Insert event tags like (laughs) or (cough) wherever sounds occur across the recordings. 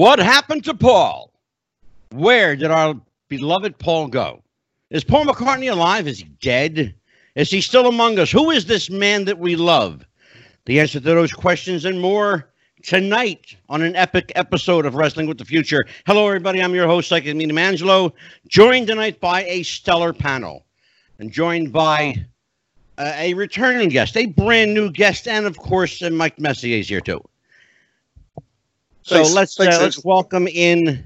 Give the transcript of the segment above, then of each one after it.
What happened to Paul? Where did our beloved Paul go? Is Paul McCartney alive? Is he dead? Is he still among us? Who is this man that we love? The answer to those questions and more tonight on an epic episode of Wrestling with the Future. Hello, everybody. I'm your host, Psychic Medium Angelo, joined tonight by a stellar panel and joined by uh, a returning guest, a brand new guest, and of course, uh, Mike Messier is here too. So Thanks- let's thanks, uh, let's welcome in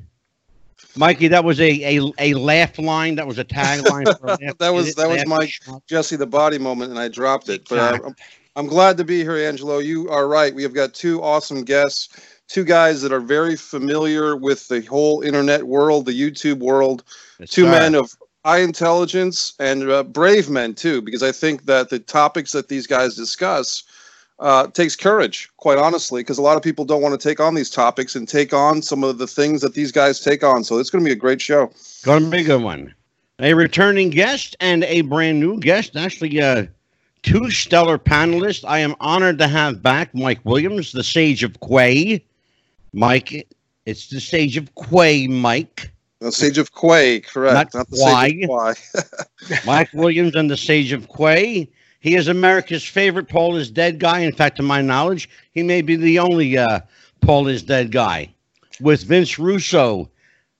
Mikey. That was a a, a laugh line. That was a tagline. for a (laughs) laugh- That was- that was my- Jesse the body moment, and I dropped it. But uh, I'm, I'm glad to be here, Angelo. You are right. We have got two awesome guests, two guys that are very familiar with the whole internet world, the YouTube world. Yes, two sir. men of high intelligence and uh, brave men too, because I think that the topics that these guys discuss uh, takes courage, quite honestly, because a lot of people don't want to take on these topics and take on some of the things that these guys take on. So it's going to be a great show. Gonna be a good one. A returning guest and a brand new guest. Actually, uh, two stellar panelists. I am honored to have back Mike Williams, the Sage of Quay. Mike, it's the Sage of Quay, Mike. The Sage of Quay, correct? Not the Sage of Quay. (laughs) Mike Williams and the Sage of Quay. He is America's favorite Paul is Dead guy. In fact, to my knowledge, he may be the only uh, Paul is Dead guy. With Vince Russo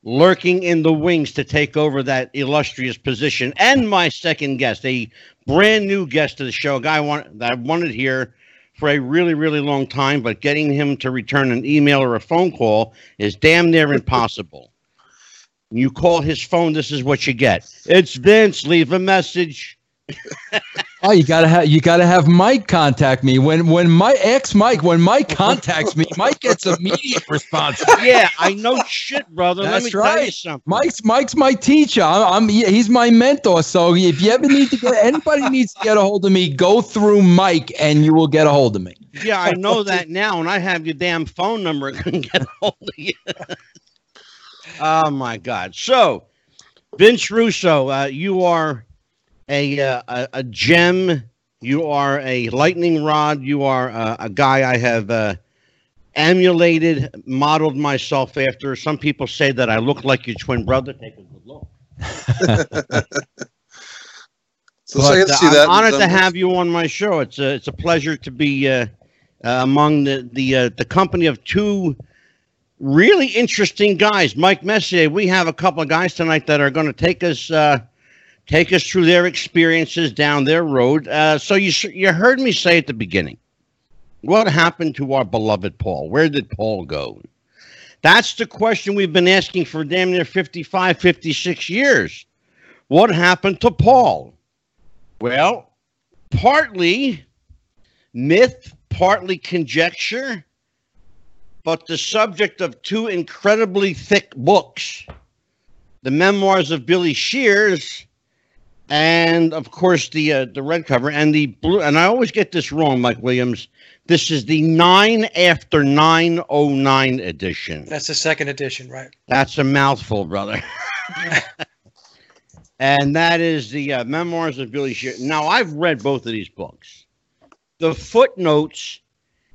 lurking in the wings to take over that illustrious position. And my second guest, a brand new guest to the show, a guy I want, that I wanted here for a really, really long time, but getting him to return an email or a phone call is damn near impossible. You call his phone, this is what you get. It's Vince, leave a message. (laughs) Oh, you gotta have you gotta have Mike contact me when when my ex Mike when Mike contacts me, Mike gets immediate response. Yeah, I know shit, brother. Let That's me tell you something. Mike's Mike's my teacher. I'm, I'm he's my mentor. So if you ever need to get anybody needs to get a hold of me, go through Mike and you will get a hold of me. Yeah, I know that now, and I have your damn phone number. (laughs) I couldn't get a hold of you. (laughs) oh my God! So, Vince Russo, uh, you are a, uh, a a gem. You are a lightning rod. You are uh, a guy I have uh, emulated, modeled myself after. Some people say that I look like your twin brother. Take a good look. (laughs) So But, uh, see I'm that. honored to have you on my show. It's a it's a pleasure to be uh, uh, among the the uh, the company of two really interesting guys. Mike Messier. We have a couple of guys tonight that are going to take us uh, take us through their experiences down their road. Uh, so you you heard me say at the beginning, what happened to our beloved Paul? Where did Paul go? That's the question we've been asking for damn near 55, 56 years. What happened to Paul? Well, partly myth, partly conjecture, but the subject of two incredibly thick books the memoirs of Billy Shears. And of course, the uh, the red cover and the blue. And I always get this wrong, Mike Williams. This is the nine after nine oh nine edition. That's the second edition, right? That's a mouthful, brother. (laughs) and that is the uh, memoirs of Billy Shear. Now, I've read both of these books. The footnotes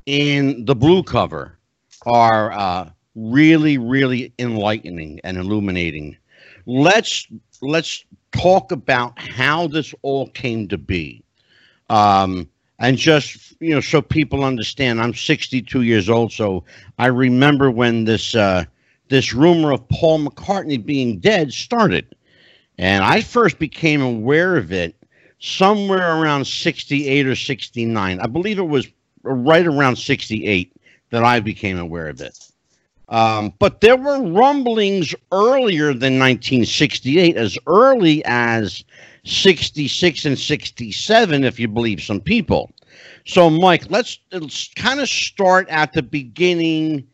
in the blue cover are uh, really, really enlightening and illuminating. Let's let's talk about how this all came to be, um, and just you know, so people understand. I'm 62 years old, so I remember when this. Uh, this rumor of Paul McCartney being dead started. And I first became aware of it somewhere around 68 or 69. I believe it was right around 68 that I became aware of it. Um, but there were rumblings earlier than 1968, as early as 66 and 67, if you believe some people. So, Mike, let's, let's kind of start at the beginning.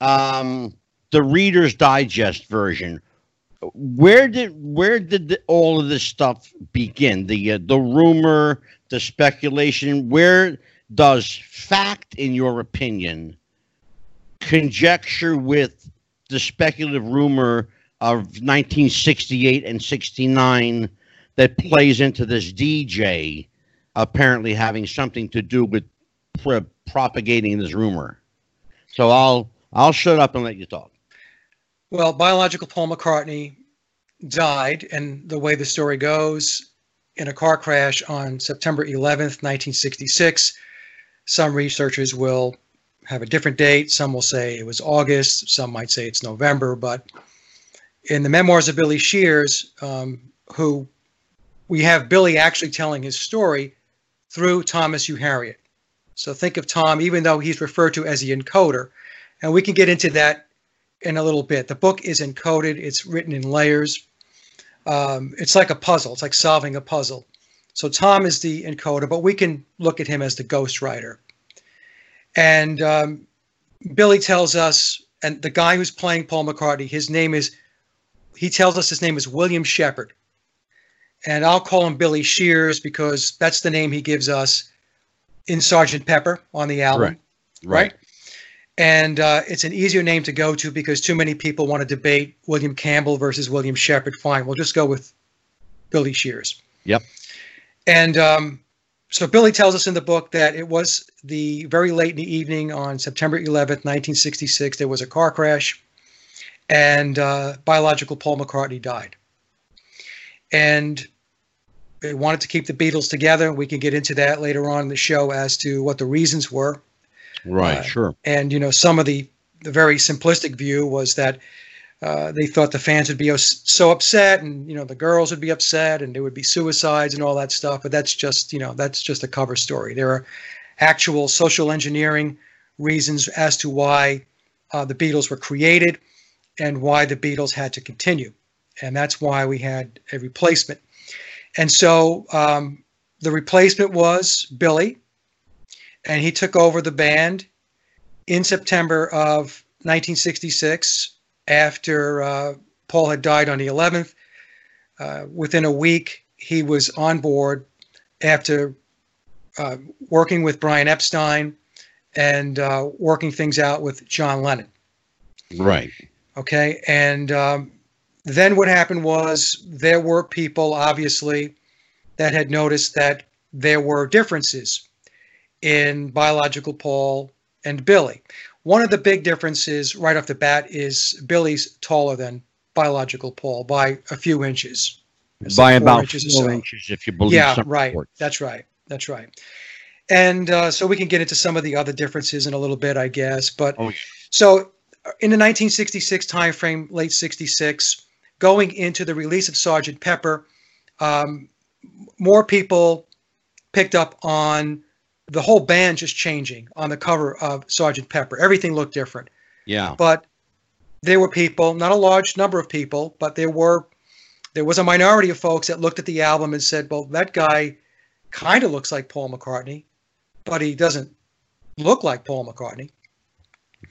Um, the Reader's Digest version. Where did where did the, all of this stuff begin? The uh, the rumor, the speculation. Where does fact, in your opinion, conjecture with the speculative rumor of 1968 and 69 that plays into this DJ apparently having something to do with pro- propagating this rumor? So I'll I'll shut up and let you talk. Well, biological Paul McCartney died, and the way the story goes, in a car crash on September 11th, 1966. Some researchers will have a different date. Some will say it was August. Some might say it's November. But in the memoirs of Billy Shears, um, who we have Billy actually telling his story through Thomas Uharriet. So think of Tom, even though he's referred to as the encoder, and we can get into that in a little bit. The book is encoded, it's written in layers. Um, it's like a puzzle, it's like solving a puzzle. So Tom is the encoder, but we can look at him as the ghostwriter. And um, Billy tells us, and the guy who's playing Paul McCartney, his name is, he tells us his name is William Shepard and I'll call him Billy Shears because that's the name he gives us in Sergeant Pepper on the album, Right. Right. And uh, it's an easier name to go to because too many people want to debate William Campbell versus William Shepard. Fine, we'll just go with Billy Shears. Yep. And um, so Billy tells us in the book that it was the very late in the evening on September 11th, 1966. There was a car crash, and uh, biological Paul McCartney died. And they wanted to keep the Beatles together. We can get into that later on in the show as to what the reasons were. Right. Uh, sure. And you know, some of the the very simplistic view was that uh, they thought the fans would be so upset, and you know, the girls would be upset, and there would be suicides and all that stuff. But that's just you know, that's just a cover story. There are actual social engineering reasons as to why uh, the Beatles were created and why the Beatles had to continue, and that's why we had a replacement. And so um, the replacement was Billy, and he took over the band in September of 1966 after uh, Paul had died on the 11th. Uh, within a week, he was on board after uh, working with Brian Epstein and uh, working things out with John Lennon. Right. Okay. And um, then what happened was there were people, obviously, that had noticed that there were differences in biological Paul and Billy. One of the big differences right off the bat is Billy's taller than biological Paul by a few inches. It's By like four about inches or four so. inches, if you believe Yeah, right. reports. That's right. That's right. And uh, so we can get into some of the other differences in a little bit, I guess. But Oh, yeah. so in the 1966 timeframe, late 66, going into the release of Sergeant Pepper, um, more people picked up on the whole band just changing on the cover of Sergeant Pepper. Everything looked different Yeah. but there were people, not a large number of people, but there were there was a minority of folks that looked at the album and said, "Well, that guy kind of looks like Paul McCartney, but he doesn't look like Paul McCartney."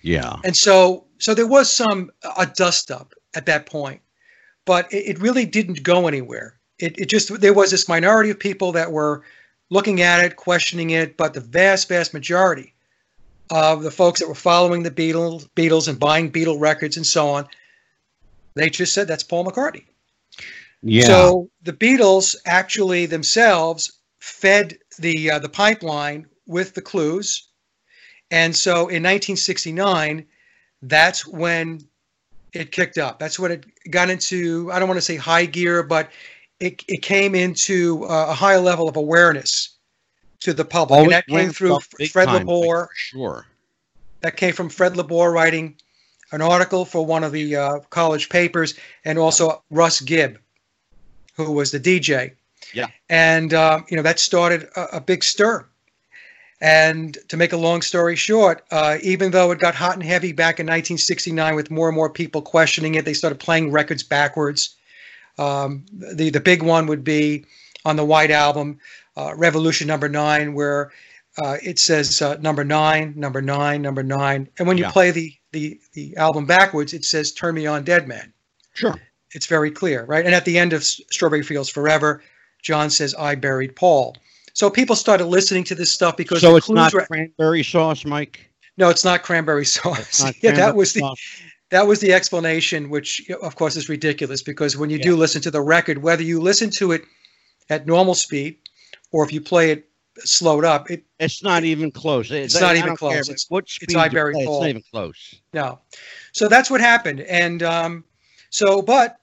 Yeah. And so so there was some a dust up at that point, but it, it really didn't go anywhere. It it just there was this minority of people that were looking at it, questioning it, but the vast vast majority of the folks that were following the Beatles, Beatles and buying Beatle records and so on, they just said that's Paul McCartney. Yeah. So the Beatles actually themselves fed the uh, the pipeline with the clues, and so in 1969, that's when it kicked up. That's when it got into I don't want to say high gear, but it it came into uh, a higher level of awareness to the public, Oh, and that came through Fred time, LaBour. Sure. That came from Fred LaBour writing an article for one of the uh, college papers, and also Russ Gibb, who was the DJ. Yeah. And uh, you know that started a, a big stir. And to make a long story short, uh, even though it got hot and heavy back in 1969 with more and more people questioning it, they started playing records backwards. Um, the the big one would be on the White Album, uh, Revolution Number Nine, where uh, it says uh, number nine, number nine, number nine, and when you Yeah. play the, the the album backwards, it says "Turn Me On, Dead Man." Sure. It's very clear, right? And at the end of Strawberry Fields Forever, John says, "I buried Paul." So people started listening to this stuff because So the it's clues not were- cranberry sauce, Mike. no, it's not cranberry (laughs) sauce. Not yeah, that was the sauce. That was the explanation, which of course is ridiculous because when you do listen to the record, whether you listen to it at normal speed or if you play it slowed up. It It's not even close. It's not I even close. care It's- what it's Highbury play, It's not even close. no. So that's what happened. And um, so, but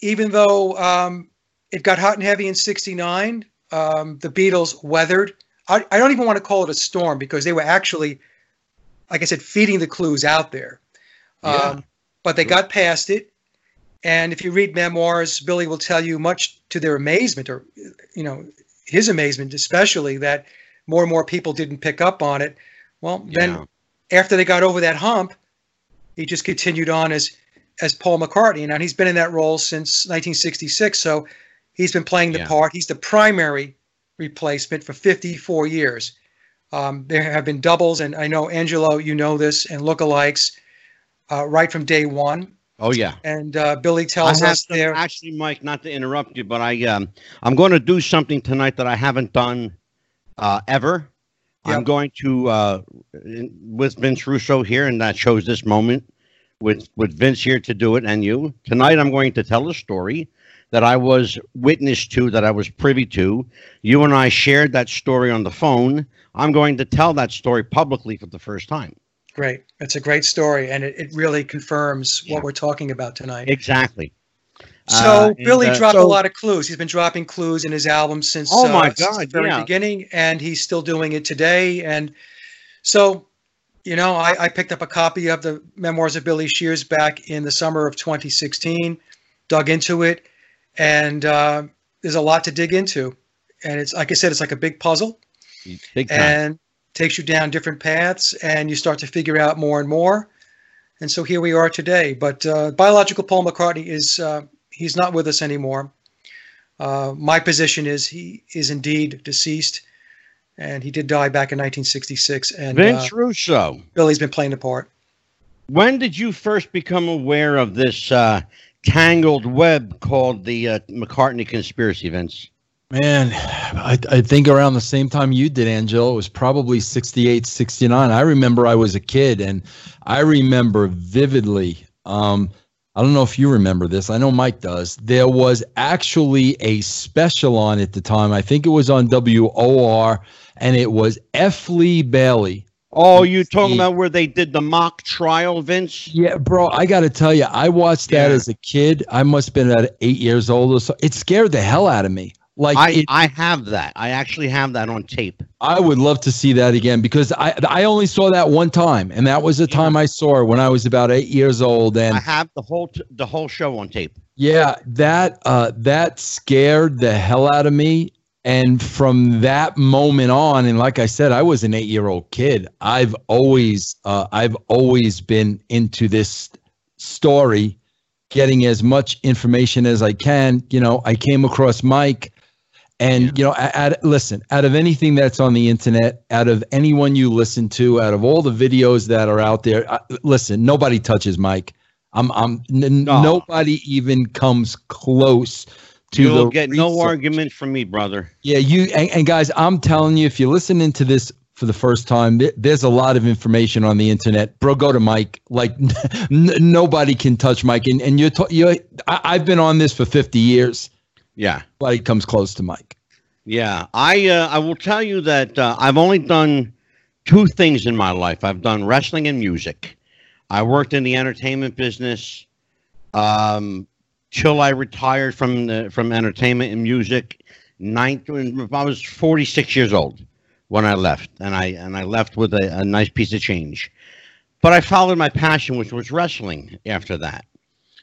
even though um, it got hot and heavy in '69, um, the Beatles weathered. I, I don't even want to call it a storm because they were actually, like I said, feeding the clues out there. Yeah. Um, but they got past it. And if you read memoirs, Billy will tell you, much to their amazement, or you know, his amazement especially, that more and more people didn't pick up on it. Well, then Yeah. after they got over that hump, he just continued on as as Paul McCartney, and he's been in that role since 1966. So he's been playing the Yeah. part. He's the primary replacement for 54 years. Um, there have been doubles, and I know Angelo, you know this, and lookalikes uh, right from day one. Oh yeah. And uh, Billy tells us some- there. actually, Mike, not to interrupt you, but I um, I'm going to do something tonight that I haven't done uh, ever. I'm going to uh, with Vince Russo here, and that shows this moment with with Vince here to do it, and you tonight. I'm going to tell a story that I was witness to, that I was privy to. You and I shared that story on the phone. I'm going to tell that story publicly for the first time. Great. It's a great story, and it, it really confirms Yeah. what we're talking about tonight. Exactly. So Uh, and, Billy uh, dropped a lot of clues. He's been dropping clues in his albums since, Oh my uh, since the God, very yeah. beginning, and he's still doing it today. And so, you know, I, I picked up a copy of the Memoirs of Billy Shears back in the summer of 2016, dug into it, and uh, there's a lot to dig into. And it's like I said, it's like a big puzzle, Big time. and takes you down different paths, and you start to figure out more and more. And so here we are today. But uh, biological Paul McCartney is uh, he's not with us anymore. Uh, my position is he is indeed deceased, and he did die back in 1966. And Vince uh, Russo. Billy's been playing the part. When did you first become aware of this uh, tangled web called the uh, McCartney conspiracy, Vince? Man, I, I think around the same time you did, Angelo, it was probably 68, 69. I remember I was a kid and I remember vividly. Um, I don't know if you remember this. I know Mike does. There was actually a special on at the time. I think it was on WOR and it was F. Lee Bailey. Oh, you talking about where they did the mock trial, Vince? Yeah, bro, I got to tell you, I watched that Yeah. as a kid. I must have been about eight years old or so. It scared the hell out of me. Like, I, it, I have that. I actually have that on tape. I would love to see that again because I I only saw that one time, and that was the Yeah. time I saw it when I was about eight years old. And I have the whole t- the whole show on tape. yeah, that uh, that scared the hell out of me. And from that moment on, and like I said, I was an eight-year-old kid. I've always uh, I've always been into this story, getting as much information as I can. You know, I came across Mike. And Yeah. you know, at, listen, out of anything that's on the internet, out of anyone you listen to, out of all the videos that are out there, uh, listen, nobody touches Mike. I'm, I'm, n- No. nobody even comes close to You'll get no research. argument from me, brother. Yeah, you and, and guys, I'm telling you, if you're listening to this for the first time, th- there's a lot of information on the internet. Bro, go to Mike. Like (laughs) n- nobody can touch Mike, and and you're, t- you're I, I've been on this for 50 years. Yeah, but he comes close to Mike. yeah. I uh, I will tell you that uh, I've only done two things in my life. I've done wrestling and music. I worked in the entertainment business um, till I retired from the from entertainment and music. Ninth, I was 46 years old when I left, and I and I left with a, a nice piece of change. But I followed my passion, which was wrestling. After that,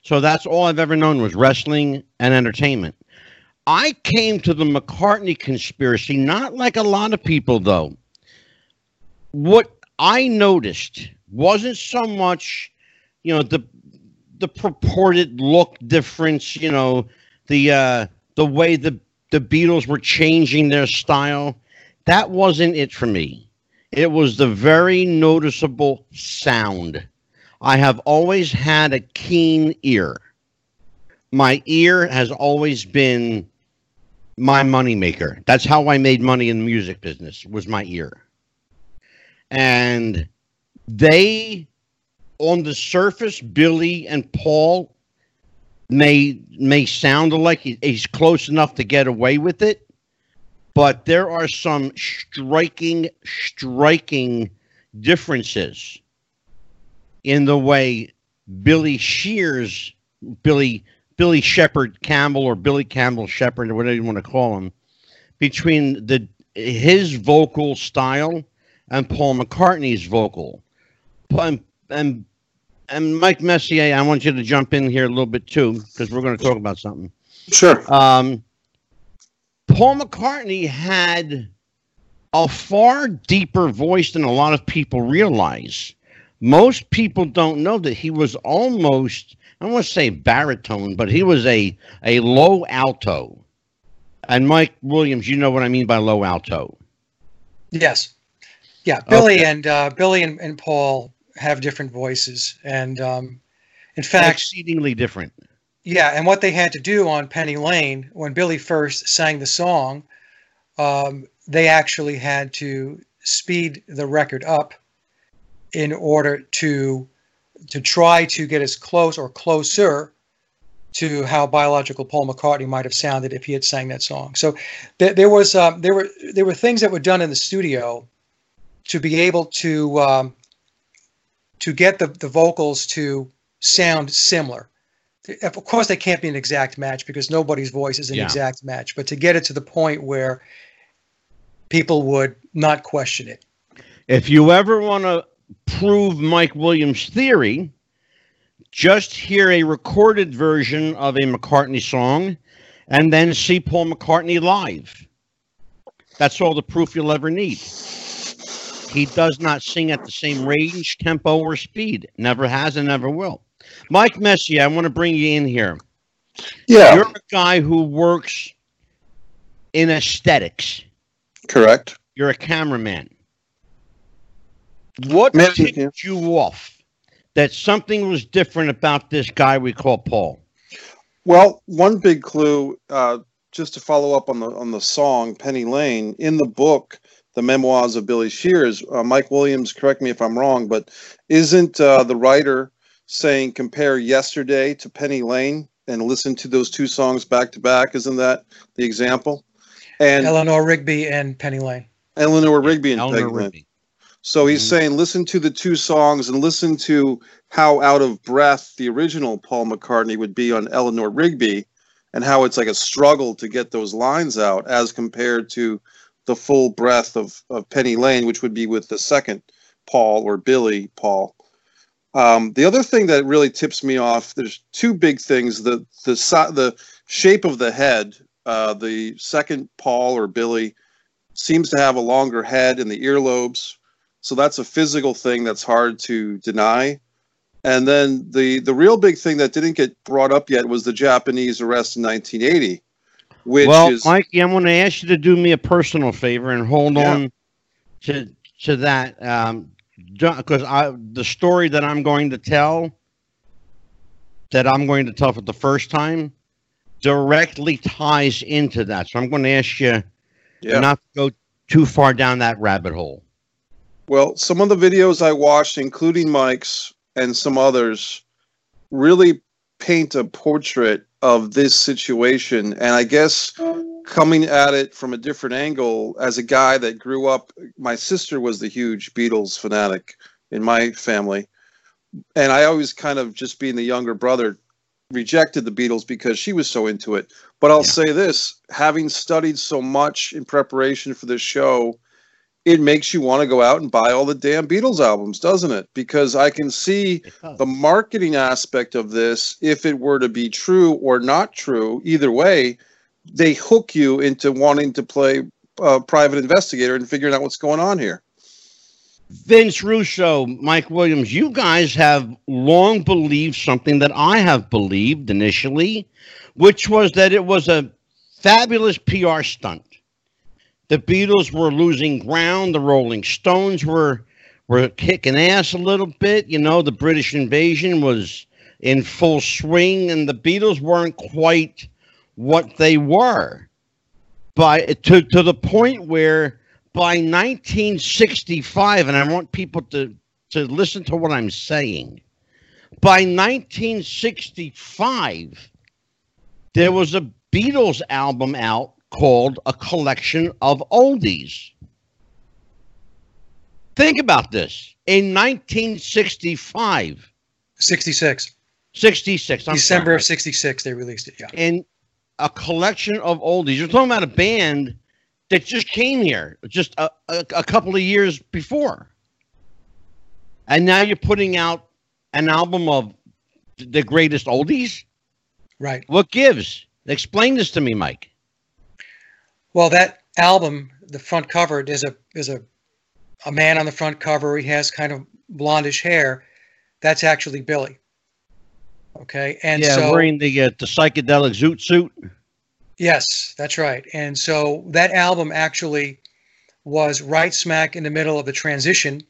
so that's all I've ever known was wrestling and entertainment. I came to the McCartney conspiracy not like a lot of people, though. What I noticed wasn't so much, you know, the the purported look difference, you know, the uh, the way the the Beatles were changing their style. That wasn't it for me. It was the very noticeable sound. I have always had a keen ear. My ear has always been my moneymaker. That's how I made money in the music business was my ear. And they on the surface, Billy and Paul may may sound like he- he's close enough to get away with it, but there are some striking, striking differences in the way Billy Shears, Billy Billy Shepard Campbell, or Billy Campbell Shepard, or whatever you want to call him, between the his vocal style and Paul McCartney's vocal. And, and and Mike Messier, I want you to jump in here a little bit too, because we're going to talk about something. Sure. Um, Paul McCartney had a far deeper voice than a lot of people realize. Most people don't know that he was almost, I want to say baritone, but he was a, a low alto. And Mike Williams, you know what I mean by low alto. Yes. Yeah. Billy Okay. and uh, Billy and, and Paul have different voices. And um, in fact, Exceedingly different. Yeah, and what they had to do on Penny Lane when Billy first sang the song, um, they actually had to speed the record up in order to to try to get as close or closer to how biological Paul McCartney might have sounded if he had sang that song. So there, there was um, there were there were things that were done in the studio to be able to um, to get the, the vocals to sound similar of course they can't be an exact match because nobody's voice is an Yeah. exact match but to get it to the point where people would not question it If you ever want to prove Mike Williams' theory, just hear a recorded version of a McCartney song and then see Paul McCartney live. That's all the proof you'll ever need. He does not sing at the same range, tempo, or speed. Never has and never will. Mike Messier, I want to bring you in here. Yeah. You're a guy who works in aesthetics. correct. You're a cameraman. What Man- ticked you off that something was different about this guy we call Paul? Well, one big clue, uh, just to follow up on the on the song Penny Lane in the book, the memoirs of Billy Shears. Uh, Mike Williams, correct me if I'm wrong, but isn't uh, the writer saying compare yesterday to Penny Lane and listen to those two songs back to back? Isn't that the example? And eleanor rigby and penny lane Eleanor Rigby and Eleanor Peggy Lane. Rigby. So he's Mhm. saying, listen to the two songs and listen to how out of breath the original Paul McCartney would be on Eleanor Rigby and how it's like a struggle to get those lines out as compared to the full breath of, of Penny Lane, which would be with the second Paul or Billy Paul. Um, the other thing that really tips me off, there's two big things. The the the shape of the head, uh, the second Paul or Billy seems to have a longer head in the earlobes. So that's a physical thing that's hard to deny. And then the the real big thing that didn't get brought up yet was the Japanese arrest in 1980, which well, is Mikey, I'm going to ask you to do me a personal favor and hold Yeah. on to to that um, because I the story that I'm going to tell that I'm going to tell for the first time directly ties into that. So I'm going to ask you yeah. not to go too far down that rabbit hole. Well, some of the videos I watched, including Mike's and some others, really paint a portrait of this situation. And I guess coming at it from a different angle, as a guy that grew up, my sister was the huge Beatles fanatic in my family. And I always kind of, just being the younger brother, rejected the Beatles because she was so into it. But I'll Yeah. say this having studied so much in preparation for this show, it makes you want to go out and buy all the damn Beatles albums, doesn't it? Because I can see the marketing aspect of this, if it were to be true or not true, either way, they hook you into wanting to play uh, private investigator and figuring out what's going on here. Vince Russo, Mike Williams, you guys have long believed something that I have believed initially, which was that it was a fabulous PR stunt. The Beatles were losing ground, the Rolling Stones were were kicking ass a little bit, you know, the British invasion was in full swing and the Beatles weren't quite what they were. By to to the point where by 1965, and I want people to, to listen to what I'm saying. By 1965, there was a Beatles album out called a collection of oldies. Think about this. In 1965, 66. 66, I'm December sorry, of 66, they released it. Yeah. in a collection of oldies. You're talking about a band that just came here just a, a, a couple of years before. And now you're putting out an album of the greatest oldies? Right. What gives? Explain this to me, Mike. Well, that album, the front cover, is a there's a a man on the front cover. He has kind of blondish hair. That's actually Billy. Okay, and yeah, so wearing the uh, the psychedelic zoot suit. yes, that's right. And so that album actually was right smack in the middle of the transition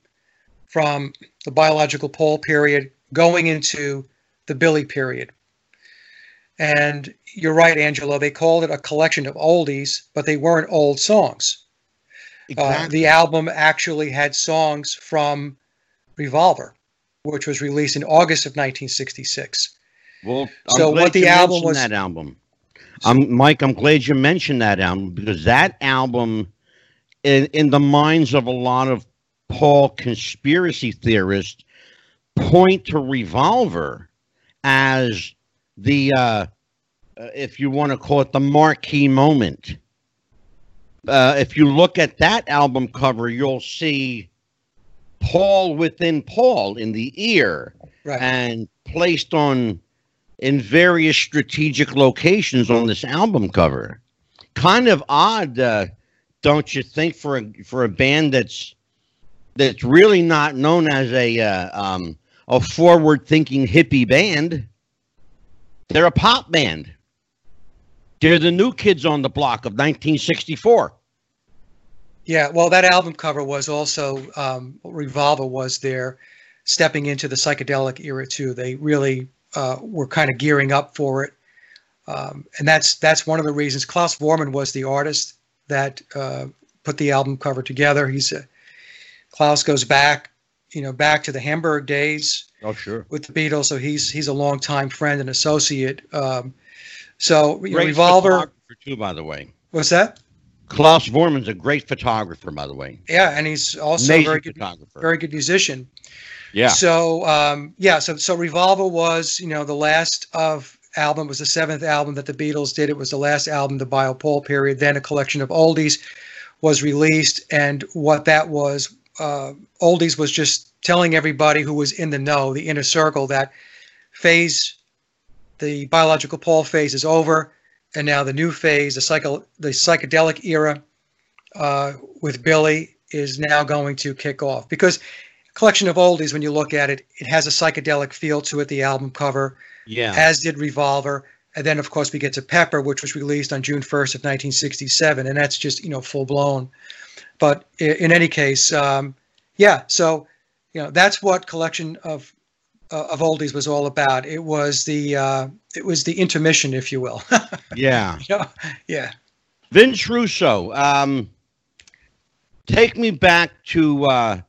from the biological Paul period going into the Billy period. And you're right, Angelo. They called it a collection of oldies, but they weren't old songs. Uh, the album actually had songs from Revolver, which was released in August of 1966. well, so what the album was- that album. I'm Mike. I'm glad you mentioned that album because that album, in in the minds of a lot of Paul conspiracy theorists, point to Revolver as the, uh, uh, if you want to call it, the marquee moment. Uh, if you look at that album cover, you'll see Paul within Paul in the ear Right. and placed on in various strategic locations on this album cover. Kind of odd, uh, don't you think, for a for a band that's that's really not known as a uh, um, a forward thinking hippie band. They're a pop band. They're the new kids on the block of 1964. Yeah, well, that album cover was also um, Revolver was there, stepping into the psychedelic era too. They really uh, were kind of gearing up for it, um, and that's that's one of the reasons. Klaus Voormann was the artist that uh, put the album cover together. He's a, Klaus goes back, you know, back to the Hamburg days Oh, sure. with the Beatles, so he's he's a longtime friend and associate. Um, so Great Revolver, photographer too, by the way. what's that? Klaus Voormann's a great photographer, by the way. Yeah, and he's also a very good, photographer. very good musician. yeah. So um, yeah, so so Revolver was you know the last of album was the seventh album that the Beatles did. It was the last album, the Biopole period. Then a collection of oldies was released, and what that was, uh, oldies was just telling everybody who was in the know, the inner circle, that phase, the biological Paul phase is over, and now the new phase, the psycho, the psychedelic era, uh, with Billy is now going to kick off. Because collection of oldies when you look at it it has a psychedelic feel to it the album cover yeah. as did revolver. And then of course we get to pepper which was released on june 1st of 1967 and that's just you know full blown but in any case um, yeah so you know that's what collection of uh, of oldies was all about it was the uh, it was the intermission if you will (laughs) yeah. yeah Vince Russo, um, take me back to uh,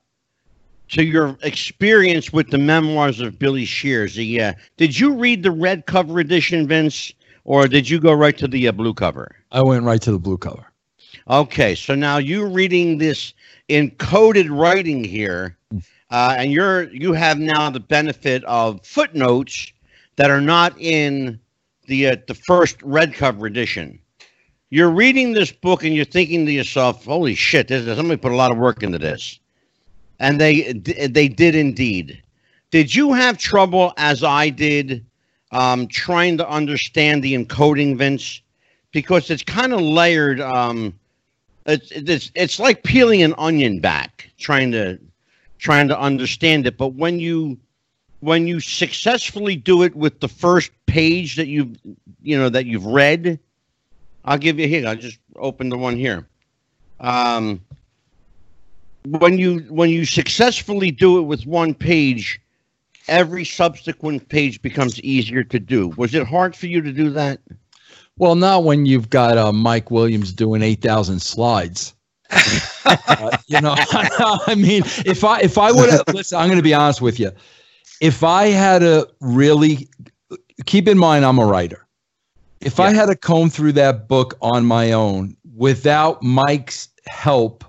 to your experience with the memoirs of Billy Shears. The, uh, did you read the red cover edition, Vince, or did you go right to the uh, blue cover? I went right to the blue cover. Okay, so now you're reading this encoded writing here, uh, and you're you have now the benefit of footnotes that are not in the uh, the first red cover edition. You're reading this book and you're thinking to yourself, "Holy shit! This, somebody put a lot of work into this," and they they did indeed. Did you have trouble, as I did, um, trying to understand the encoding, Vince? Because it's kind of layered. Um, it's it's it's like peeling an onion back trying to trying to understand it but when you when you successfully do it with the first page that you've you know that you've read i'll give you here i'll just open the one here. Um when you when you successfully do it with one page every subsequent page becomes easier to do. Was it hard for you to do that? Well, not when you've got uh, Mike Williams doing eight thousand slides. (laughs) Uh, you know, (laughs) I mean, if I if I would have (laughs) listen, I'm going to be honest with you. If I had to really keep in mind, I'm a writer. If I had to comb through that book on my own without Mike's help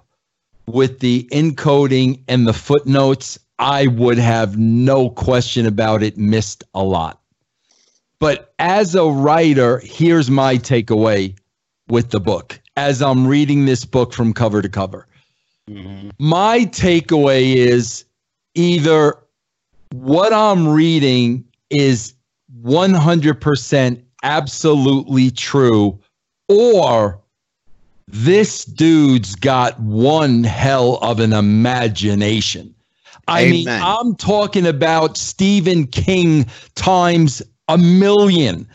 with the encoding and the footnotes, I would have no question about it missed a lot. But as a writer, here's my takeaway with the book as I'm reading this book from cover to cover. Mm-hmm. My takeaway is either what I'm reading is 100% absolutely true, or this dude's got one hell of an imagination. I mean, I'm talking about Stephen King times a million.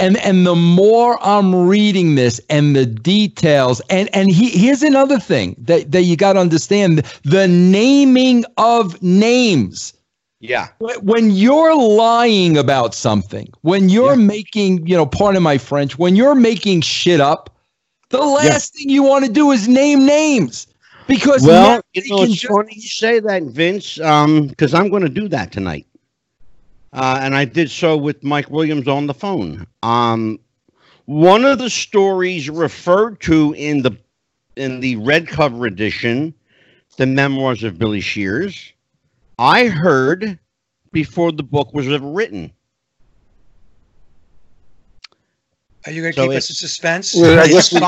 And and the more I'm reading this and the details, and and he, here's another thing that, that you got to understand: the naming of names. Yeah. When you're lying about something, when you're making, you know, pardon my French, when you're making shit up, the last thing you want to do is name names. Because Well, you know, it's funny you say that, Vince, um, because I'm going to do that tonight. Uh, and I did so with Mike Williams on the phone. Um, one of the stories referred to in the in the red cover edition, the memoirs of Billy Shears, I heard before the book was ever written. Are you going to So keep us it's- in suspense? Well, I guess we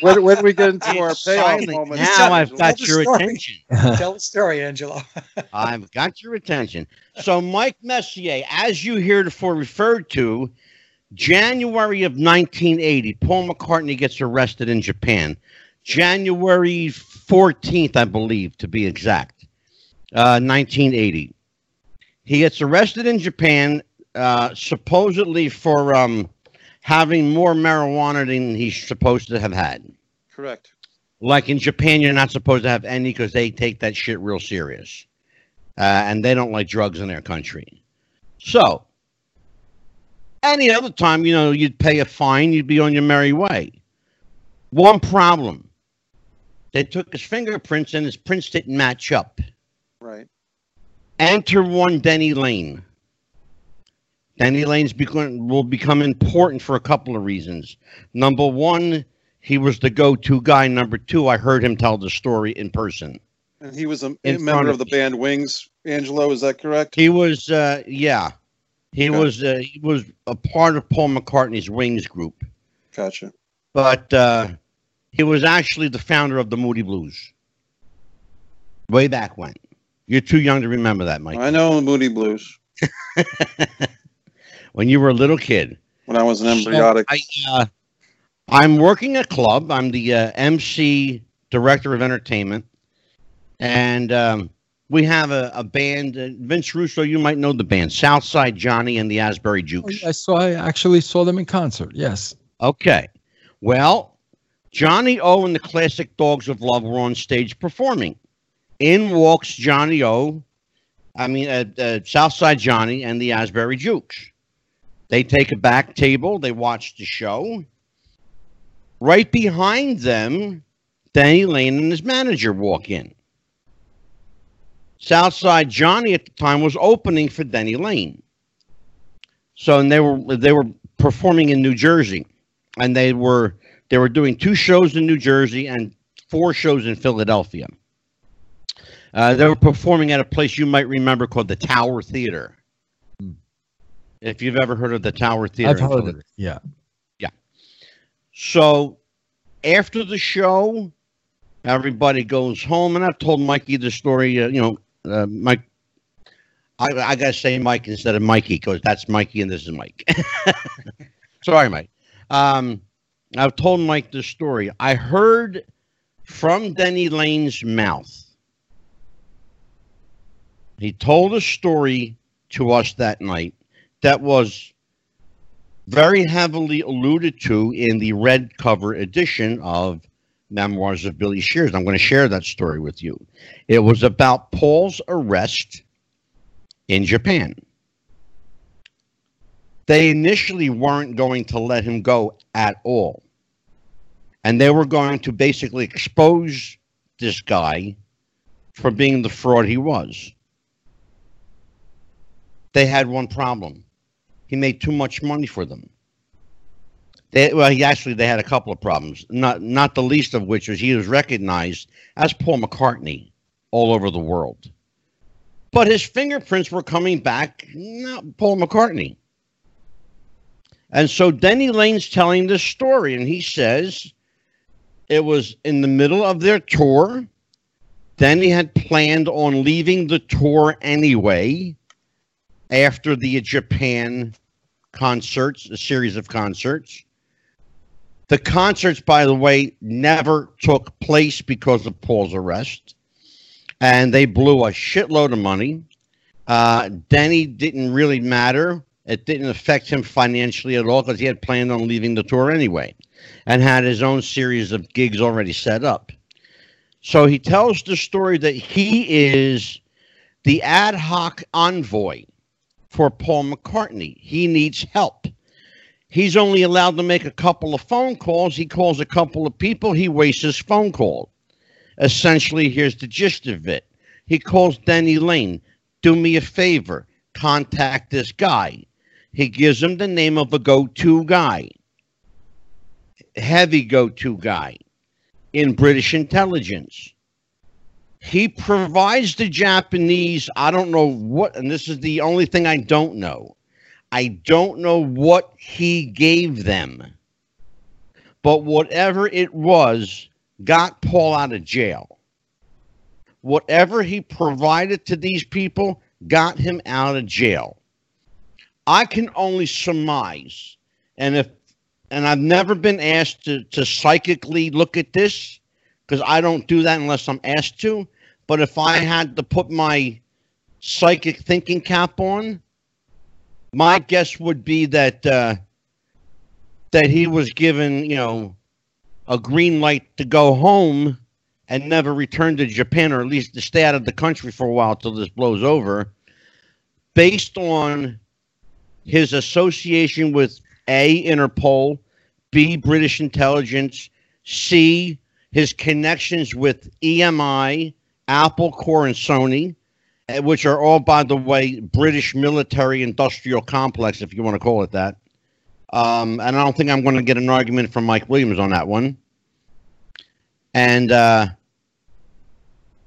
when, when we get into our It's payoff moment, Now I've Tell got your story. attention. (laughs) Tell the story, Angelo. (laughs) I've got your attention. So, Mike Messier, as you heretofore referred to, January of 1980, Paul McCartney gets arrested in Japan. January 14th, I believe, to be exact, uh, 1980. He gets arrested in Japan, uh, supposedly for um, having more marijuana than he's supposed to have had. correct. Like in Japan, you're not supposed to have any because they take that shit real serious. Uh, and they don't like drugs in their country. So, any other time, you know, you'd pay a fine, you'd be on your merry way. One problem they took his fingerprints and his prints didn't match up. Right. Enter one Denny Laine. Laine's become, will become important for a couple of reasons. Number one, he was the go-to guy. Number two, I heard him tell the story in person. And he was a, In member of of the band Wings. Angelo, is that correct? He was, uh, yeah, he Okay. was, uh, he was a part of Paul McCartney's Wings group, Gotcha. but uh, he was actually the founder of the Moody Blues. Way back when. You're too young to remember that, Mike. I know the Moody Blues (laughs) when you were a little kid. when I was an So embryotic. I, uh, I'm working a club. I'm the uh, MC director of entertainment, and um, we have a, a band. Uh, Vince Russo, you might know the band Southside Johnny and the Asbury Oh, Jukes. I saw. I actually saw them in concert. Yes. Okay, well, Johnny O and the Classic Dogs of Love were on stage performing. In walks Johnny O. I mean, uh, uh, Southside Johnny and the Asbury Jukes. They take a back table. They watch the show. Right behind them, Danny Laine and his manager walk in. Southside Johnny at the time was opening for Denny Laine. So and they were they were performing in New Jersey, and they were they were doing two shows in New Jersey and four shows in Philadelphia. Uh, they were performing at a place you might remember called the Tower Theater. If you've ever heard of the Tower Theater, I've heard it. Yeah. So after the show, everybody goes home, and I've told Mikey the story. Uh, you know, uh, Mike. I, I gotta say Mike instead of Mikey because that's Mikey and this is Mike. (laughs) Sorry, Mike. Um, I've told Mike the story. I heard from Denny Laine's mouth. He told a story to us that night that was very heavily alluded to in the red cover edition of Memoirs of Billy Shears. I'm going to share that story with you. It was about Paul's arrest in Japan. They initially weren't going to let him go at all. And they were going to basically expose this guy for being the fraud he was. They had one problem he made too much money for them. They, well, he actually they had a couple of problems. Not not the least of which was he was recognized as Paul McCartney all over the world, but his fingerprints were coming back not Paul McCartney. And so Denny Laine's telling this story, and he says it was in the middle of their tour. Denny had planned on leaving the tour anyway after the Japan concerts, a series of concerts. The concerts, by the way, never took place because of Paul's arrest, and they blew a shitload of money. Uh, Denny didn't really matter. It didn't affect him financially at all because he had planned on leaving the tour anyway and had his own series of gigs already set up. So he tells the story that he is the ad hoc envoy for Paul McCartney. He needs help. He's only allowed to make a couple of phone calls. He calls a couple of people, he wastes his phone call. Essentially, here's the gist of it. He calls Denny Laine, do me a favor, contact this guy. He gives him the name of a go to guy, heavy go to guy in British intelligence. He provides the Japanese, I don't know what, and this is the only thing I don't know. I don't know what he gave them, but whatever it was got Paul out of jail. Whatever he provided to these people got him out of jail. I can only surmise, and if and I've never been asked to, to psychically look at this because I don't do that unless I'm asked to. But if I had to put my psychic thinking cap on, my guess would be that uh, that he was given, you know, a green light to go home and never return to Japan, or at least to stay out of the country for a while till this blows over, based on his association with A, Interpol, B, British intelligence, C, his connections with EMI, Apple Corps, and Sony, eh, which are all, by the way, British military industrial complex, if you want to call it that. Um, and I don't think I'm going to get an argument from Mike Williams on that one. And uh,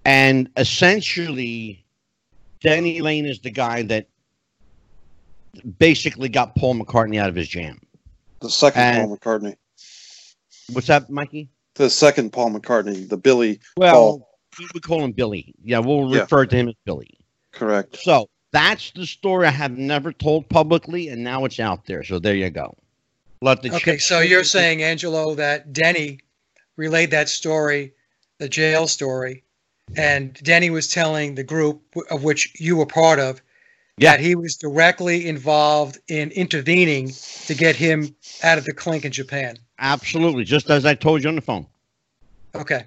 and essentially, Denny Laine is the guy that basically got Paul McCartney out of his jam. The second And- Paul McCartney. What's that, Mikey? The second Paul McCartney, the Billy. Well, Paul. we would call him Billy. Yeah, we'll Yeah. refer to him as Billy. Correct. So that's the story I have never told publicly, and now it's out there. So there you go. Let the Okay, chips- so you're saying, Angelo, that Denny relayed that story, the jail story, and Denny was telling the group of which you were part of Yeah. that he was directly involved in intervening to get him out of the clink in Japan. Absolutely, just as I told you on the phone. Okay.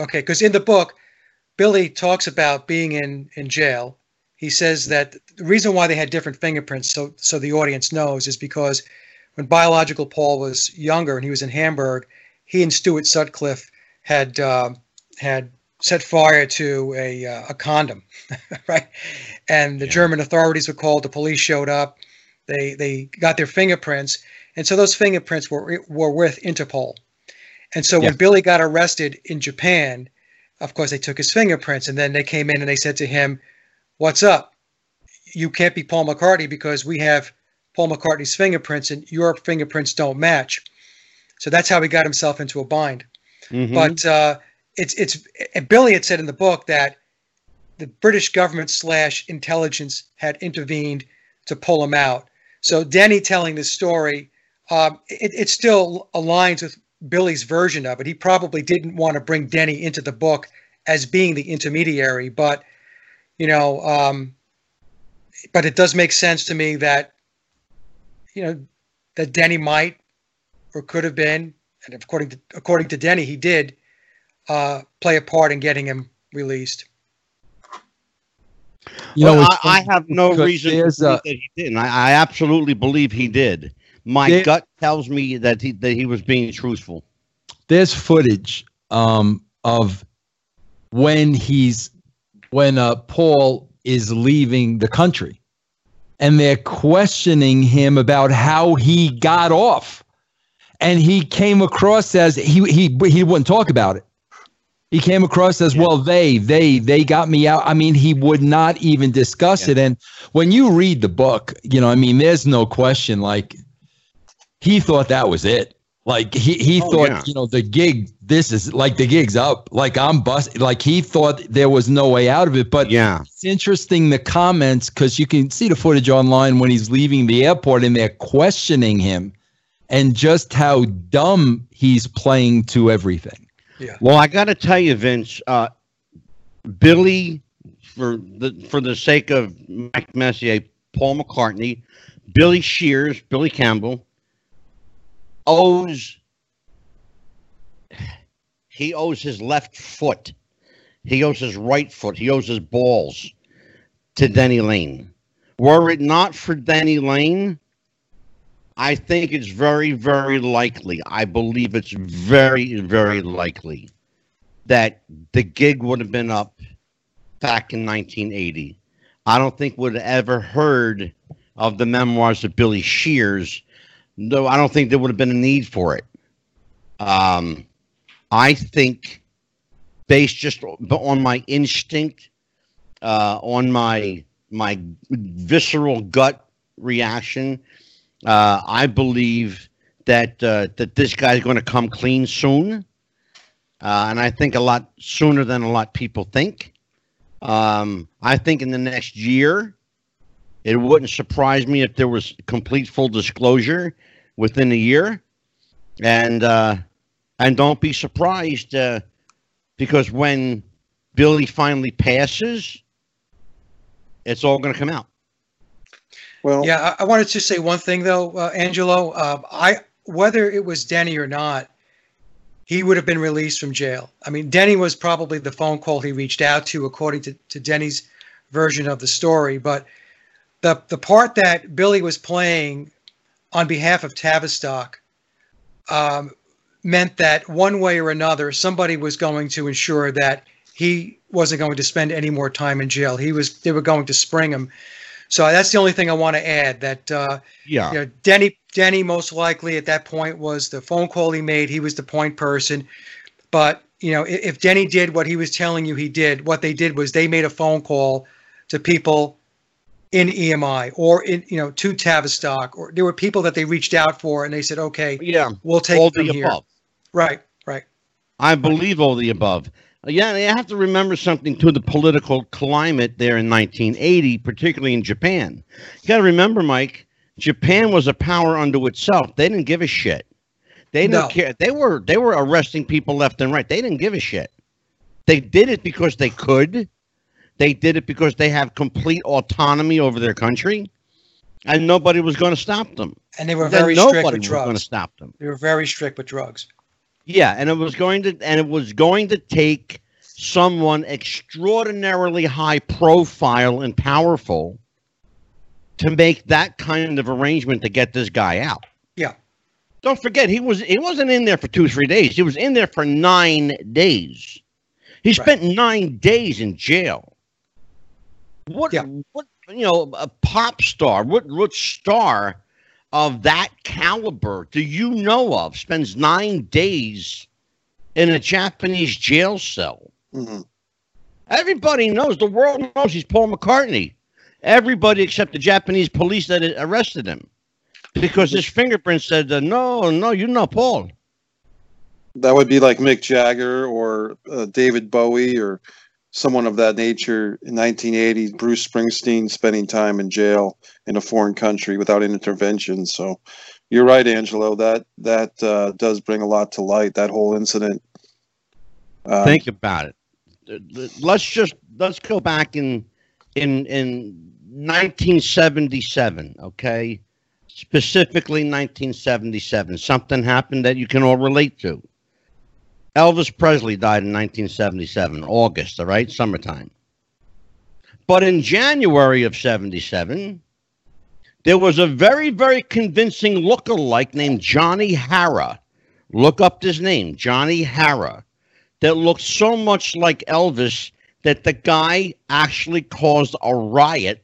Okay, because in the book, Billy talks about being in, in jail. He says that the reason why they had different fingerprints, so so the audience knows, is because when biological Paul was younger and he was in Hamburg, he and Stuart Sutcliffe had uh, had set fire to a uh, a condom, (laughs) right? And the Yeah. German authorities were called. The police showed up. They they got their fingerprints, and so those fingerprints were were with Interpol. And so when Billy got arrested in Japan, of course they took his fingerprints, and then they came in and they said to him, "What's up? You can't be Paul McCartney because we have Paul McCartney's fingerprints, and your fingerprints don't match." So that's how he got himself into a bind. Mhm. But uh, it's it's and Billy had said in the book that the British government slash intelligence had intervened to pull him out. So Denny telling this story, um, it, it still aligns with Billy's version of it. He probably didn't want to bring Denny into the book as being the intermediary, but you know, um, but it does make sense to me that you know that Denny might or could have been, and according to according to Denny, he did uh, play a part in getting him released. You Well, know, it's I, I have no reason to there's believe a- that he didn't. I, I absolutely believe he did. My There- gut tells me that he that he was being truthful. there's footage um, of when he's when uh, Paul is leaving the country, and they're questioning him about how he got off and he came across as he he he wouldn't talk about it. He came across as well. They they they got me out. I mean, he would not even discuss Yeah. it. And when you read the book, you know, I mean, there's no question. Like he thought that was it. Like he he Oh, thought, yeah. you know, the gig. This is like the gig's up. Like I'm bust. Like he thought there was no way out of it. But Yeah. it's interesting the comments because you can see the footage online when he's leaving the airport and they're questioning him and just how dumb he's playing to everything. Yeah. Well, I got to tell you, Vince, uh, Billy, for the for the sake of Mike Messier, Paul McCartney, Billy Shears, Billy Campbell, owes he owes his left foot, he owes his right foot, he owes his balls to Denny Laine. Were it not for Denny Laine, I think it's very, very likely. I believe it's very, very likely that the gig would have been up back in 1980. I don't think have ever heard of the memoirs of Billy Shears. No, I don't think there would have been a need for it. Um, I think, based just on my instinct, uh, on my my visceral gut reaction, uh, I believe that uh, that this guy's going to come clean soon, uh, and I think a lot sooner than a lot people think. Um, I think in the next year, it wouldn't surprise me if there was complete full disclosure within a year, and uh, and don't be surprised uh, because when Billy finally passes, it's all going to come out. Well, Yeah, I, I wanted to say one thing though, uh, Angelo. Uh, I whether it was Denny or not, he would have been released from jail. I mean, Denny was probably the phone call he reached out to, according to, to Denny's version of the story. But the the part that Billy was playing on behalf of Tavistock um, meant that one way or another, somebody was going to ensure that he wasn't going to spend any more time in jail. He was they were going to spring him. So that's the only thing I want to add. That uh, Yeah. you know, Denny Denny most likely at that point was the phone call he made. He was the point person. But you know, if, if Denny did what he was telling you he did, what they did was they made a phone call to people in EMI or in you know to Tavistock, or there were people that they reached out for, and they said, okay, Yeah. we'll take all them the here. above. Right, right. I believe all the above. Uh, yeah, you have to remember something to the political climate there in 1980, particularly in Japan. You got to remember, Mike, Japan was a power unto itself. They didn't give a shit. They didn't No. care. They were they were arresting people left and right. They didn't give a shit. They did it because they could. They did it because they have complete autonomy over their country, and nobody was going to stop them. And they were Then very strict nobody with was going to drugs. stop them. They were very strict with drugs. Yeah, and it was going to and it was going to take someone extraordinarily high profile and powerful to make that kind of arrangement to get this guy out. Yeah. Don't forget he was he wasn't in there for 2 3 days. He was in there for 9 days. He Right. spent 9 days in jail. What Yeah. what you know, a pop star, what what star of that caliber do you know of spends nine days in a Japanese jail cell? mhm. Everybody knows, the world knows he's Paul McCartney. Everybody except the Japanese police that arrested him because his (laughs) fingerprints said, uh, no, no, you're not Paul. that would be like Mick Jagger or uh, David Bowie or someone of that nature in 1980. Bruce Springsteen spending time in jail in a foreign country without intervention. So you're right, Angelo. That that uh, does bring a lot to light. That whole incident. Um, Think about it. Let's just let's go back in in in 1977, okay? Specifically 1977. Something happened that you can all relate to. Elvis Presley died in 1977, August, all right, summertime. But in January of 77, there was a very, very convincing look-alike named Johnny Harra. Look up his name, Johnny Harra, that looked so much like Elvis that the guy actually caused a riot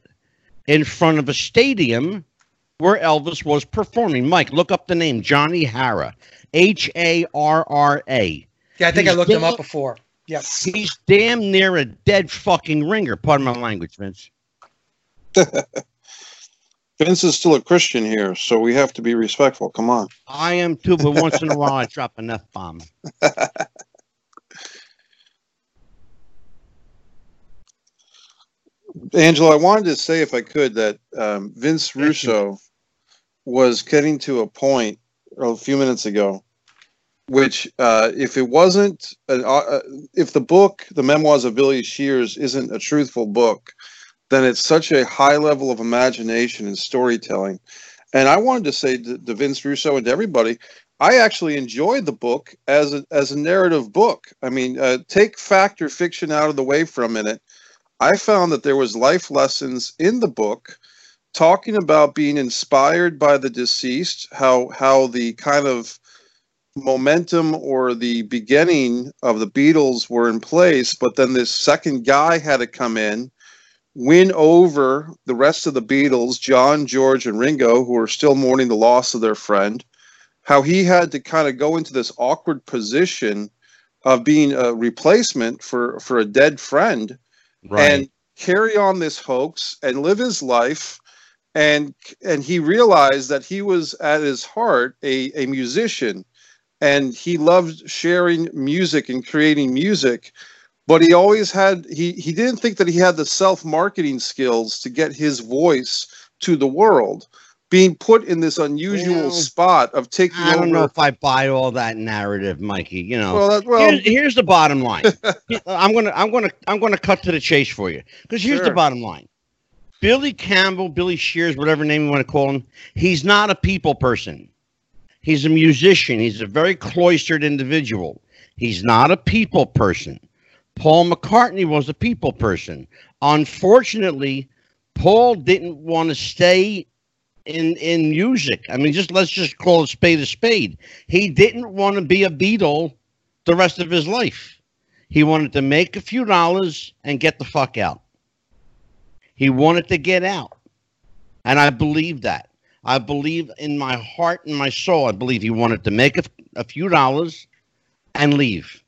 in front of a stadium where Elvis was performing. Mike, look up the name Johnny Harra, H A R R A. Yeah, I think He's I looked him up before. Yep. He's damn near a dead fucking ringer. Pardon my language, Vince. (laughs) Vince is still a Christian here, so we have to be respectful. Come on. I am too, but once in a while I (laughs) drop an F bomb. Angelo, I wanted to say, if I could, that um, Vince Russo was getting to a point a few minutes ago, which, uh, if it wasn't, an, uh, uh, if the book, The Memoirs of Billy Shears, isn't a truthful book, then it's such a high level of imagination and storytelling. And I wanted to say to, to Vince Russo and to everybody, I actually enjoyed the book as a, as a narrative book. I mean, uh, take fact or fiction out of the way for a minute. I found that there was life lessons in the book talking about being inspired by the deceased, how how the kind of momentum or the beginning of the Beatles were in place, but then this second guy had to come in, win over the rest of the Beatles, John, George, and Ringo, who are still mourning the loss of their friend. How he had to kind of go into this awkward position of being a replacement for for a dead friend and carry on this hoax and live his life. And and he realized that he was at his heart a, a musician and he loved sharing music and creating music but he always had he he didn't think that he had the self-marketing skills to get his voice to the world being put in this unusual Well, spot of taking I don't over know if I buy all that narrative, Mikey. You know, well, that, well here's, here's the bottom line. (laughs) I'm gonna, I'm gonna, I'm gonna cut to the chase for you because here's the bottom line. Billy Campbell, Billy Shears, whatever name you want to call him, he's not a people person. He's a musician. He's a very cloistered individual. He's not a people person. Paul McCartney was a people person. Unfortunately, Paul didn't want to stay in in music. I mean, just let's just call a spade a spade. He didn't want to be a Beatle the rest of his life. He wanted to make a few dollars and get the fuck out. He wanted to get out. And I believe that. I believe in my heart and my soul. I believe he wanted to make a, a few dollars and leave.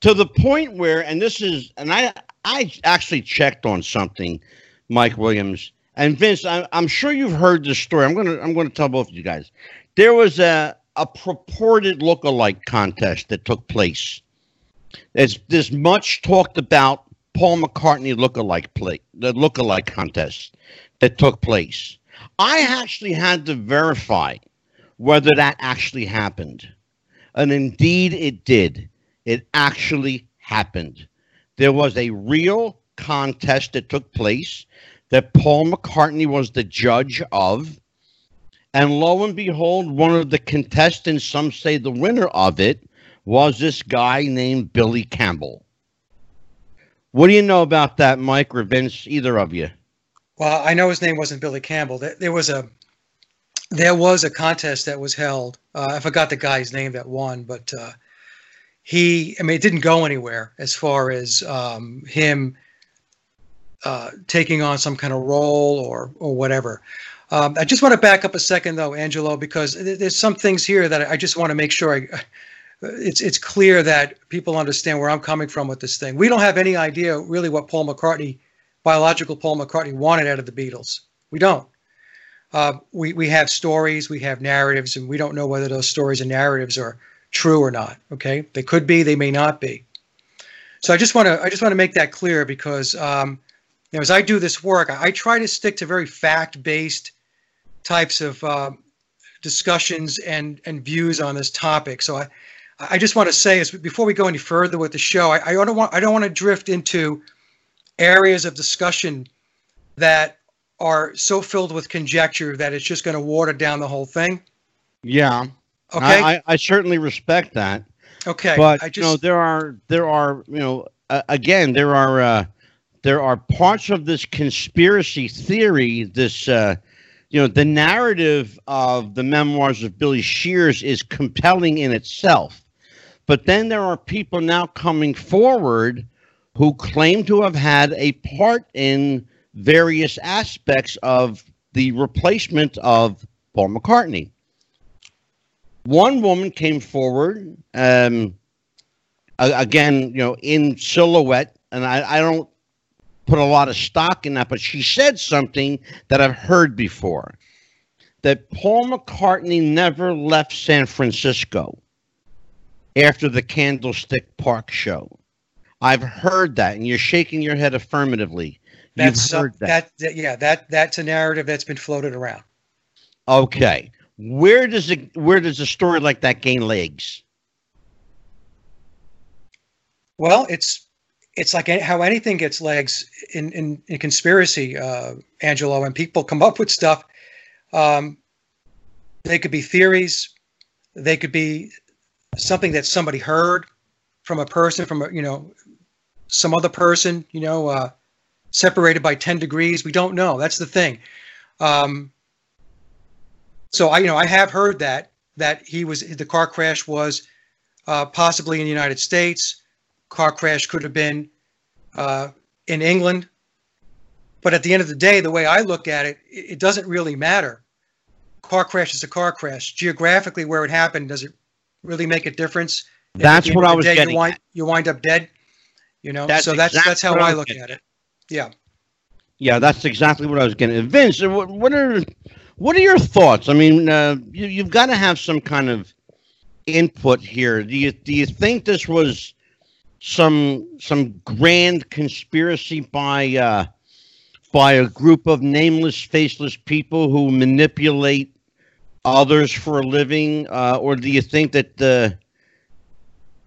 To the point where, and this is, and I, I actually checked on something, Mike Williams and Vince. I, I'm sure you've heard this story. I'm gonna, I'm gonna tell both of you guys. There was a, a purported look-alike contest that took place. There's this much talked about Paul McCartney look-alike play, the look-alike contest that took place. I actually had to verify whether that actually happened. And indeed it did. It actually happened. There was a real contest that took place that Paul McCartney was the judge of. And lo and behold, one of the contestants, some say the winner of it, was this guy named Billy Campbell. What do you know about that, Mike or Vince? Either of you? Well, I know his name wasn't Billy Campbell. There, was a there was a contest that was held. Uh, I forgot the guy's name that won, but uh, he. I mean, it didn't go anywhere as far as um, him uh, taking on some kind of role or or whatever. Um, I just want to back up a second, though, Angelo, because there- there's some things here that I just want to make sure I. (laughs) It's it's clear that people understand where I'm coming from with this thing. We don't have any idea really what Paul McCartney biological Paul McCartney wanted out of the Beatles. We don't. Uh, we we have stories, we have narratives, and we don't know whether those stories and narratives are true or not. Okay, they could be, they may not be. So I just want to I just want to make that clear because um, you know as I do this work, I, I try to stick to very fact based types of uh, discussions and and views on this topic. So I I just want to say is before we go any further with the show, I, I don't want I don't want to drift into areas of discussion that are so filled with conjecture that it's just going to water down the whole thing. Yeah. Okay. I, I, certainly respect that. okay. but I you know there are there are you know uh, again there are uh, there are parts of this conspiracy theory this uh, you know the narrative of the memoirs of Billy Shears is compelling in itself but then there are people now coming forward who claim to have had a part in various aspects of the replacement of Paul McCartney. One woman came forward, um, again, you know, in silhouette, and I, I don't put a lot of stock in that, but she said something that I've heard before that Paul McCartney never left San Francisco after the Candlestick Park show. I've heard that, and you're shaking your head affirmatively. That's You've heard uh, that. that. Yeah, that that's a narrative that's been floated around. Okay, where does it? Where does a story like that gain legs? Well, it's it's like how anything gets legs in in, in conspiracy, uh, Angelo. And people come up with stuff. Um, they could be theories. They could be something that somebody heard from a person, from a you know some other person. You know, uh, separated by ten degrees. We don't know. That's the thing. Um, so I you know I have heard that that he was the car crash was uh, possibly in the United States car crash could have been uh, in England. But at the end of the day, the way I look at it, it doesn't really matter. Car crash is a car crash. Geographically, where it happened, does it really make a difference? That's what I was day, getting. You wind, you wind, up dead. You know, that's so that's exactly that's how I look getting. at it. Yeah. Yeah, that's exactly what I was getting. Vince, what, what are what are your thoughts? I mean, uh, you, you've got to have some kind of input here. Do you do you think this was some some grand conspiracy by uh, by a group of nameless, faceless people who manipulate others for a living, uh, or do you think that the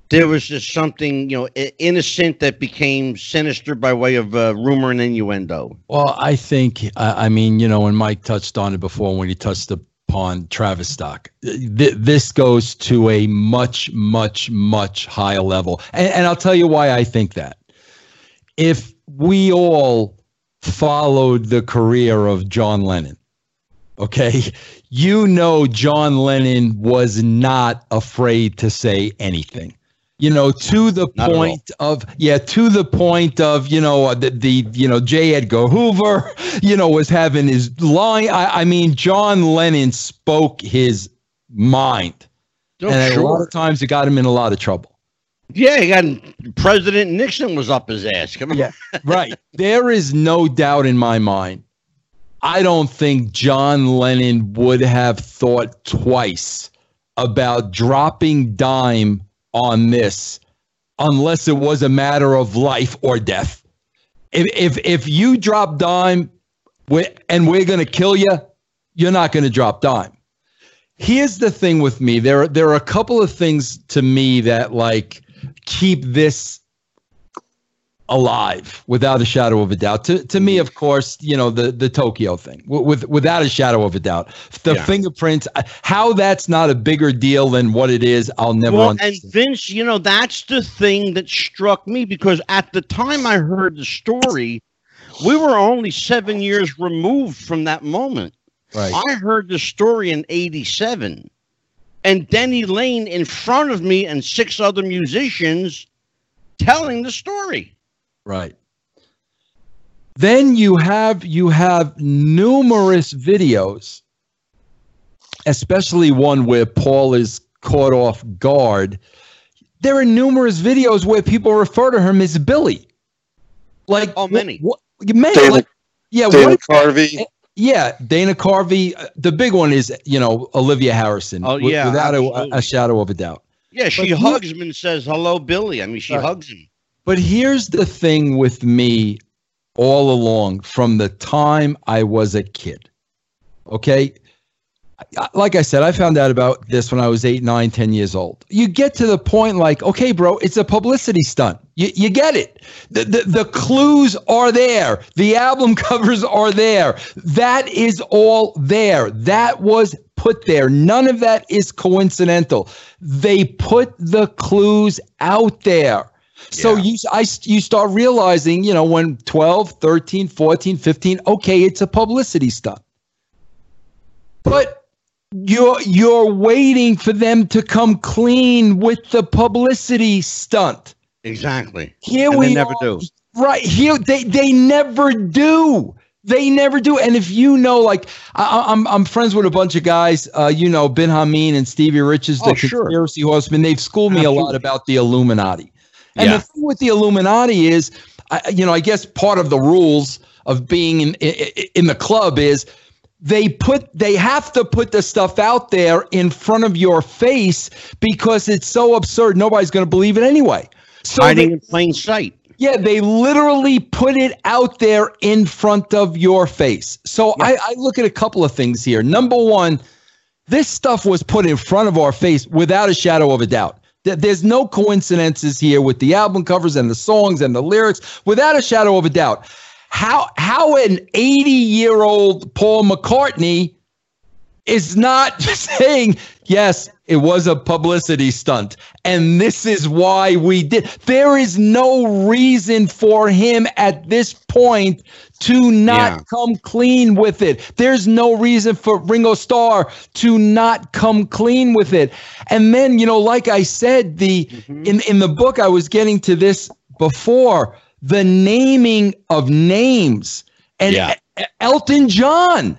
there was just something you know innocent that became sinister by way of uh, rumor and innuendo? Well, I think I mean you know when Mike touched on it before when he touched upon Tavistock. Th- this goes to a much, much, much higher level. And, and I'll tell you why I think that. If we all followed the career of John Lennon, okay, you know John Lennon was not afraid to say anything you know, to the Not point of yeah, to the point of you know uh, the, the you know J. Edgar Hoover, (laughs) you know, was having his line. I, I mean, John Lennon spoke his mind, oh, and sure. a lot of times it got him in a lot of trouble. Yeah, he got President Nixon was up his ass. Come on. Yeah, right. There is no doubt in my mind. I don't think John Lennon would have thought twice about dropping dime on this unless it was a matter of life or death. If if if you drop dime and we're going to kill you, you're not going to drop dime. Here's the thing with me. There there are a couple of things to me that like keep this alive without a shadow of a doubt. To to me, of course, you know the the Tokyo thing with without a shadow of a doubt. The yeah. fingerprints, how that's not a bigger deal than what it is, I'll never well, understand. And Vince, you know that's the thing that struck me because at the time I heard the story, we were only seven years removed from that moment. Right. I heard the story in '87, and Denny Laine in front of me and six other musicians telling the story. Right. Then you have you have numerous videos, especially one where Paul is caught off guard. There are numerous videos where people refer to him as Billy. Like oh, many, what, many, Dana, like, yeah, Dana what, Carvey. Yeah, Dana Carvey. Uh, the big one is you know Olivia Harrison. Oh yeah, without a, a, shadow of a doubt. Yeah, she but hugs he, him and says hello, Billy. I mean, she right. hugs him. But here's the thing with me all along from the time I was a kid. Okay. Like I said, I found out about this when I was eight, nine, ten years old. You get to the point like, okay, bro, it's a publicity stunt. You, you get it. The, the, the clues are there. The album (laughs) covers are there. That is all there. That was put there. None of that is coincidental. They put the clues out there. So yeah. you I you start realizing, you know, when 12, 13, 14, 15, okay, it's a publicity stunt. But you're you're waiting for them to come clean with the publicity stunt. Exactly. Here and we never are, do. Right here, they they never do. They never do. And if you know, like, I, I'm I'm friends with a bunch of guys. Uh, you know, Ben Hameen and Stevie Richards, the Oh, sure. conspiracy horsemen. They've schooled me a lot about the Illuminati. And Yeah. the thing with the Illuminati is, I, you know, I guess part of the rules of being in in, in the club is they put they have to put the stuff out there in front of your face because it's so absurd. Nobody's going to believe it anyway. So Hiding they- in plain sight. yeah, they literally put it out there in front of your face. So I, I look at a couple of things here. Number one, this stuff was put in front of our face without a shadow of a doubt. There- There's no coincidences here with the album covers and the songs and the lyrics, without a shadow of a doubt. How how an 80 year old Paul McCartney is not (laughs) saying yes it was a publicity stunt and this is why we did. There is no reason for him at this point to not Yeah. come clean with it. There's no reason for ringo starr to not come clean with it. And then you know like i said the mm-hmm. in in the book i was getting to this before the naming of names. And Yeah. Elton john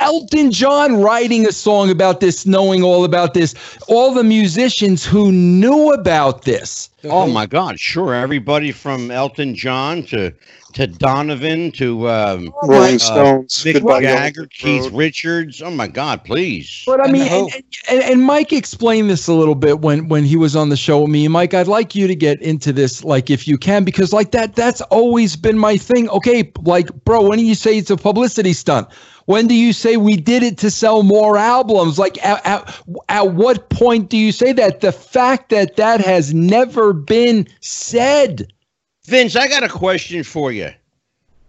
Elton John writing a song about this, knowing all about this, all the musicians who knew about this. Oh my God! Sure, everybody from Elton John to to Donovan to um, Rolling Uh, Stones, Mick Goodbye Jagger, Keith Road. Richards. Oh my God! Please. But I And mean, the and, and, and Mike explained this a little bit when when he was on the show with me. Mike, I'd like you to get into this, like if you can, because like that, that's always been my thing. Okay, like bro, when do you say it's a publicity stunt? When do you say we did it to sell more albums? Like at, at, at what point do you say that? The fact that that has never been said. Vince, I got a question for you.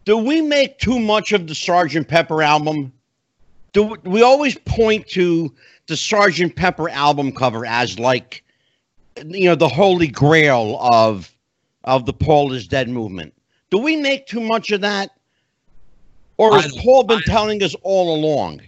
Do we make too much of the Sergeant Pepper album? Do we always point to the Sergeant Pepper album cover as like, you know, the holy grail of of the Paul is Dead movement? Do we make too much of that, or has Paul been telling us all along?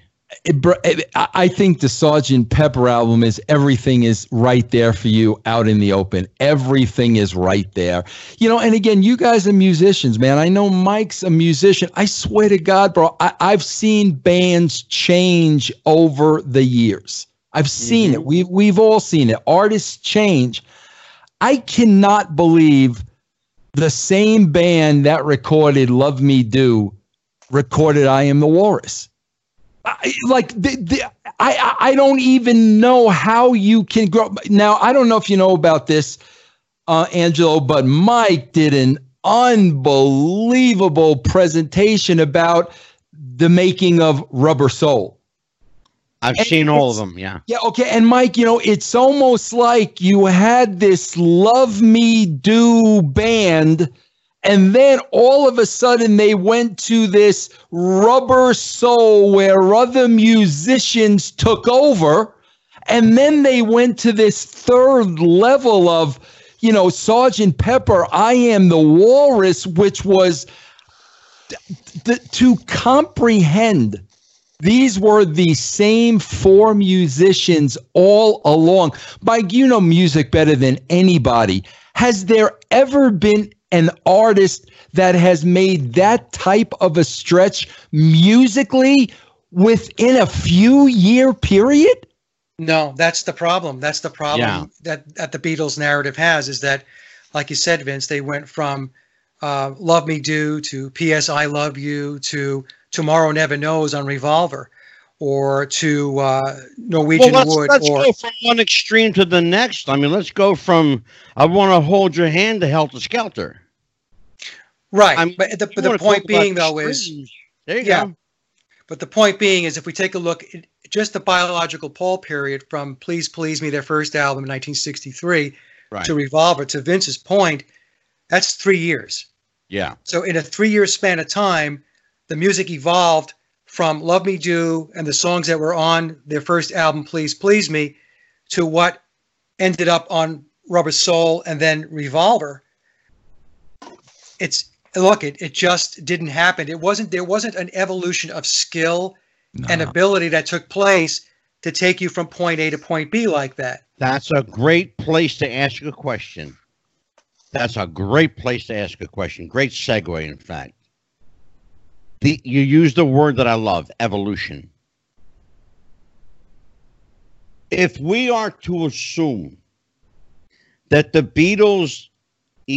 it, I think the Sergeant Pepper album is everything is right there for you out in the open. Everything is right there. You know, and again, you guys are musicians, man. I know Mike's a musician. I swear to God, bro, I, I've seen bands change over the years. I've seen mm-hmm. it. We've we've all seen it. Artists change. I cannot believe the same band that recorded Love Me Do recorded I Am the Walrus. I, like the, the, I I- don't even know how you can grow. Now I don't know if you know about this, uh, Angelo, but Mike did an unbelievable presentation about the making of Rubber Soul. I've And seen all of them. Yeah. Yeah, okay. And Mike, you know, it's almost like you had this Love Me Do band, and then all of a sudden they went to this rubber soul where other musicians took over. And then they went to this third level of, you know, Sergeant Pepper, I Am the Walrus, which was to comprehend these were the same four musicians all along. Mike, you know music better than anybody. Has there ever been an artist that has made that type of a stretch musically within a few year period? No, that's the problem. That's the problem Yeah. that that the Beatles narrative has is that, like you said, Vince, they went from uh, "Love Me Do" to "P.S. I Love You" to "Tomorrow Never Knows" on Revolver, or to uh, "Norwegian well, let's, Wood," let's or go from one extreme to the next. I mean, let's go from I want to hold your hand to Helter Skelter. Right. I'm- but the, but the point being, though, is there you Yeah. go. But the point being is, if we take a look at just the biological Paul period from "Please Please Me," their first album in 1963, Right. to Revolver, to Vince's point, that's three years. Yeah. So in a three-year span of time, the music evolved from "Love Me Do" and the songs that were on their first album, "Please Please Me," to what ended up on Rubber Soul and then Revolver. It's look, it, it just didn't happen. It wasn't there wasn't an evolution of skill and ability that took place to take you from point A to point B like that. That's a great place to ask a question. That's a great place to ask a question. Great segue, in fact. the you use the word that I love, evolution. If we are to assume that the Beatles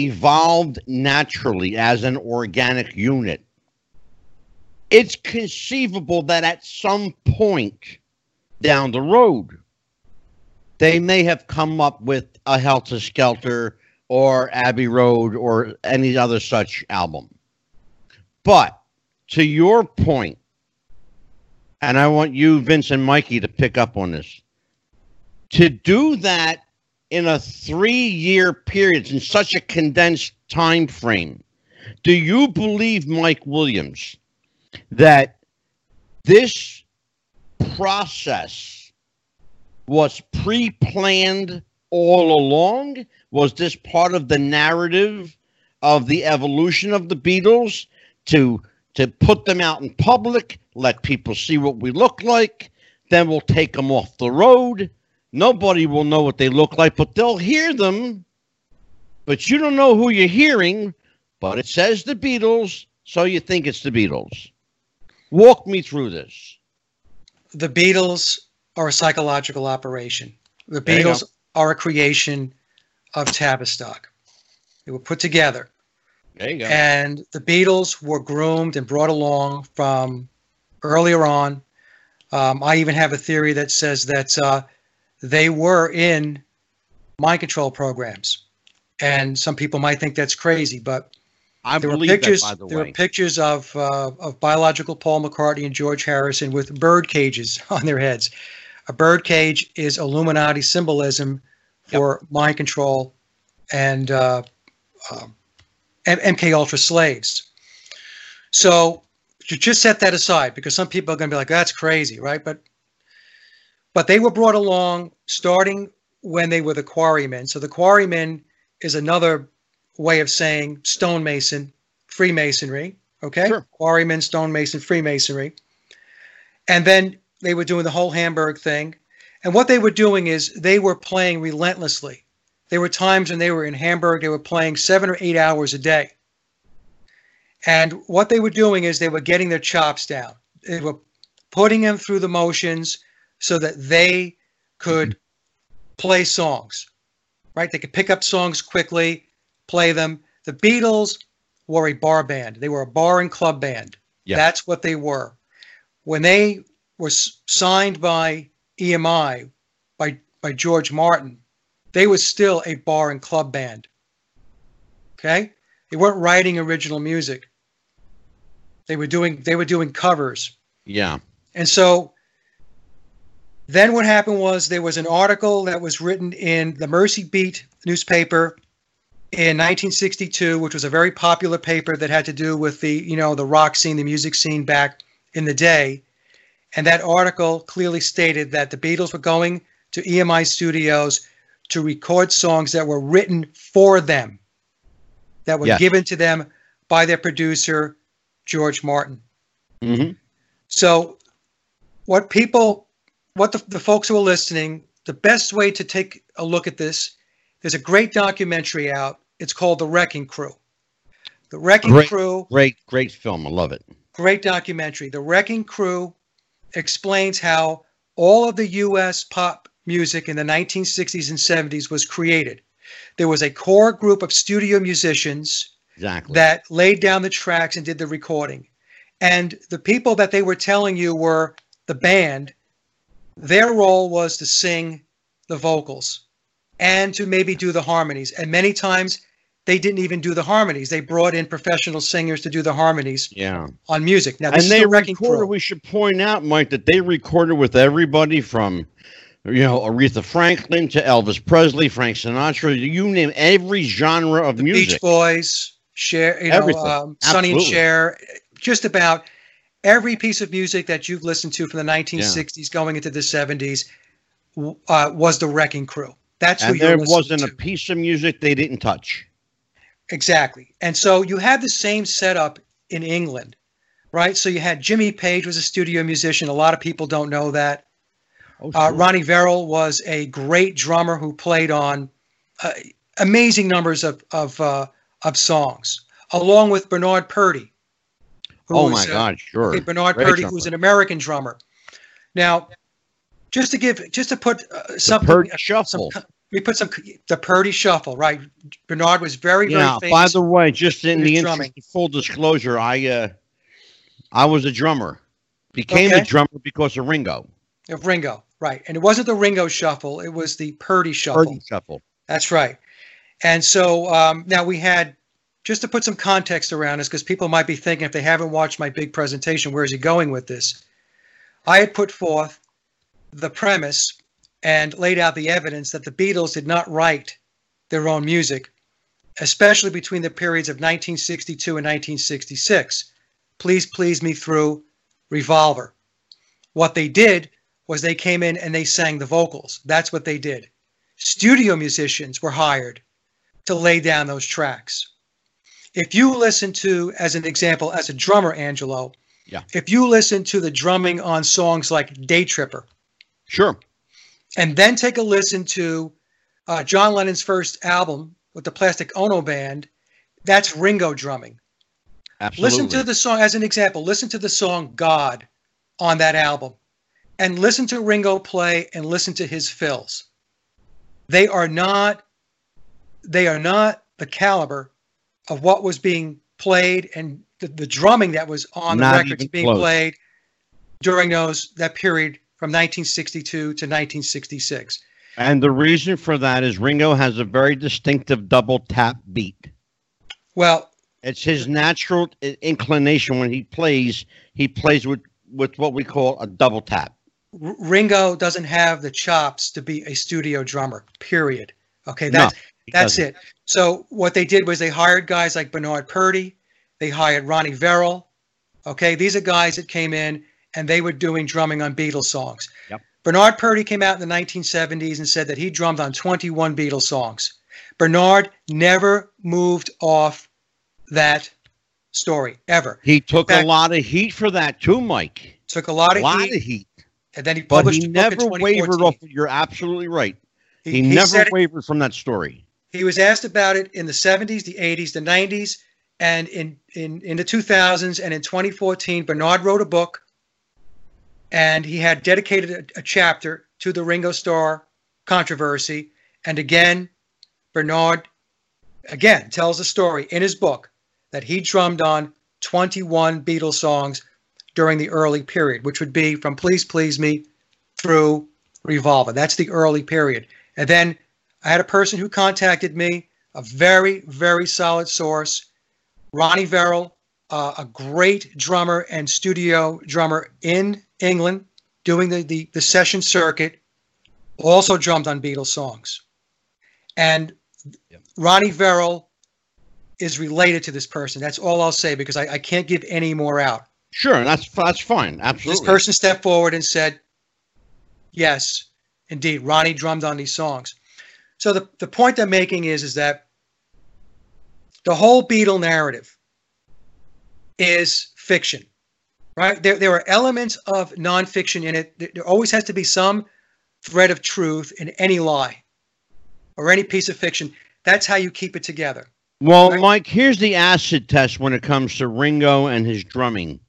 evolved naturally as an organic unit, it's conceivable that at some point down the road, they may have come up with a Helter Skelter or Abbey Road or any other such album. But to your point, and I want you, Vince and Mikey, to pick up on this. To do that in a three-year period in such a condensed time frame, do you believe, Mike Williams, that this process was pre-planned all along? Was this part of the narrative of the evolution of the Beatles to to put them out in public, let people see what we look like, then we'll take them off the road. Nobody will know what they look like, but they'll hear them. But you don't know who you're hearing, but it says the Beatles, so you think it's the Beatles. Walk me through this. The Beatles are a psychological operation. The Beatles are a creation of Tavistock. They were put together. There you go. And the Beatles were groomed and brought along from earlier on. Um, I even have a theory that says that uh, they were in mind control programs. And some people might think that's crazy, but I there were pictures. that, by the there way. were pictures of uh, of biological Paul McCartney and George Harrison with bird cages (laughs) on their heads. A bird cage is Illuminati symbolism for mind control and uh, uh, MK Ultra slaves. So just set that aside, because some people are going to be like, "That's crazy," right? But but they were brought along starting when they were the quarrymen. So the quarrymen is another way of saying stonemason, Freemasonry. Okay, Sure. quarrymen, stonemason, Freemasonry, and then they were doing the whole Hamburg thing. And what they were doing is they were playing relentlessly. There were times when they were in Hamburg, they were playing seven or eight hours a day. And what they were doing is they were getting their chops down. They were putting them through the motions so that they could mm-hmm. play songs, right? They could pick up songs quickly, play them. The Beatles were a bar band. They were a bar and club band. Yeah. That's what they were. When they were signed by EMI, by, by George Martin, they was still a bar and club band. Okay? They weren't writing original music. They were doing they were doing covers. Yeah. And so then what happened was there was an article that was written in the Mersey Beat newspaper in 1962, which was a very popular paper that had to do with the, you know, the rock scene, the music scene back in the day. And that article clearly stated that the Beatles were going to EMI studios to record songs that were written for them, that were Yes. given to them by their producer, George Martin. hmm So, what people, what the, the folks who are listening, the best way to take a look at this, there's a great documentary out. It's called The Wrecking Crew. The Wrecking Great. Crew, Great, great film. I love it. great documentary. The Wrecking Crew explains how all of the U.S. pop music in the 1960s and 70s was created. There was a core group of studio musicians Exactly. that laid down the tracks and did the recording. And the people that they were telling you were the band, their role was to sing the vocals and to maybe do the harmonies. And many times they didn't even do the harmonies. They brought in professional singers to do the harmonies yeah. on music. Now, this and is they the recorded. We should point out, Mike, that they recorded with everybody from, you know, Aretha Franklin to Elvis Presley, Frank Sinatra. You name every genre of Beach music. Beach Boys, Cher, you know, um, Sonny and Cher, just about every piece of music that you've listened to from the 1960s going into the 70s uh, was the Wrecking Crew. That's who and there wasn't to. a piece of music they didn't touch. Exactly. And so you had the same setup in England, right? So you had Jimmy Page was a studio musician. A lot of people don't know that. Oh, Uh. Ronnie Verrell was a great drummer who played on uh, amazing numbers of of uh, of songs, along with Bernard Purdie. Oh my uh, God, sure. okay, Bernard Great Purdie, drummer. who's an American drummer. Now, just to give, just to put uh, something, Purdie uh, Shuffle. some, we put some the Purdie Shuffle, right? Bernard was very, very Yeah. By the way, just in the interest of full disclosure, I uh, I was a drummer. Became Okay. a drummer because of Ringo. of Ringo, right? And it wasn't the Ringo Shuffle; it was the Purdie Shuffle. Purdie Shuffle. That's right. And so um, now we had, just to put some context around this, because people might be thinking if they haven't watched my big presentation, where is he going with this? I had put forth the premise and laid out the evidence that the Beatles did not write their own music, especially between the periods of 1962 and 1966. Please Please Me Through, Revolver. What they did was they came in and they sang the vocals. That's what they did studio musicians were hired to lay down those tracks. If you listen to, as an example, as a drummer, Angelo, Yeah. if you listen to the drumming on songs like Day Tripper, Sure. and then take a listen to uh, John Lennon's first album with the Plastic Ono Band, that's Ringo drumming. Absolutely. Listen to the song, as an example, listen to the song God on that album and listen to Ringo play and listen to his fills. They are not they are not the caliber of what was being played and the, the drumming that was on the Not records being close. played during those that period from 1962 to 1966. And the reason for that is Ringo has a very distinctive double tap beat. Well, It's his natural inclination when he plays. He plays with with what we call a double tap. Ringo doesn't have the chops to be a studio drummer. Period. Okay, No, that's he that's doesn't. it. So what they did was they hired guys like Bernard Purdie, they hired Ronnie Verrell. Okay, these are guys that came in and they were doing drumming on Beatles songs. Yep. Bernard Purdie came out in the 1970s and said that he drummed on 21 Beatles songs. Bernard never moved off that story ever. He took fact- a lot of heat for that too, Mike. Took a lot of, A lot heat, of heat. and then he published But he a book in never wavered off. You're absolutely right. He, he never said it- wavered from that story. He was asked about it in the 70s, the 80s, the 90s, and in, in, in the 2000s. And in 2014, Bernard wrote a book and he had dedicated a, a chapter to the Ringo Starr controversy. And again, Bernard, again, tells the story in his book that he drummed on 21 Beatles songs during the early period, which would be from Please Please Me through Revolver. That's the early period. And then I had a person who contacted me, a very, very solid source, Ronnie Verrell, uh, a great drummer and studio drummer in England, doing the, the, the session circuit, also drummed on Beatles songs. And Yep. Ronnie Verrell is related to this person. That's all I'll say because I, I can't give any more out. Sure, that's that's fine. Absolutely. This person stepped forward and said, Yes, indeed, Ronnie drummed on these songs. So the, the point I'm making is, is that the whole Beatle narrative is fiction, right? There, there are elements of nonfiction in it. There, there always has to be some thread of truth in any lie or any piece of fiction. That's how you keep it together. Well, Right. Mike, here's the acid test when it comes to Ringo and his drumming.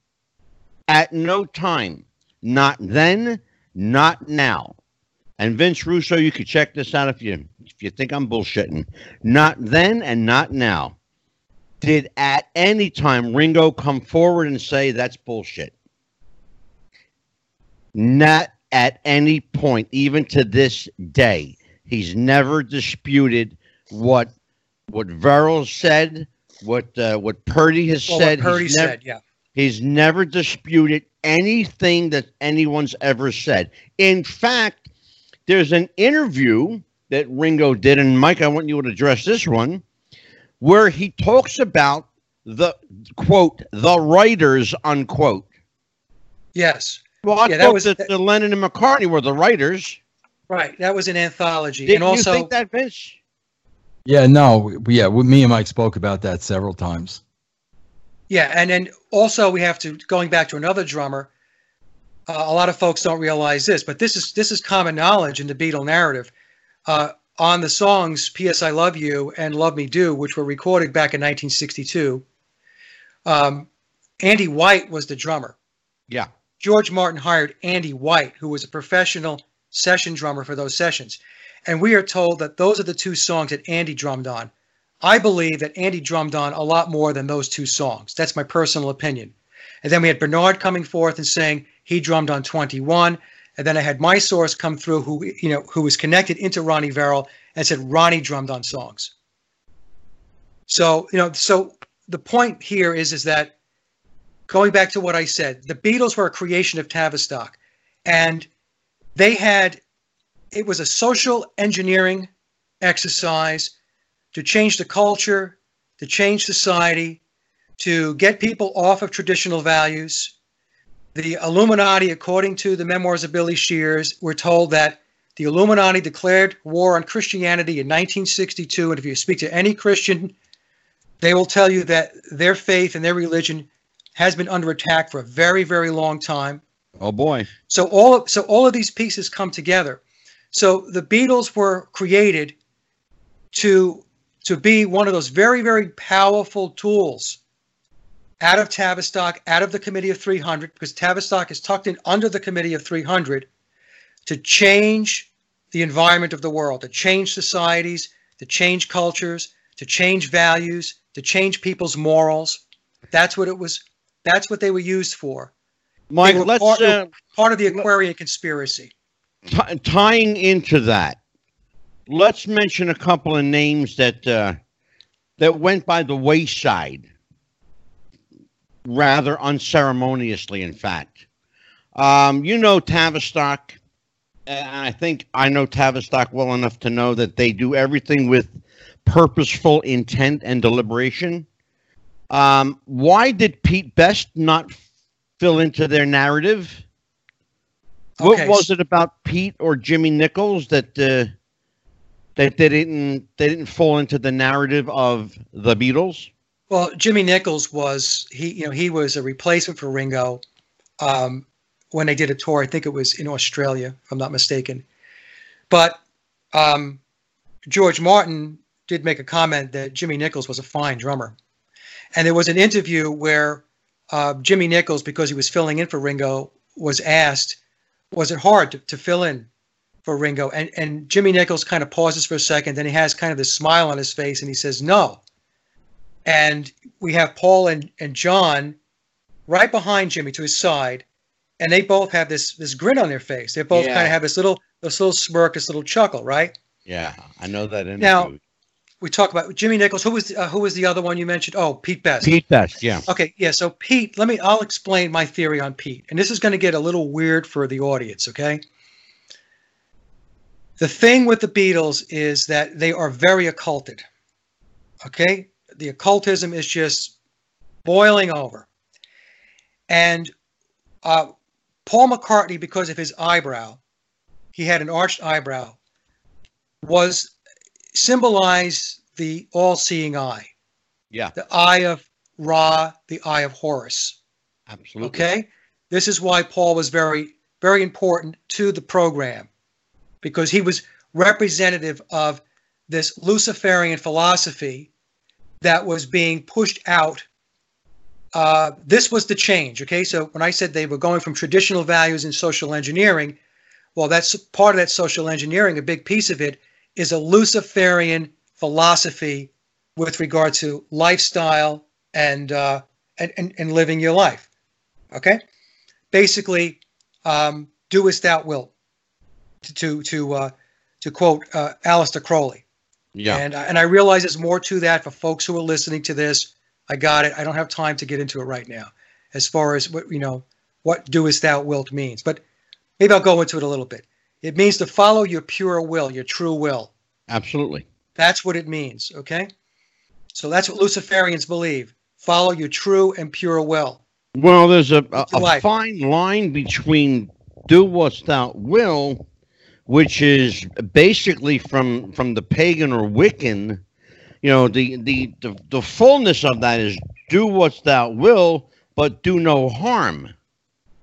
At no time, not then, not now. And Vince Russo, you could check this out if you if you think I'm bullshitting. Not then and not now. Did at any time Ringo come forward and say that's bullshit? Not at any point, even to this day. He's never disputed what what Verrell said, what uh, what Purdie has Well, said. Purdie he's never, said, yeah. He's never disputed anything that anyone's ever said. In fact, there's an interview that Ringo did, and Mike, I want you to address this one, where he talks about the quote the writers unquote. Yes. Well, I Yeah, that thought was- that, the Lennon and McCartney were the writers. Right. That was an anthology. Didn't and also, you think that, Vince? Yeah, no, yeah, we- me and Mike spoke about that several times. Yeah, and then also we have to going back to another drummer. Uh, a lot of folks don't realize this, but this is this is common knowledge in the Beatle narrative. Uh, on the songs "P.S. I Love You" and "Love Me Do," which were recorded back in 1962, um, Andy White was the drummer. Yeah. George Martin hired Andy White, who was a professional session drummer for those sessions. And we are told that those are the two songs that Andy drummed on. I believe that Andy drummed on a lot more than those two songs. That's my personal opinion. And then we had Bernard coming forth and saying he drummed on 21. And then I had my source come through who you know who was connected into Ronnie Verrell and said Ronnie drummed on songs. So, you know, so the point here is is that going back to what I said, the Beatles were a creation of Tavistock. And they had it was a social engineering exercise to change the culture, to change society, to get people off of traditional values. The Illuminati, according to the memoirs of Billy Shears, were told that the Illuminati declared war on Christianity in 1962. And if you speak to any Christian, they will tell you that their faith and their religion has been under attack for a very, very long time. Oh boy. So all of, so all of these pieces come together. So the Beatles were created to to be one of those very, very powerful tools out of Tavistock, out of the Committee of 300, because Tavistock is tucked in under the Committee of 300 to change the environment of the world, to change societies, to change cultures, to change values, to change people's morals. That's what it was. That's what they were used for. Mike, let's part- uh, Part of the Aquarian conspiracy. t- tying into that. Let's mention a couple of names that uh, that went by the wayside, rather unceremoniously. In fact, um, you know Tavistock, and I think I know Tavistock well enough to know that they do everything with purposeful intent and deliberation. Um, why did Pete Best not fill into their narrative? Okay, What was it about Pete or Jimmy Nichols that uh, that they didn't they didn't fall into the narrative of the Beatles? Well, Jimmy Nichols was he you know he was a replacement for Ringo um, when they did a tour. I think it was in Australia, if I'm not mistaken. But um, George Martin did make a comment that Jimmy Nichols was a fine drummer, and there was an interview where uh, Jimmy Nichols, because he was filling in for Ringo, was asked, "Was it hard to, to fill in for Ringo?" And and Jimmy Nichols kind of pauses for a second, then he has kind of this smile on his face, and he says, "No." And we have Paul and, and John right behind Jimmy to his side, and they both have this this grin on their face. They both Yeah. kind of have this little this little smirk, this little chuckle, right? Yeah, I know that. Now- interview. We talk about Jimmy Nichols. Who was uh, who was the other one you mentioned? Oh, Pete Best. Pete Best, yeah, Okay, yeah. So Pete, let me. I'll explain my theory on Pete, and this is going to get a little weird for the audience. Okay. The thing with the Beatles is that they are very occulted. Okay, the occultism is just boiling over, and uh, Paul McCartney, because of his eyebrow, he had an arched eyebrow, was symbolized the all-seeing eye yeah, the eye of Ra, the eye of Horus. absolutely. Okay? This is why Paul was very, very important to the program because he was representative of this Luciferian philosophy that was being pushed out. Uh, this was the change. Okay? So when I said they were going from traditional values and social engineering, well, that's part of that social engineering. A big piece of it is a Luciferian philosophy with regard to lifestyle and uh, and, and and living your life. Okay, basically, um, do as thou wilt. To to uh, to quote uh, Aleister Crowley. Yeah, And and I realize there's more to that for folks who are listening to this. I got it. I don't have time to get into it right now, as far as what you know, what do as thou wilt means. But maybe I'll go into it a little bit. It means to follow your pure will, your true will. absolutely. That's what it means. Okay. So that's what Luciferians believe. Follow your true and pure will. Well, there's a, a, a fine line between "do what thou will," which is basically from from the pagan or Wiccan. You know, the the the, the fullness of that is "do what thou will," but do no harm.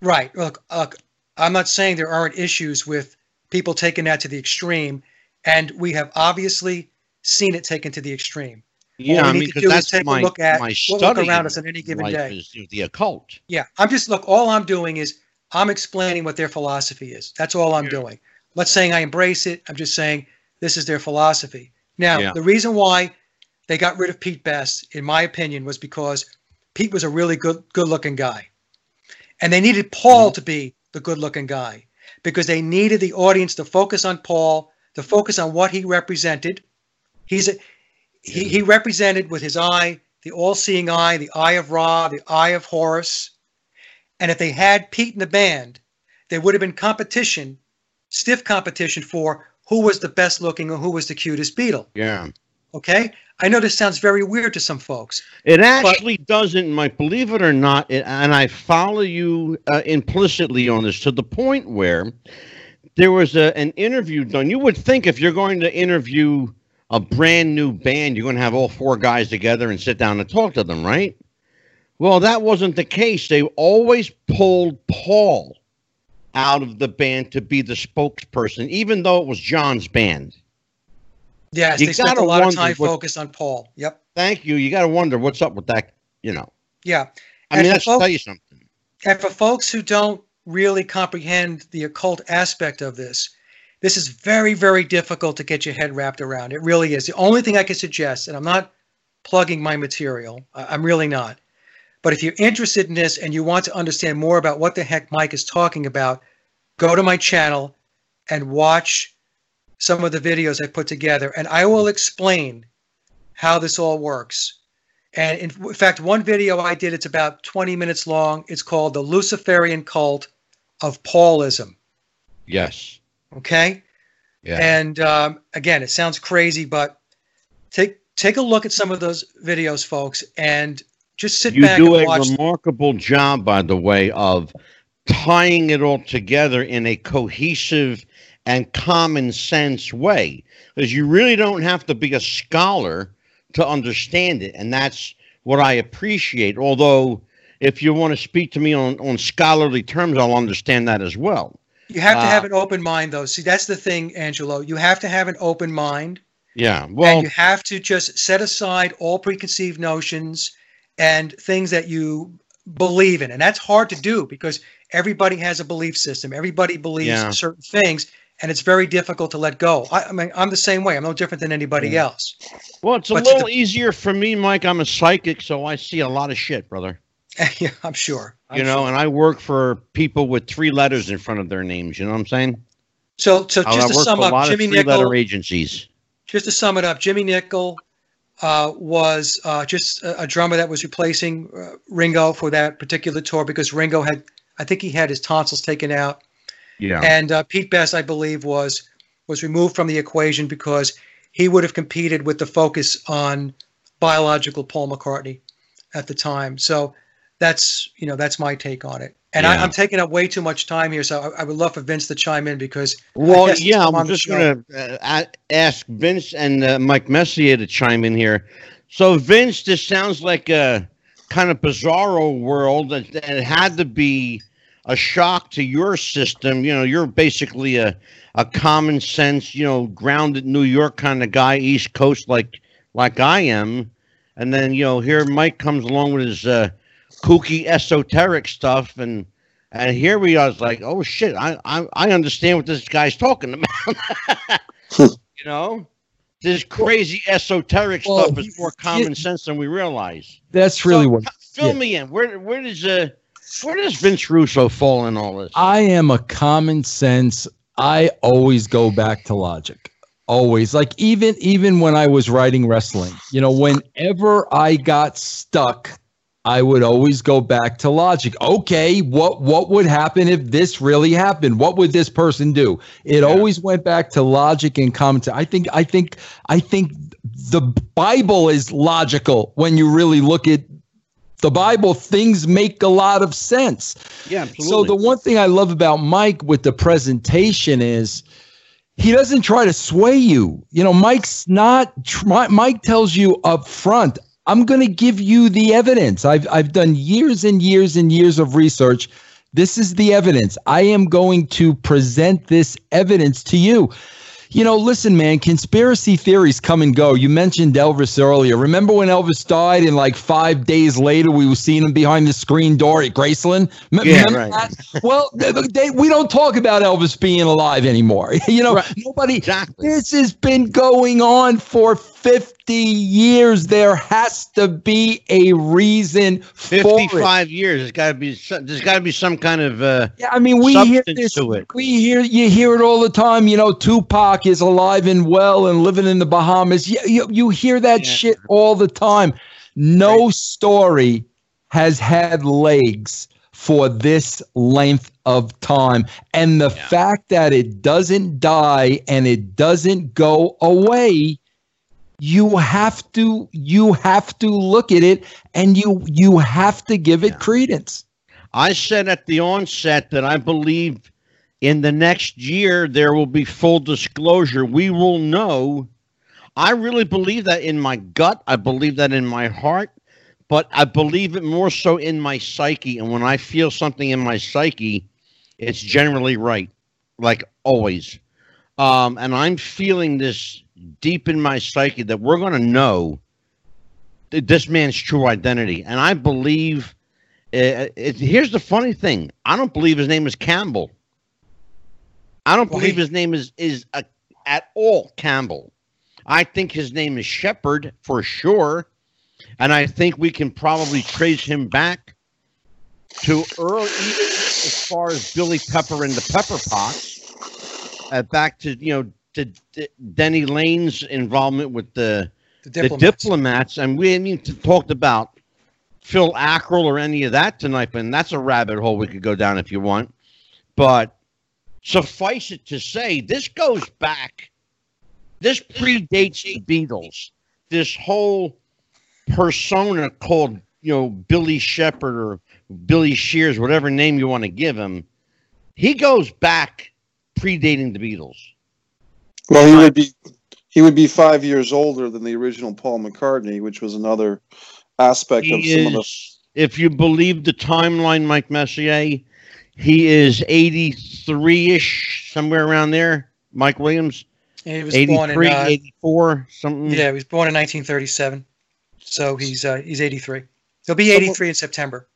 Right. Look, look, I'm not saying there aren't issues with people taking that to the extreme, and we have obviously seen it taken to the extreme. Yeah, All we I need mean, to because do is that's take a my look at my what study look around in us on any given life day. is the occult. Yeah, I'm just look. All I'm doing is I'm explaining what their philosophy is. That's all I'm Yeah. doing. I'm not saying I embrace it. I'm just saying this is their philosophy. Now, Yeah. the reason why they got rid of Pete Best, in my opinion, was because Pete was a really good, good-looking guy, and they needed Paul Mm-hmm. to be the good-looking guy because they needed the audience to focus on Paul, to focus on what he represented. He's a he, he represented with his eye the all-seeing eye, the eye of Ra, the eye of Horus. And if they had Pete in the band, there would have been competition, stiff competition for who was the best looking or who was the cutest Beatle. Yeah. Okay? I know this sounds very weird to some folks. It actually doesn't, Mike. Believe it or not, it, and I follow you uh, implicitly on this to the point where there was a, an interview done. You would think if you're going to interview a brand new band, you're going to have all four guys together and sit down and talk to them, right? Well, that wasn't the case. They always pulled Paul out of the band to be the spokesperson, even though it was John's band. Yes, You they spent a lot of time what- focused on Paul. Yep. Thank you. You got to wonder what's up with that. You know, Yeah. I And mean, let's folks- tell you something. And for folks who don't really comprehend the occult aspect of this, this is very, very difficult to get your head wrapped around. It really is. The only thing I can suggest, and I'm not plugging my material, I'm really not. But if you're interested in this and you want to understand more about what the heck Mike is talking about, go to my channel and watch some of the videos I put together, and I will explain how this all works. And in fact, one video I did, it's about 20 minutes long. It's called The Luciferian Cult of Paulism. Yes. Okay. Yeah. And um, again, it sounds crazy, but take take a look at some of those videos, folks, and just sit you back do and a remarkable job, by the way, of tying it all together in a cohesive and common sense way. Because you really don't have to be a scholar to understand it. And that's what I appreciate. Although, if you want to speak to me on, on scholarly terms, I'll understand that as well. You have to uh, have an open mind, though. See, that's the thing, Angelo. You have to have an open mind. Yeah. and Well, you have to just set aside all preconceived notions and things that you believe in and that's hard to do because everybody has a belief system everybody believes Yeah. certain things and it's very difficult to let go I, I mean i'm the same way i'm no different than anybody Yeah. else well, it's a but little the- easier for me, Mike. I'm a psychic, so I see a lot of shit, brother. (laughs) yeah, i'm sure I'm you know, sure. and I work for people with three letters in front of their names. You know what I'm saying? so so just to sum up lot jimmy Nicol agencies. just to sum it up jimmy Nicol uh, was uh, just a, a drummer that was replacing uh, ringo for that particular tour because ringo had i think he had his tonsils taken out Yeah. and uh, Pete Best, I believe, was was removed from the equation because he would have competed with the focus on biological Paul McCartney at the time. So that's you know that's my take on it. And I, Yeah. I'm taking up way too much time here, so I, I would love for Vince to chime in because Well, yeah, I'm just going to uh, ask Vince and uh, Mike Messier to chime in here. So, Vince, this sounds like a kind of bizarro world that, that it had to be a shock to your system. You know, you're basically a, a common sense, you know, grounded New York kind of guy, East Coast like like I am. And then, you know, here Mike comes along with his uh, kooky esoteric stuff and and here we are, it's like, oh shit, I, I I understand what this guy's talking about. (laughs) you know, this crazy esoteric Well, stuff is more you- common sense than we realize. That's really So, what Fill yeah. me in. Where where does uh where does Vince Russo fall in all this? I am a common sense. I always go back to logic. Always. Like even even when I was writing wrestling, you know, whenever I got stuck, I would always go back to logic. Okay, what what would happen if this really happened? What would this person do? It Yeah. always went back to logic and common sense. I think I think I think the Bible is logical when you really look at the Bible. Things make a lot of sense. yeah, absolutely. So the one thing I love about Mike with the presentation is he doesn't try to sway you. You know, Mike's not. Mike tells you up front, "I'm going to give you the evidence. I've I've done years and years and years of research. This is the evidence. I am going to present this evidence to you." you know, listen, man, conspiracy theories come and go. You mentioned Elvis earlier. Remember when Elvis died and like five days later we were seeing him behind the screen door at Graceland? M- Yeah, right. that? Well, they, they- we don't talk about Elvis being alive anymore. (laughs) you know, Right. nobody. Exactly. This has been going on for 50 years. There has to be a reason for it. 55 years. There's got to be some, there's got to be some kind of uh, Yeah, I mean, we hear this. it. We hear you hear it all the time. You know, Tupac is alive and well and living in the Bahamas. You you, you hear that Yeah. shit all the time. No story has had legs for this length of time, and the Yeah. fact that it doesn't die and it doesn't go away. You have to you have to look at it and you you have to give it Yeah. credence. I said at the onset that I believe in the next year there will be full disclosure. We will know. I really believe that in my gut. I believe that in my heart, but I believe it more so in my psyche. And when I feel something in my psyche, it's generally right, like always. Um, and I'm feeling this deep in my psyche that we're going to know th- this man's true identity. And I believe uh, it, here's the funny thing. I don't believe his name is Campbell. I don't Well, believe his name is is a, at all Campbell. I think his name is Shepard for sure, and I think we can probably trace him back to early, even as far as Billy Pepper and the Pepper Pots, uh, back to you know to, D- Denny Laine's involvement with the The the diplomats. diplomats, and we haven't even talked about Phil Ackrill or any of that tonight, and that's a rabbit hole we could go down if you want. But suffice it to say, this goes back. This predates the Beatles. This whole persona called, you know, Billy Shepherd or Billy Shears, whatever name you want to give him, he goes back predating the Beatles. Well, he would be he would be five years older than the original Paul McCartney, which was another aspect of He some of the. is, if you believe the timeline, Mike Messier, he is 83 ish, somewhere around there. Mike Williams, And he was born in uh, 84, something. yeah, he was born in 1937, so he's uh, he's 83. He'll be 83 in September.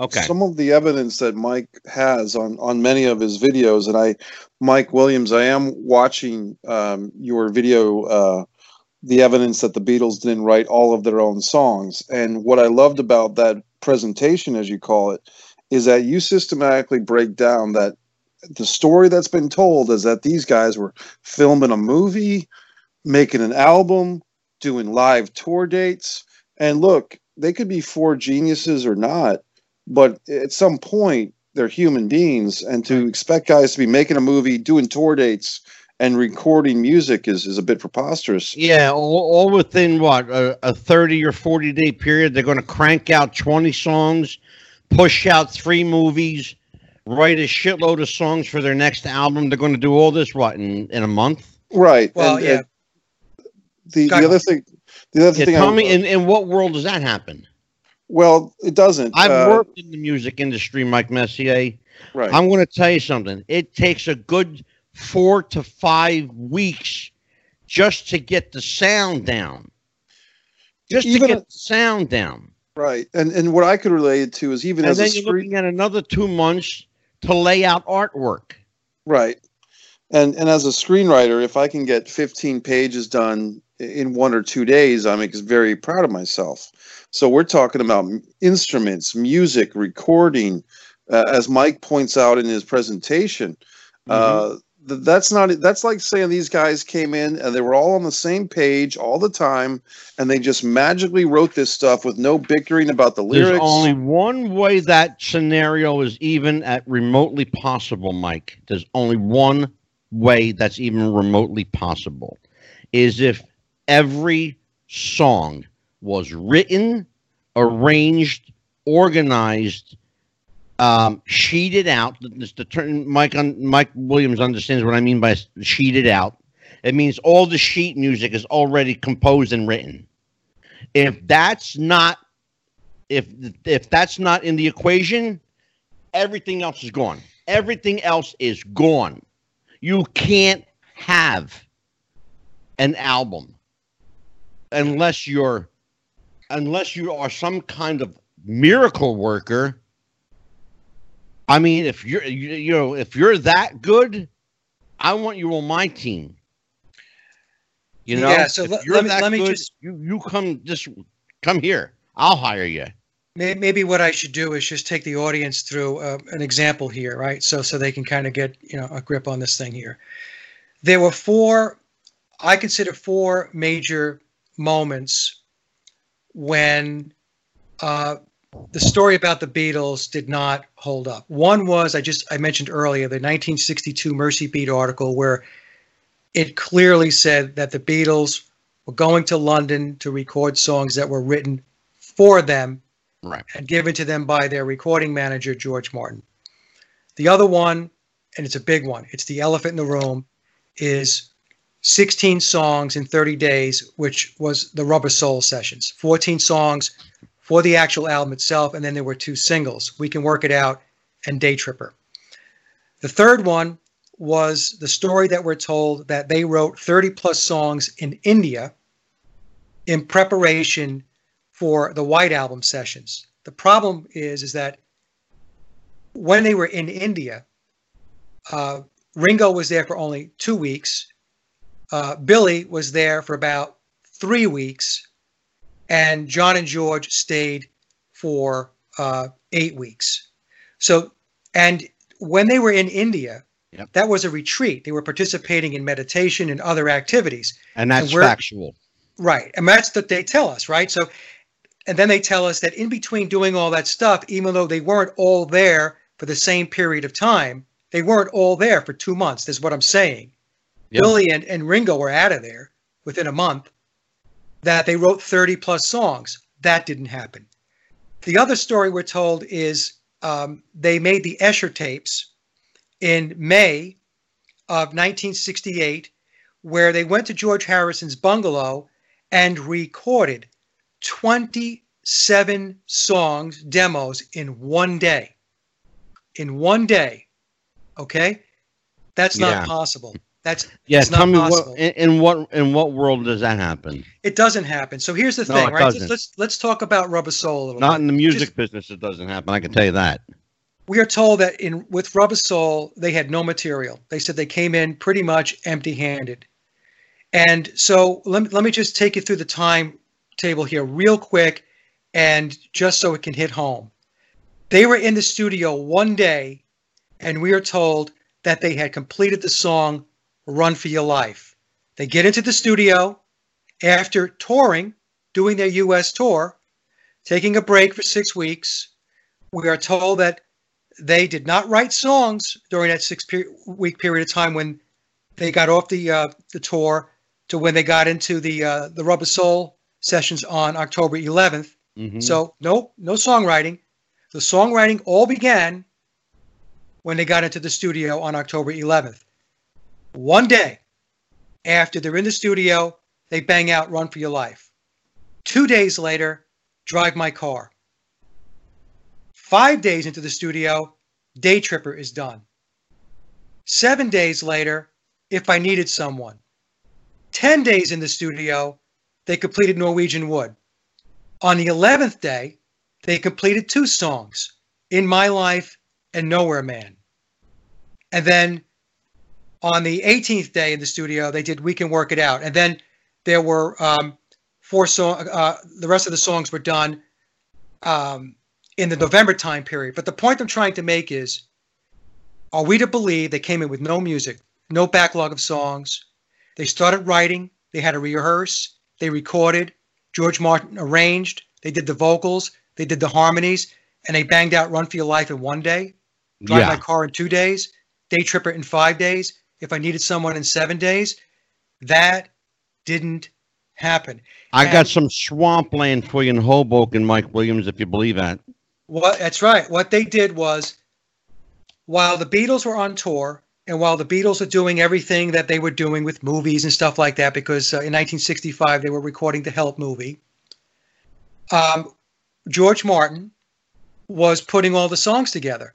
Okay. Some of the evidence that Mike has on on many of his videos, and I, Mike Williams, I am watching um, your video. Uh, the evidence that the Beatles didn't write all of their own songs, and what I loved about that presentation, as you call it, is that you systematically break down that the story that's been told is that these guys were filming a movie, making an album, doing live tour dates, and look, they could be four geniuses or not but at some point they're human beings and to expect guys to be making a movie doing tour dates and recording music is, is a bit preposterous Yeah, all, all within what a, a 30 or 40 day period, they're going to crank out 20 songs, push out three movies, write a shitload of songs for their next album. They're going to do all this what in, in a month? right Well, and, yeah. and the, the other thing the other Yeah, thing tell I, me, in, in what world does that happen? Well it doesn't I've uh, worked in the music industry, Mike Messier. right I'm going to tell you something. It takes a good four to five weeks just to get the sound down. Just Even to get the sound down. right and and what i could relate it to is even And as a you're screen looking at another two months to lay out artwork. Right. And and as a screenwriter, if I can get 15 pages done in one or two days, I'm very proud of myself. So we're talking about instruments, music, recording, uh, as Mike points out in his presentation. Uh, th- that's not that's like saying these guys came in and they were all on the same page all the time, and they just magically wrote this stuff with no bickering about the lyrics. There's only one way that scenario is even at remotely possible, Mike. There's only one way that's even remotely possible. Is if every song was written, arranged, organized, um, sheeted out. This the term Mike Mike Williams understands what I mean by sheeted out. It means all the sheet music is already composed and written. If that's not if if that's not in the equation, everything else is gone. Everything else is gone. You can't have an album unless you're unless you are some kind of miracle worker. I mean, if you're you, you know if you're that good, I want you on my team. You know, Yeah, so let- me- let me good, just- you you come just come here. I'll hire you. Maybe what I should do is just take the audience through uh, an example here, right? So so they can kind of get you know a grip on this thing here. There were four, I consider four major moments when uh, the story about the Beatles did not hold up. One was I just I mentioned earlier the 1962 Mersey Beat article where it clearly said that the Beatles were going to London to record songs that were written for them Right. and given to them by their recording manager, George Martin. The other one, and it's a big one, it's the elephant in the room, is 16 songs in 30 days, which was the Rubber Soul sessions. 14 songs for the actual album itself, and then there were two singles, We Can Work It Out and Day Tripper. The third one was the story that we're told that they wrote 30 plus songs in India in preparation for the White Album sessions. The problem is, is that when they were in India, uh, Ringo was there for only two weeks. Uh, Billy was there for about three weeks, and John and George stayed for uh, eight weeks. So, and when they were in India, Yep. that was a retreat. They were participating in meditation and other activities. And that's we're- factual. Right. And that's what they tell us, right? So, and then they tell us that in between doing all that stuff, even though they weren't all there for the same period of time, they weren't all there for two months. That's what I'm saying. Yep. Billy and, and Ringo were out of there within a month, that they wrote 30 plus songs. That didn't happen. The other story we're told is um, they made the Esher tapes in May of 1968, where they went to George Harrison's bungalow and recorded 27 songs, demos in one day. In one day. Okay? That's not Yeah. possible. That's Yeah, it's tell me possible. what in, in what in what world does that happen? It doesn't happen. So here's the No, thing, right? Doesn't. let's let's talk about Rubber Soul a little Not bit. in the music Just- business. It doesn't happen. I can tell you that. we are told that in with Rubber Soul they had no material. They said they came in pretty much empty-handed. And so let me, let me just take you through the timetable here real quick and just so it can hit home. They were in the studio one day and we are told that they had completed the song Run for Your Life. They get into the studio after touring, doing their US tour, taking a break for 6 weeks. We are told that they did not write songs during that six per- week period of time when they got off the uh, the tour to when they got into the uh, the Rubber Soul sessions on October 11th. Mhm. So no no songwriting. The songwriting all began when they got into the studio on October 11th. One day after they're in the studio, they bang out "Run for Your Life." Two days later, "Drive My Car." Five days into the studio, Day Tripper is done. Seven days later, If I Needed Someone. Ten days in the studio, they completed Norwegian Wood. On the 11th day, they completed two songs, In My Life and Nowhere Man. And then on the 18th day in the studio, they did We Can Work It Out. And then there were um, four songs, uh, the rest of the songs were done um, in the November time period. But the point I'm trying to make is are we to believe they came in with no music, no backlog of songs? They started writing, they had to rehearse, they recorded, George Martin arranged, they did the vocals, they did the harmonies, and they banged out Run for Your Life in one day, Drive My. Car in two days, Day Tripper in five days, If I Needed Someone in seven days. That didn't happen. I got and- some swampland for you in Hoboken, Mike Williams, if you believe that. Well, that's right. What they did was while the Beatles were on tour and while the Beatles are doing everything that they were doing with movies and stuff like that, because uh, in 1965 they were recording the Help movie, um, George Martin was putting all the songs together,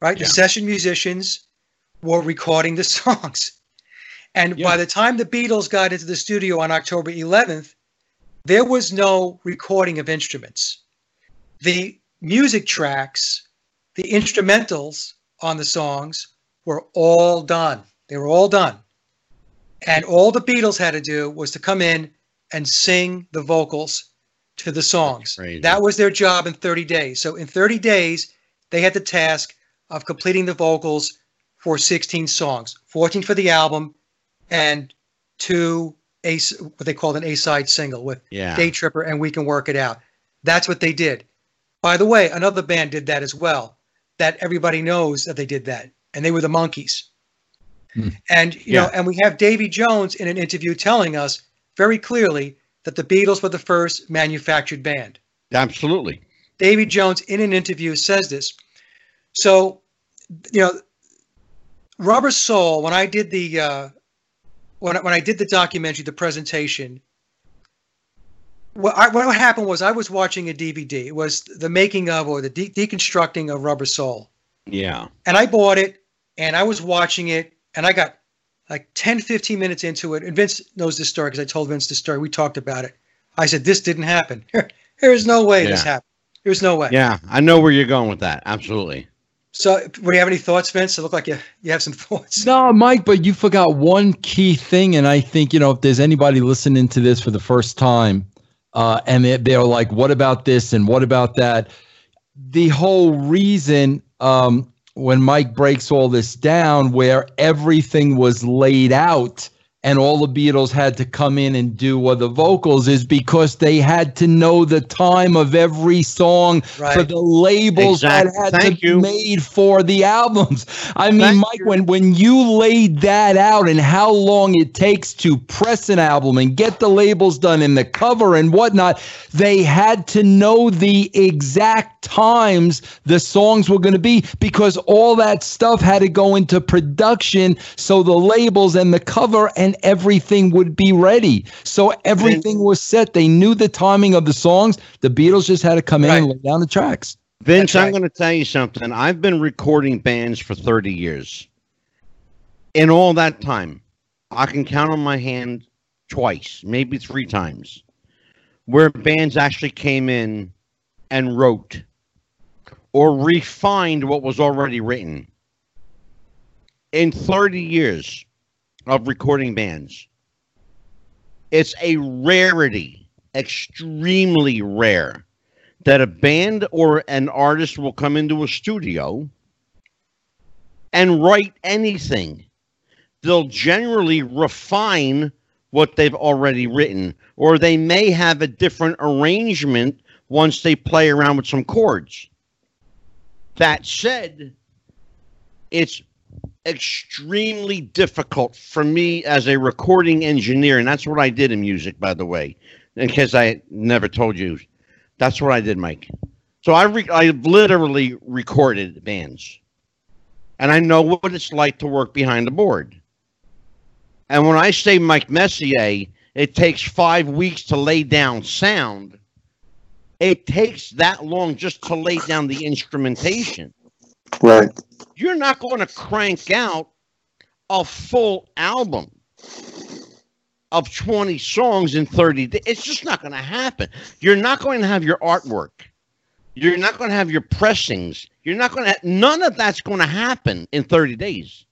right? Yeah. The session musicians were recording the songs. And Yeah. by the time the Beatles got into the studio on October 11th, there was no recording of instruments. The music tracks, the instrumentals on the songs were all done. They were all done. And all the Beatles had to do was to come in and sing the vocals to the songs. That was their job in 30 days. So in 30 days, they had the task of completing the vocals for 16 songs, 14 for the album, and two a what they called an A-side single with Yeah. Day Tripper and We Can Work It Out. That's what they did. By the way, another band did that as well. That everybody knows that they did that, and they were the Monkees. Hmm. And you Yeah. know, and we have Davy Jones in an interview telling us very clearly that the Beatles were the first manufactured band. Absolutely. Davy Jones in an interview says this. So, you know, Rubber Soul. When I did the uh, when I- when I did the documentary, the presentation, what, I, what happened was I was watching a DVD. It was the making of or the de- deconstructing of Rubber Soul, Yeah. and I bought it and I was watching it and I got like 10, 15 minutes into it. And Vince knows this story because I told Vince this story. We talked about it. I said, "This didn't happen. (laughs) there is no way this Yeah. happened. There's no way." Yeah. I know where you're going with that. Absolutely. So, do you have any thoughts, Vince? It looked like you, you have some (laughs) thoughts. No, Mike, but you forgot one key thing, and I think you know if there's anybody listening to this for the first time, uh, and they, they're like, "What about this?" and "What about that?" The whole reason um, when Mike breaks all this down, where everything was laid out and all the Beatles had to come in and do were the vocals, is because they had to know the time of every song for the labels Exact- that had thank to you. be made for the albums. I mean, Thank Mike, you. when when you laid that out and how long it takes to press an album and get the labels done and the cover and whatnot, they had to know the exact times the songs were going to be because all that stuff had to go into production so the labels and the cover and everything would be ready. So everything was set. They knew the timing of the songs. The Beatles just had to come in and lay down the tracks. Vince, That's I'm going to tell you something. I've been recording bands for 30 years. In all that time, I can count on my hand twice, maybe three times, where bands actually came in and wrote or refined what was already written. In 30 years of recording bands, it's a rarity, extremely rare that a band or an artist will come into a studio and write anything. They'll generally refine what they've already written, or they may have a different arrangement once they play around with some chords. That said, it's extremely difficult for me as a recording engineer, and that's what I did in music, by the way, in case I never told you. That's what I did, Mike. So I re- I literally recorded bands, and I know what it's like to work behind the board. And when I say Mike Messier, it takes five weeks to lay down sound. It takes that long just to lay down the instrumentation. Right. You're not going to crank out a full album of 20 songs in 30 days. It's just not going to happen. You're not going to have your artwork. You're not going to have your pressings. You're not going to, none of that's going to happen in 30 days.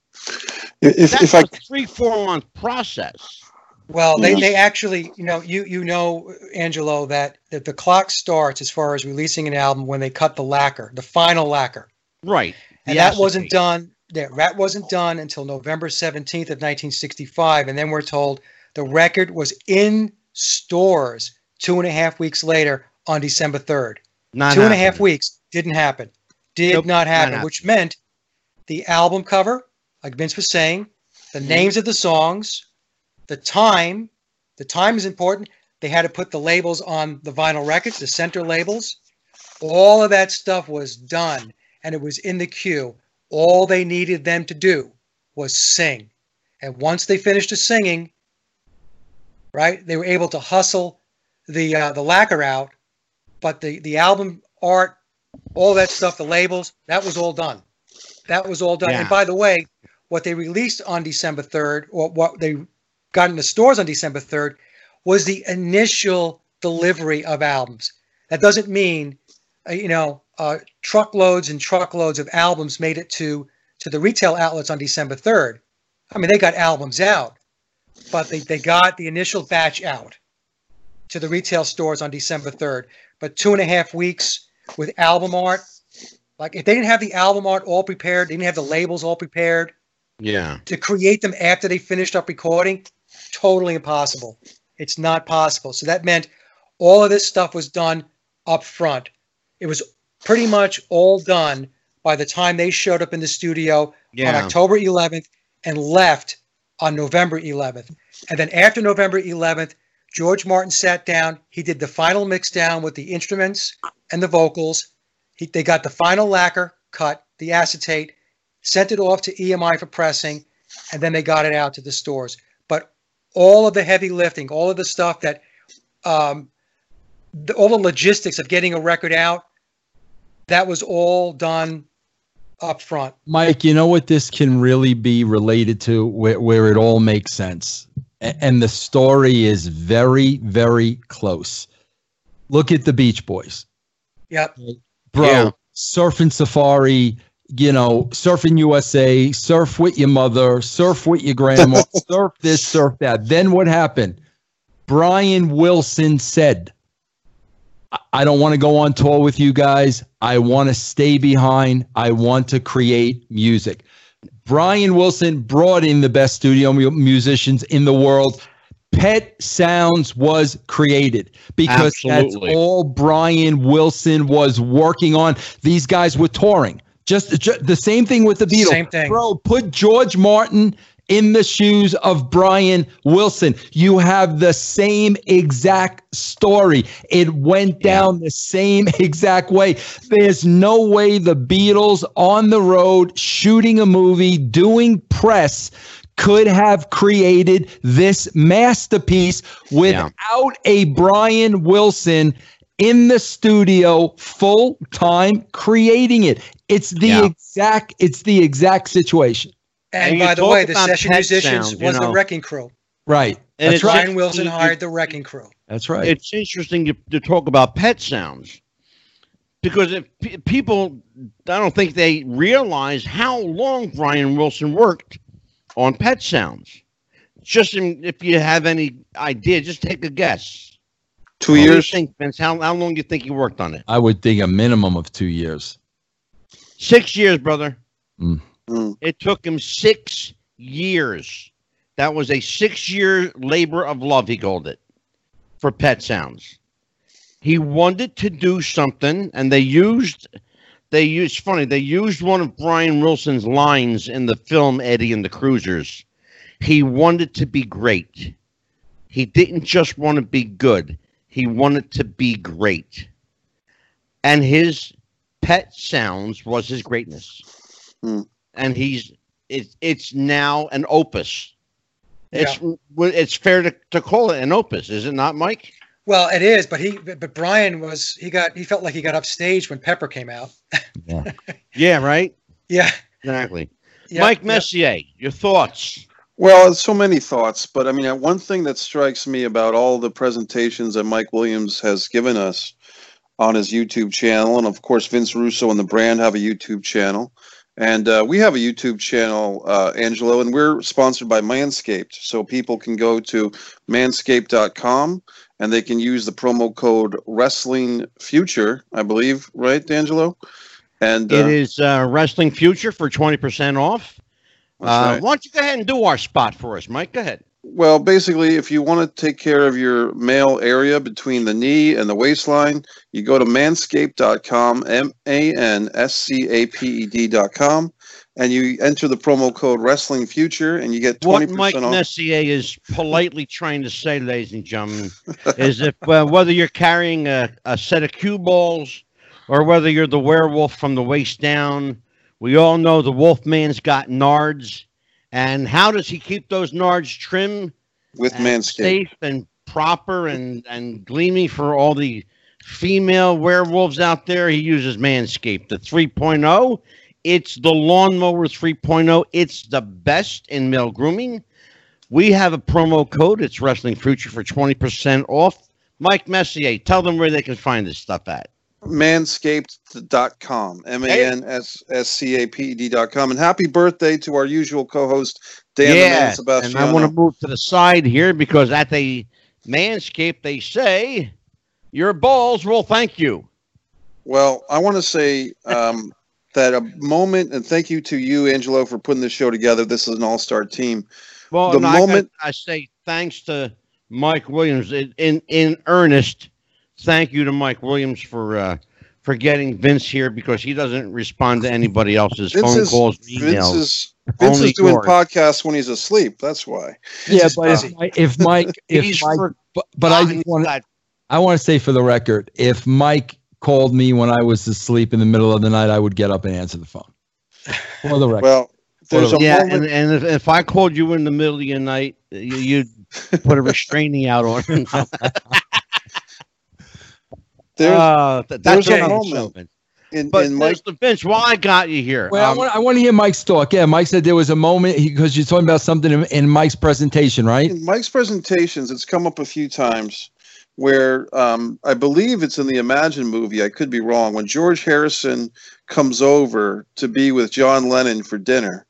If, That's if I a three, four month process. Well, they, they actually, you know, you you know, Angelo, that that the clock starts as far as releasing an album when they cut the lacquer, the final lacquer, Right. and The that wasn't done. That that wasn't done until November seventeenth of nineteen sixty five, and then we're told the record was in stores two and a half weeks later on December third. Not Two and a half weeks didn't happen. Did Nope, not not happen, happen. which meant the album cover, like Vince was saying, the Mm-hmm. names of the songs, the time. The time is important. They had to put the labels on the vinyl records, the center labels. All of that stuff was done and it was in the queue. All they needed them to do was sing. And once they finished the singing, right, they were able to hustle the uh, the lacquer out, but the the album art, all that stuff, the labels, that was all done. That was all done. Yeah. And by the way, what they released on December 3rd, or what they got in the stores on December 3rd, was the initial delivery of albums. That doesn't mean, uh, you know, uh, truckloads and truckloads of albums made it to to the retail outlets on December 3rd. I mean, they got albums out, but they, they got the initial batch out to the retail stores on December 3rd. But two and a half weeks with album art, like if they didn't have the album art all prepared, they didn't have the labels all prepared Yeah. to create them after they finished up recording, totally impossible. It's not possible. So that meant all of this stuff was done up front. It was pretty much all done by the time they showed up in the studio on Yeah. October 11th and left on November 11th. And then after November 11th, George Martin sat down. He did the final mix down with the instruments and the vocals. He, they got the final lacquer cut, the acetate, sent it off to EMI for pressing, and then they got it out to the stores. But all of the heavy lifting, all of the stuff that, um, the, all the logistics of getting a record out, that was all done up front. Mike, you know what this can really be related to where, where it all makes sense? A- And the story is very, very close. Look at the Beach Boys. Yep. Bro, Yeah. surfing safari, you know, surfing USA, surf with your mother, surf with your grandma, (laughs) surf this, surf that. Then what happened? Brian Wilson said, "I- don't want to go on tour with you guys. I want to stay behind. I want to create music. Brian Wilson brought in the best studio mu- musicians in the world. Pet Sounds was created because Absolutely. that's all Brian Wilson was working on. These guys were touring. Just, ju- the same thing with the Beatles. Same thing. Bro, put George Martin in the shoes of Brian Wilson. You have the same exact story. It went Yeah. down the same (laughs) exact way. There's no way the Beatles on the road shooting a movie, doing press could have created this masterpiece without a Brian Wilson in the studio full time creating it. It's the Yeah. exact it's the exact situation. And, And by the way, the session musicians Sound, you was the wrecking crew. Right. And That's it's right. Brian Wilson hired the wrecking crew. That's right. It's interesting to, to talk about pet sounds because if pe- people, I don't think they realize how long Brian Wilson worked on pet sounds. Just in, if you have any idea, just take a guess. Two What do you years. think, Vince? How, how long do you think he worked on it? I would think a minimum of two years. Six years, brother. Mm. It took him six years. That was a six year labor of love, he called it, for Pet Sounds. He wanted to do something, and they used, they used, funny, they used one of Brian Wilson's lines in the film Eddie and the Cruisers. He wanted to be great. He didn't just want to be good, he wanted to be great. And his Pet Sounds was his greatness. Hmm. And he's, it, it's now an opus. It's it's fair to, to call it an opus, is it not, Mike? Well, it is, but he, but Brian was he got he felt like he got upstaged when Pepper came out. Yeah, (laughs) yeah, right. Yeah, Exactly. yeah, Mike yeah. Messier, your thoughts? Well, so many thoughts, but I mean, one thing that strikes me about all the presentations that Mike Williams has given us on his YouTube channel, and of course, Vince Russo and the brand have a YouTube channel, and uh, we have a YouTube channel, uh, Angelo, and we're sponsored by Manscaped, so people can go to manscaped.com and they can use the promo code Wrestling Future, I believe, right, Angelo? And uh, it is uh, Wrestling Future for 20% off. Uh, right. Why don't you go ahead and do our spot for us, Mike? Go ahead. Well, basically, if you want to take care of your male area between the knee and the waistline, you go to manscaped.com, M A N S C A P E D.com, and you enter the promo code Wrestling Future, and you get 20% what Mike off. Messier is politely trying to say, ladies and gentlemen, is if uh, whether you're carrying a, a set of cue balls or whether you're the werewolf from the waist down, we all know the Wolfman's got nards. And how does he keep those nards trim with Manscaped. safe and proper and, and gleamy for all the female werewolves out there? He uses Manscaped, the 3.0 It's the Lawnmower 3.0. It's the best in male grooming. We have a promo code. It's Wrestling Future for 20% off. Mike Messier, tell them where they can find this stuff at. Manscaped.com. M A N S S C A P E D.com. And happy birthday to our usual co host, Dan yeah, the Man and I want to move to the side here because at the Manscaped, they say your balls will thank you. Well, I want to say um, (laughs) that a moment, and thank you to you, Angelo, for putting this show together. This is an all star team. Well, The no, I moment- got- I, say thanks to Mike Williams in in, in earnest. Thank you to Mike Williams for uh, for getting Vince here because he doesn't respond to anybody else's Vince phone is- calls, or Vince is, Vince Only is doing yours. podcasts when he's asleep. That's why. Yeah, but if, busy. If Mike, (laughs) if He's Mike, for- but, but I just want God, I want to say for the record, if Mike called me when I was asleep in the middle of the night, I would get up and answer the phone. For the record. Well, there's a yeah, moment. and, and if, if I called you in the middle of the night, you, you'd put a restraining out on him. (laughs) there's, Uh, th- there's that's a another moment. show, in, But in Mike, Mr. Vince, while I got you here, Well, um, I, want, I want to hear Mike's talk. Yeah, Mike said there was a moment because you're talking about something in, in Mike's presentation, right? in Mike's presentations, it's come up a few times where um, I believe it's in the Imagine movie. I could be wrong. When George Harrison comes over to be with John Lennon for dinner,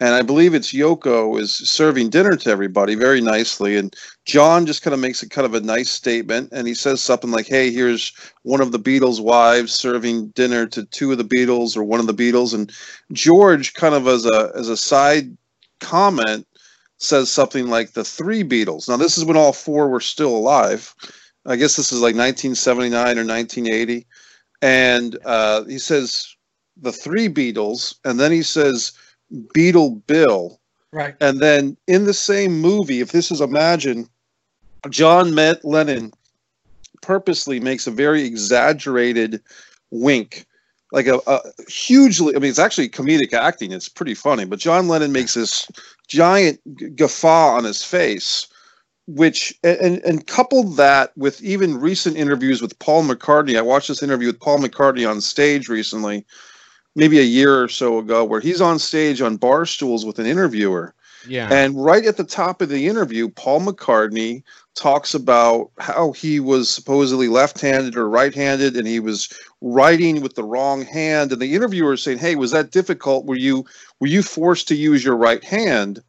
and I believe it's Yoko is serving dinner to everybody very nicely, and John just kind of makes a kind of a nice statement, and he says something like, "Hey, here's one of the Beatles' wives serving dinner to two of the Beatles or one of the Beatles," and George kind of as a as a side comment says something like the three Beatles. Now, this is when all four were still alive. I guess this is like 1979 or 1980. And uh, he says the three Beatles, and then he says Beatle Bill. Right. And then in the same movie, if this is Imagine, John met Lennon purposely makes a very exaggerated wink. Like a, a hugely, I mean, it's actually comedic acting. It's pretty funny. But John Lennon makes this giant guffaw on his face, which and and coupled that with even recent interviews with Paul McCartney. I watched this interview with Paul McCartney on stage recently, maybe a year or so ago, where he's on stage on bar stools with an interviewer. yeah, And right at the top of the interview, Paul McCartney talks about how he was supposedly left-handed or right-handed, and he was writing with the wrong hand. And the interviewer is saying, "Hey, was that difficult? Were you were you forced to use your right hand?"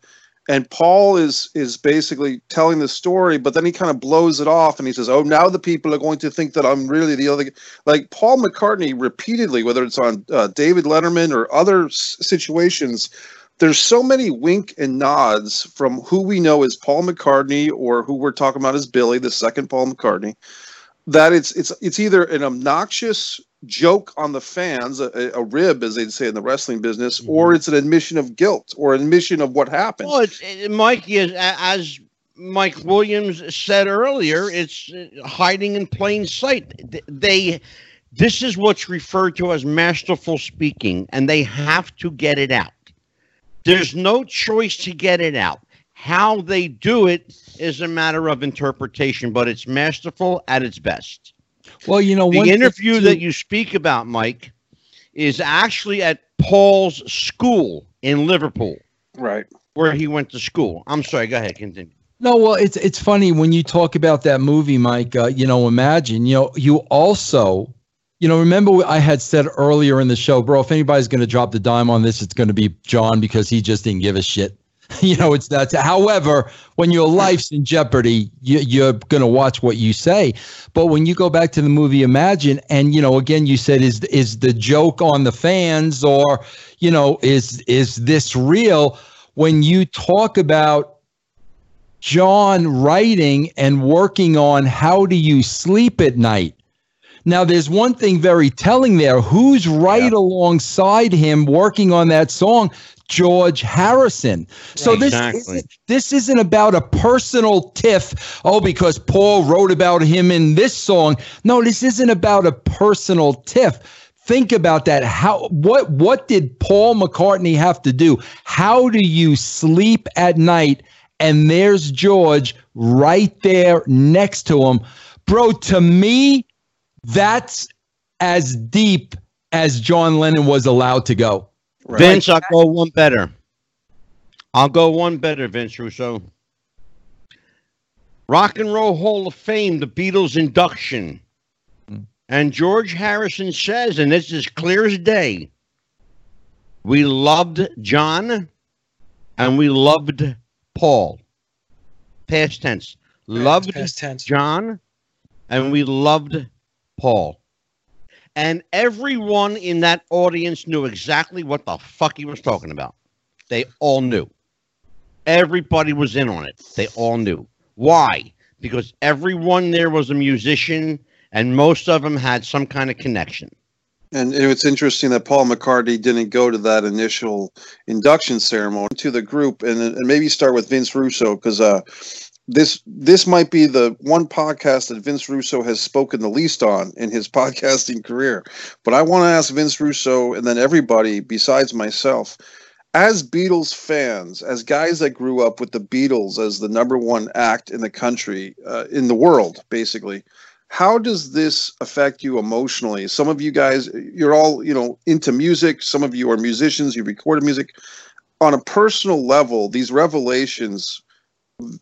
And Paul is is basically telling the story, but then he kind of blows it off, and he says, "Oh, now the people are going to think that I'm really the other." Like Paul McCartney repeatedly, whether it's on uh, David Letterman or other s- situations, there's so many wink and nods from who we know as Paul McCartney or who we're talking about as Billy, the second Paul McCartney, that it's it's it's either an obnoxious joke on the fans, a, a rib, as they'd say in the wrestling business, or it's an admission of guilt or admission of what happened. Well, it's, it, Mike is as Mike Williams said earlier. It's uh, hiding in plain sight. They, this is what's referred to as masterful speaking, and they have to get it out. There's no choice to get it out. How they do it is a matter of interpretation, but it's masterful at its best. Well, you know, one The interview too- that you speak about, Mike, is actually at Paul's school in Liverpool right. where he went to school. I'm sorry. Go ahead. Continue. No, well, it's it's funny when you talk about that movie, Mike. Uh, you know, imagine you know you also, you know, remember what I had said earlier in the show, bro. If anybody's going to drop the dime on this, it's going to be John because he just didn't give a shit. (laughs) you know, it's that. However, when your life's in jeopardy, you, you're going to watch what you say. But when you go back to the movie Imagine, and you know, again, you said is is the joke on the fans, or you know, is is this real? When you talk about John writing and working on how do you sleep at night. Now, there's one thing very telling there. Who's right alongside him working on that song? George Harrison. So Right, this isn't, this isn't about a personal tiff. Oh, because Paul wrote about him in this song. No, this isn't about a personal tiff. Think about that. How what what did Paul McCartney have to do? How do you sleep at night? And there's George right there next to him. Bro, to me, that's as deep as John Lennon was allowed to go. Right. Vince, I'll go one better. I'll go one better, Vince Russo. Rock and Roll Hall of Fame, the Beatles induction. And George Harrison says, and this is clear as day, we loved John and we loved Paul. Past tense. Loved Past tense. John and we loved Paul. And everyone in that audience knew exactly what the fuck he was talking about. They all knew. Everybody was in on it. They all knew. Why? Because everyone there was a musician and most of them had some kind of connection. And it's interesting that Paul McCartney didn't go to that initial induction ceremony to the group, and, and maybe start with Vince Russo because uh, this this might be the one podcast that Vince Russo has spoken the least on in his (laughs) podcasting career. But I want to ask Vince Russo and then everybody besides myself, as Beatles fans, as guys that grew up with the Beatles as the number one act in the country, uh, in the world, basically how does this affect you emotionally? Some of you guys you're all you know into music. Some of you are musicians. You recorded music. On a personal level these revelations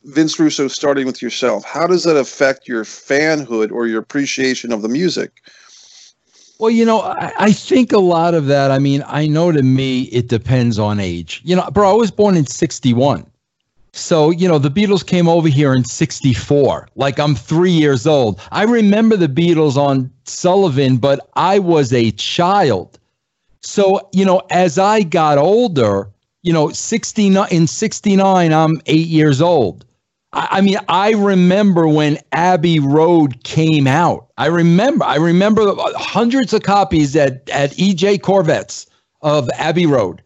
vince russo starting with yourself how does that affect your fanhood or your appreciation of the music Well, you know, I, I think a lot of that. I mean, I know to me it depends on age. You know, bro, I was born in '61, so you know the Beatles came over here in '64. Like I'm three years old. I remember the Beatles on Sullivan, but I was a child. So you know, as I got older, you know, 69 in '69, I'm eight years old. I, I mean, I remember when Abbey Road came out. I remember, I remember uh, hundreds of copies at at EJ Korvettes of Abbey Road.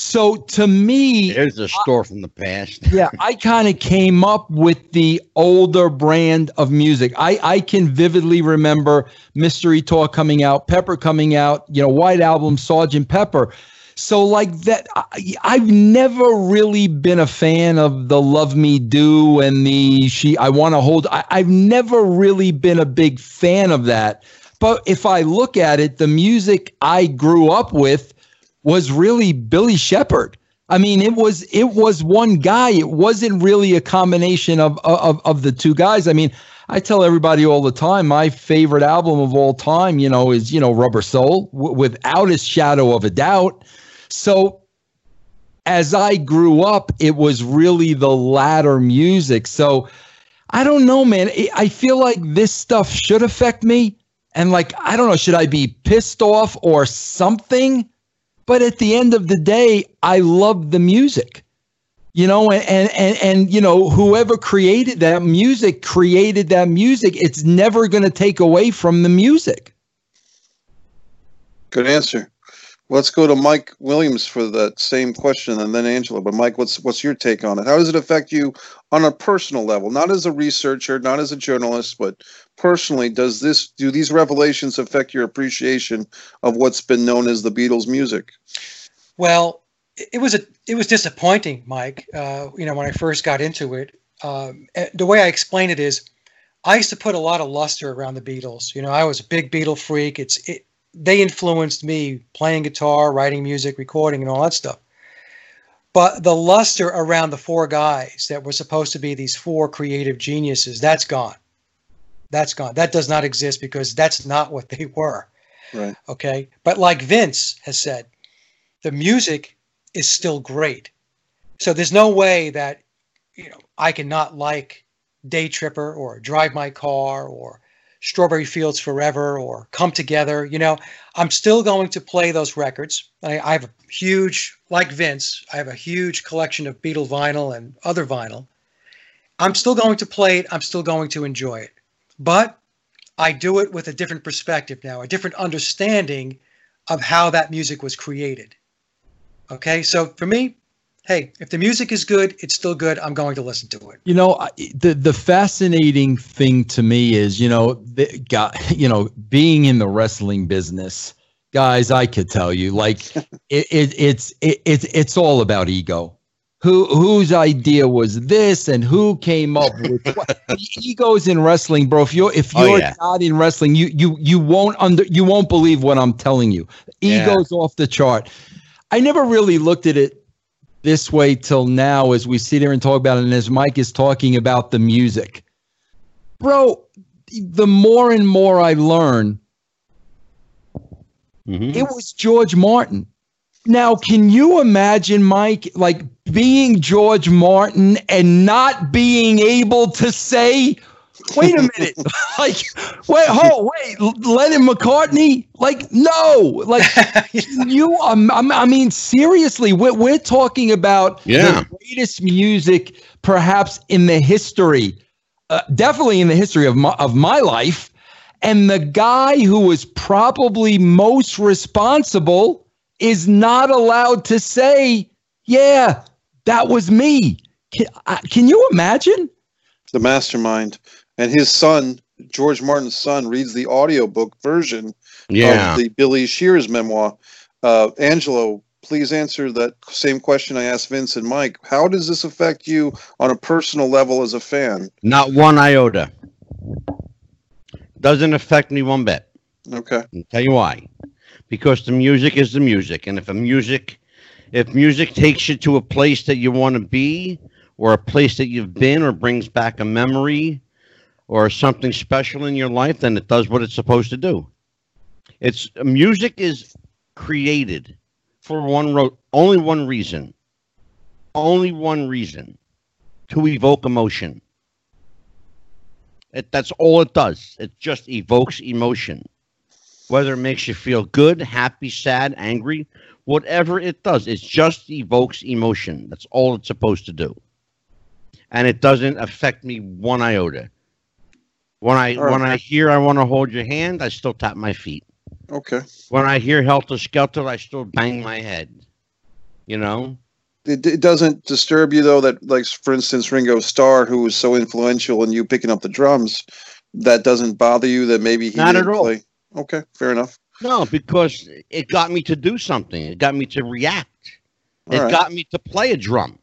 So to me, There's a store from the past. (laughs) yeah, I kind of came up with the older brand of music. I, I can vividly remember Mystery Tour coming out, Pepper coming out, you know, White Album, Sergeant Pepper. So like that, I, I've never really been a fan of the Love Me Do and the She I Want to Hold. I, I've never really been a big fan of that. But if I look at it, the music I grew up with was really Billy Shepard. I mean, it was it was one guy. It wasn't really a combination of of of the two guys. I mean, I tell everybody all the time, my favorite album of all time, you know, is you know Rubber Soul, w- without a shadow of a doubt. So, as I grew up, it was really the latter music. So, I don't know, man. I- feel like this stuff should affect me, and like I don't know, should I be pissed off or something? But at the end of the day, I love the music. You know, and, and and and you know, whoever created that music created that music. It's never going to take away from the music. good answer let's go to mike williams for that same question and then angelo but mike what's what's your take on it how does it affect you on a personal level not as a researcher not as a journalist but personally does this do these revelations affect your appreciation of what's been known as the beatles music Well, it was a it was disappointing, Mike. Uh, you know, when I first got into it, um, the way I explain it is, I used to put a lot of luster around the Beatles. You know, I was a big Beatle freak. It's it, they influenced me playing guitar, writing music, recording, and all that stuff. But the luster around the four guys that were supposed to be these four creative geniuses, that's gone. That's gone. That does not exist because that's not what they were. right Okay. But like Vince has said, the music is still great. So there's no way that, you know, I cannot like Day Tripper or Drive My Car or Strawberry Fields Forever or Come Together. You know, I'm still going to play those records. I, I have a huge, like Vince, I have a huge collection of Beatle vinyl and other vinyl. I'm still going to play it. I'm still going to enjoy it. But I do it with a different perspective now, a different understanding of how that music was created. Okay, so for me, hey, if the music is good, it's still good. I'm going to listen to it. You know, the the fascinating thing to me is, you know, the guy, (laughs) you know, being in the wrestling business, guys, I could tell you, like, (laughs) it, it it's it, it's it's all about ego. Who whose idea was this, and who came up with what? (laughs) Egos in wrestling, bro. If you're if Oh, you're yeah. not in wrestling, you you you won't under you won't believe what I'm telling you. Yeah. Egos off the chart. I never really looked at it this way till now as we sit here and talk about it and as Mike is talking about the music. Bro, the more and more I learn, Mhm. it was George Martin. Now, can you imagine, Mike, like being George Martin and not being able to say, wait a minute, (laughs) like, wait, hold, wait, Lennon McCartney? Like, no, like, (laughs) you, um, I'm- I mean, seriously, we're, we're talking about Yeah. the greatest music perhaps in the history, uh, definitely in the history of my, of my life. And the guy who was probably most responsible is not allowed to say, yeah, that was me. Can, uh, can you imagine? the mastermind, and his son, George Martin's son, reads the audiobook version Yeah. of the Billy Shears memoir. Uh, Angelo, please answer that same question I asked Vince and Mike. How does this affect you on a personal level as a fan? Not one iota. Doesn't affect me one bit. Okay. I'll tell you why. Because the music is the music, and if a music, if music takes you to a place that you want to be, or a place that you've been, or brings back a memory, or something special in your life, then it does what it's supposed to do. It's music is created for one ro- only one reason, only one reason, to evoke emotion. It, that's all it does. It just evokes emotion whether it makes you feel good, happy, sad, angry, whatever it does, it just evokes emotion. That's all it's supposed to do. And it doesn't affect me one iota. When I All right. when I hear I want to hold your hand, I still tap my feet. Okay. When I hear Helter Skelter, I still bang my head. You know? It, it doesn't disturb you though that, like, for instance, Ringo Starr, who was so influential in you picking up the drums, that doesn't bother you that maybe he Not at all. play. Okay, fair enough. No, because it got me to do something. It got me to react. It All right. got me to play a drum.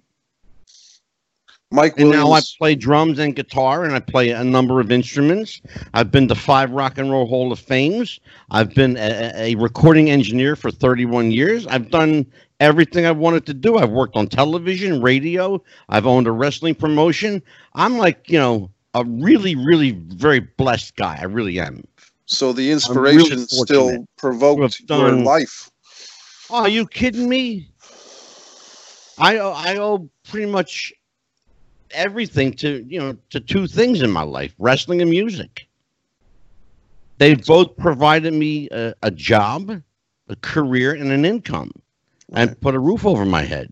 Mike And now I play drums and guitar, and I play a number of instruments. I've been to five Rock and Roll Hall of Fames. I've been a, a recording engineer for 31 years. I've done everything I wanted to do. I've worked on television, radio. I've owned a wrestling promotion. I'm like, you know, a really, really very blessed guy. I really am. so the really inspiration still fortunate provoked have your life. Oh, are you kidding me? I I owe pretty much everything to you know to two things in my life: wrestling and music. They both provided me a, a job, a career, and an income, and put a roof over my head.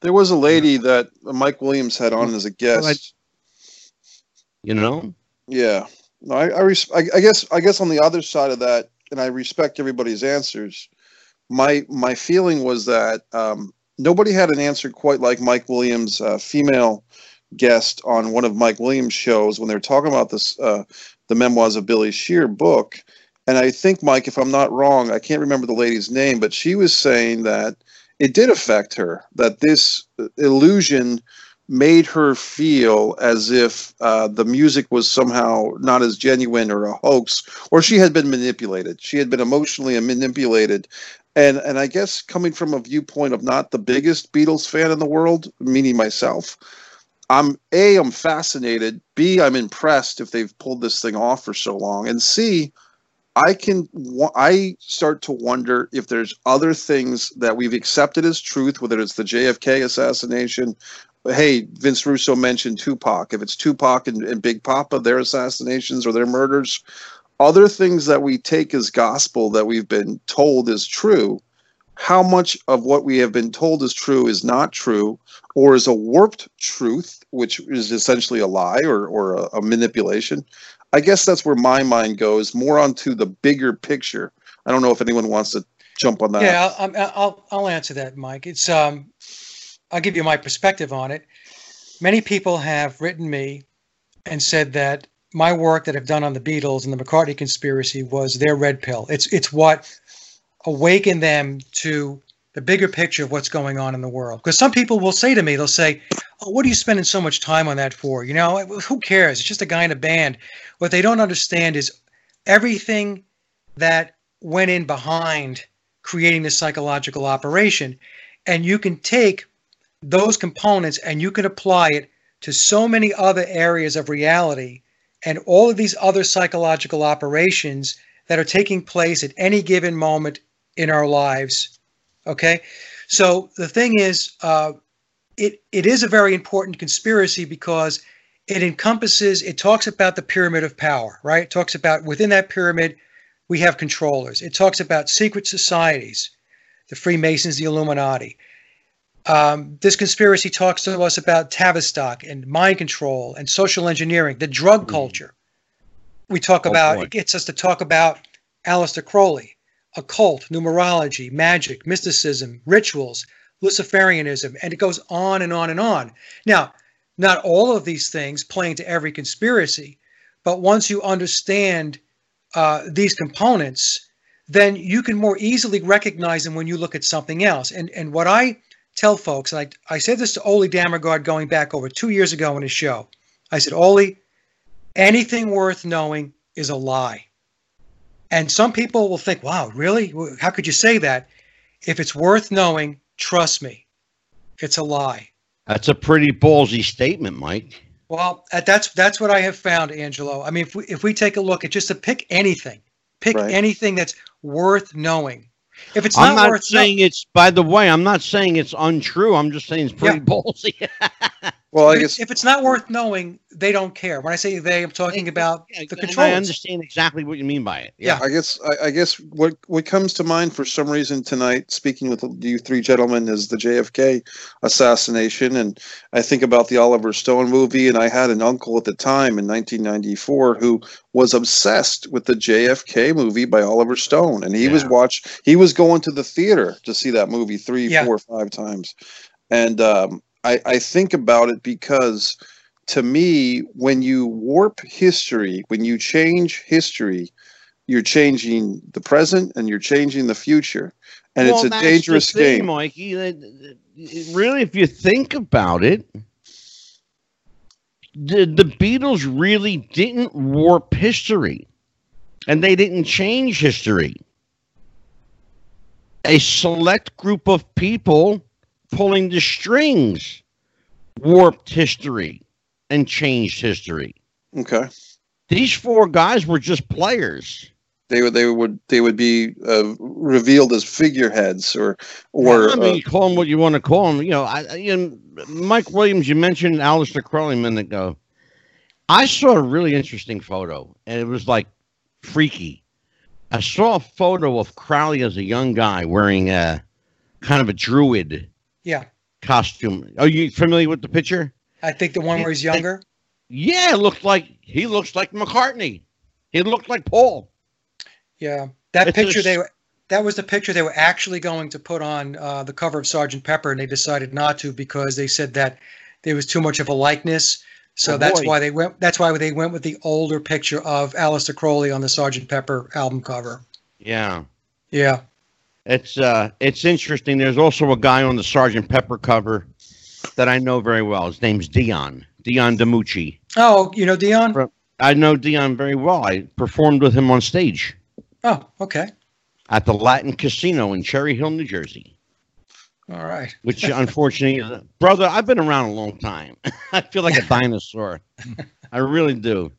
There was a lady that Mike Williams had on as a guest. You know, Yeah, no, I I, res- I I guess I guess on the other side of that, and I respect everybody's answers. My my feeling was that um, nobody had an answer quite like Mike Williams, uh, female guest on one of Mike Williams' shows when they were talking about this, uh, the memoirs of Billy Shear book. And I think Mike, if I'm not wrong, I can't remember the lady's name, but she was saying that it did affect her. That this uh, illusion made her feel as if uh, the music was somehow not as genuine or a hoax, or she had been manipulated. She had been emotionally manipulated. And, and I guess coming from a viewpoint of not the biggest Beatles fan in the world, meaning myself, I'm A, I'm fascinated. B, I'm impressed if they've pulled this thing off for so long. And C, I can I start to wonder if there's other things that we've accepted as truth, whether it's the JFK assassination. Hey, Vince Russo mentioned Tupac. If it's Tupac and, and Big Papa, their assassinations or their murders, other things that we take as gospel that we've been told is true. How much of what we have been told is true is not true, or is a warped truth, which is essentially a lie or, or a, a manipulation? I guess that's where my mind goes more onto the bigger picture. I don't know if anyone wants to jump on that. Yeah, I'll, I'll- I'll answer that, Mike. It's um, I'll give you my perspective on it. Many people have written me and said that my work that I've done on the Beatles and the McCartney conspiracy was their red pill. It's it's what awakened them to the bigger picture of what's going on in the world. Because some people will say to me, they'll say, "Oh, what are you spending so much time on that for? You know, who cares? It's just a guy in a band." What they don't understand is everything that went in behind creating this psychological operation. And you can take those components and you can apply it to so many other areas of reality and all of these other psychological operations that are taking place at any given moment in our lives. Okay, so the thing is, uh, it it is a very important conspiracy because it encompasses, it talks about the pyramid of power, right? It talks about within that pyramid, we have controllers. It talks about secret societies, the Freemasons, the Illuminati. Um, this conspiracy talks to us about Tavistock and mind control and social engineering, the drug culture. We talk Oh, about, boy. it gets us to talk about Aleister Crowley, occult, numerology, magic, mysticism, rituals, Luciferianism, and it goes on and on and on. Now, not all of these things play into every conspiracy, but once you understand uh, these components, then you can more easily recognize them when you look at something else. And and what I tell folks, and I, I said this to Ole Dammegard going back over two years ago in his show. I said, Oli, anything worth knowing is a lie. And some people will think, wow, really? How could you say that? If it's worth knowing, trust me, it's a lie. That's a pretty ballsy statement, Mike. Well, uh, that's that's what I have found, Angelo. I mean, if we if we take a look at just to pick anything, pick Right. anything that's worth knowing. If it's I'm not, saying it's. By the way, I'm not saying it's untrue. I'm just saying it's pretty ballsy. (laughs) Well, I if, guess if it's not worth knowing, they don't care. When I say they, I'm talking about Yeah, the control. I understand exactly what you mean by it. Yeah. I guess I, I guess what what comes to mind for some reason tonight, speaking with you three gentlemen, is the JFK assassination, and I think about the Oliver Stone movie. And I had an uncle at the time in 1994 who was obsessed with the JFK movie by Oliver Stone, and he was Yeah. watch he was going to the theater to see that movie three, Yeah. four, five times, and um, I I think about it because to me, when you warp history, when you change history, you're changing the present and you're changing the future. And Well, it's a dangerous thing, game. Mikey. Really, if you think about it, the the Beatles really didn't warp history, and they didn't change history. A select group of people pulling the strings warped history and changed history. Okay. These four guys were just players. They would they would they would be uh, revealed as figureheads or or I mean, uh, you call them what you want to call them. You know, I, I- you know, Mike Williams. You mentioned Aleister Crowley a minute ago. I saw a really interesting photo, and it was like freaky. I saw a photo of Crowley as a young guy wearing a kind of a druid Yeah, costume. Are you familiar with the picture? I think the one where he's younger. Yeah, looked like he looks like McCartney. He looked like Paul. Yeah, that It's picture s- they. That was the picture they were actually going to put on uh, the cover of Sergeant Pepper, and they decided not to because they said that there was too much of a likeness. So Oh, that's why they went. That's why they went with the older picture of Aleister Crowley on the Sergeant Pepper album cover. Yeah. Yeah, It's uh it's interesting. There's also a guy on the Sergeant Pepper cover that I know very well. His name's Dion. Dion DiMucci. Oh, you know Dion? Right. I know Dion very well. I performed with him on stage Oh, okay. at the Latin Casino in Cherry Hill, New Jersey. All right. (laughs) Which unfortunately, brother, I've been around a long time. (laughs) I feel like a (laughs) dinosaur. I really do.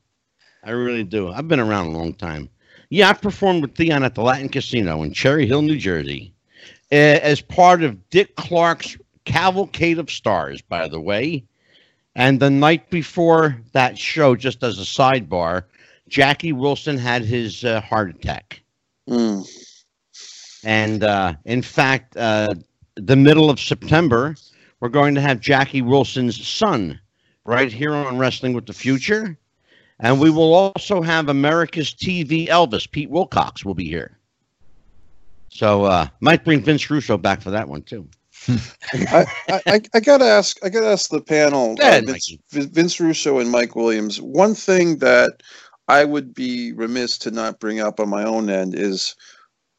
I really do. I've been around a long time. Yeah, I performed with Dion at the Latin Casino in Cherry Hill, New Jersey, as part of Dick Clark's Cavalcade of Stars, by the way. And the night before that show, just as a sidebar, Jackie Wilson had his uh, heart attack. mm, And uh, in fact, uh, the middle of September, we're going to have Jackie Wilson's son right here on Wrestling with the Future. And we will also have America's TV Elvis, Pete Wilcox, will be here. So uh, might bring Vince Russo back for that one too. (laughs) I, I, I- gotta ask I gotta ask the panel uh, Vince. Vince Russo and Mike Williams. One thing that I would be remiss to not bring up on my own end is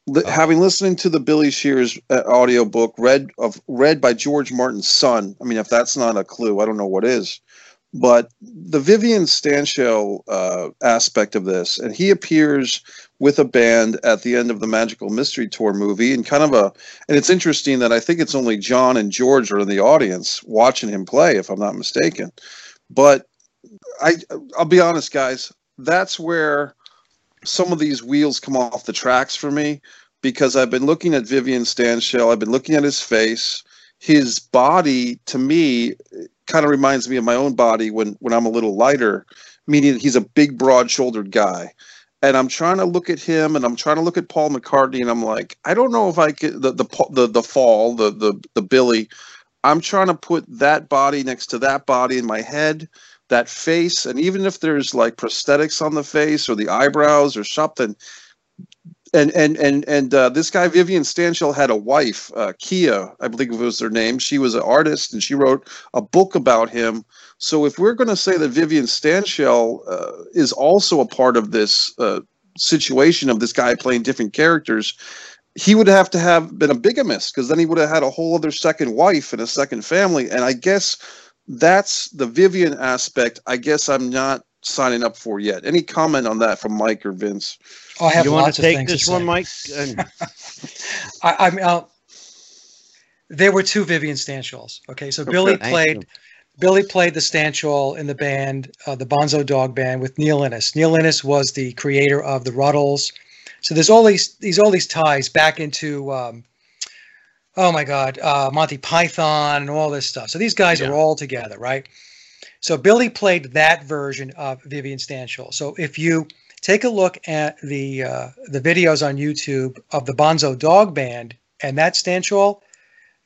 li- Oh. having listened to the Billy Shears uh, audio book read of read by George Martin's son. I mean, if that's not a clue, I don't know what is. But the Vivian Stanshall uh, aspect of this, and he appears with a band at the end of the Magical Mystery Tour movie, and kind of a. And it's interesting that I think it's only John and George are in the audience watching him play, if I'm not mistaken. But I, I'll be honest, guys. That's where some of these wheels come off the tracks for me because I've been looking at Vivian Stanshall. I've been looking at his face. His body, to me, kind of reminds me of my own body when when I'm a little lighter, meaning he's a big, broad-shouldered guy. And I'm trying to look at him, and I'm trying to look at Paul McCartney, and I'm like, I don't know if I could the the the, the fall, the the the Billy. I'm trying to put that body next to that body in my head, that face, and even if there's like prosthetics on the face or the eyebrows or something, and and and and uh, this guy Vivian Stanshall had a wife, uh, Kia, I believe it was her name. She was an artist, and she wrote a book about him. So if we're going to say that Vivian Stanshall uh, is also a part of this uh, situation of this guy playing different characters, he would have to have been a bigamist because then he would have had a whole other second wife and a second family. And I guess that's the Vivian aspect. I guess I'm not signing up for yet. Any comment on that from Mike or Vince? I have you want to of take this to one. Mike? (laughs) I, I mean, I'll, there were two Vivian Stanshalls. Okay, so Billy played. Billy played the Stanshall in the band, uh, the Bonzo Dog Band, with Neil Innes. Neil Innes was the creator of the Rutles. So there's all these these all these ties back into, um, oh my God, uh, Monty Python and all this stuff. So these guys Yeah. are all together, right? So Billy played that version of Vivian Stanshall. So if you take a look at the uh, the videos on YouTube of the Bonzo Dog Band and that Stanshall,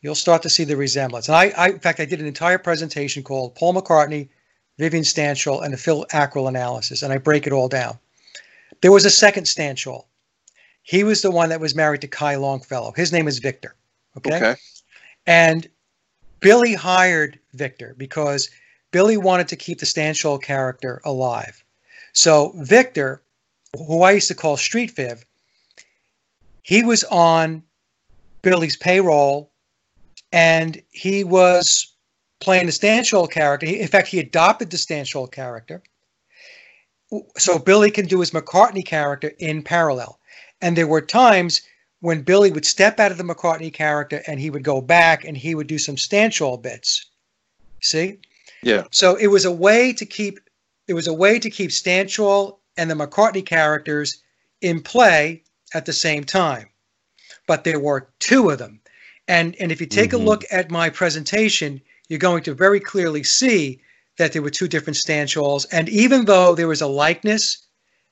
you'll start to see the resemblance. And I, I, in fact, I did an entire presentation called Paul McCartney, Vivian Stanshall, and the Phil Ackrill analysis, and I break it all down. There was a second Stanshall. He was the one that was married to Ki Longfellow. His name is Victor. Okay. Okay. And Billy hired Victor because Billy wanted to keep the Stanshall character alive. So Victor, who I used to call Street Viv, he was on Billy's payroll and he was playing the Stanshall character. He- In fact, he adopted the Stanshall character. So Billy can do his McCartney character in parallel. And there were times when Billy would step out of the McCartney character and he would go back and he would do some Stanshall bits. See? Yeah. So it was a way to keep it was a way to keep Stanshall and the McCartney characters in play at the same time. But there were two of them. And and if you take Mhm. a look at my presentation, you're going to very clearly see that there were two different Stanshalls. And even though there was a likeness,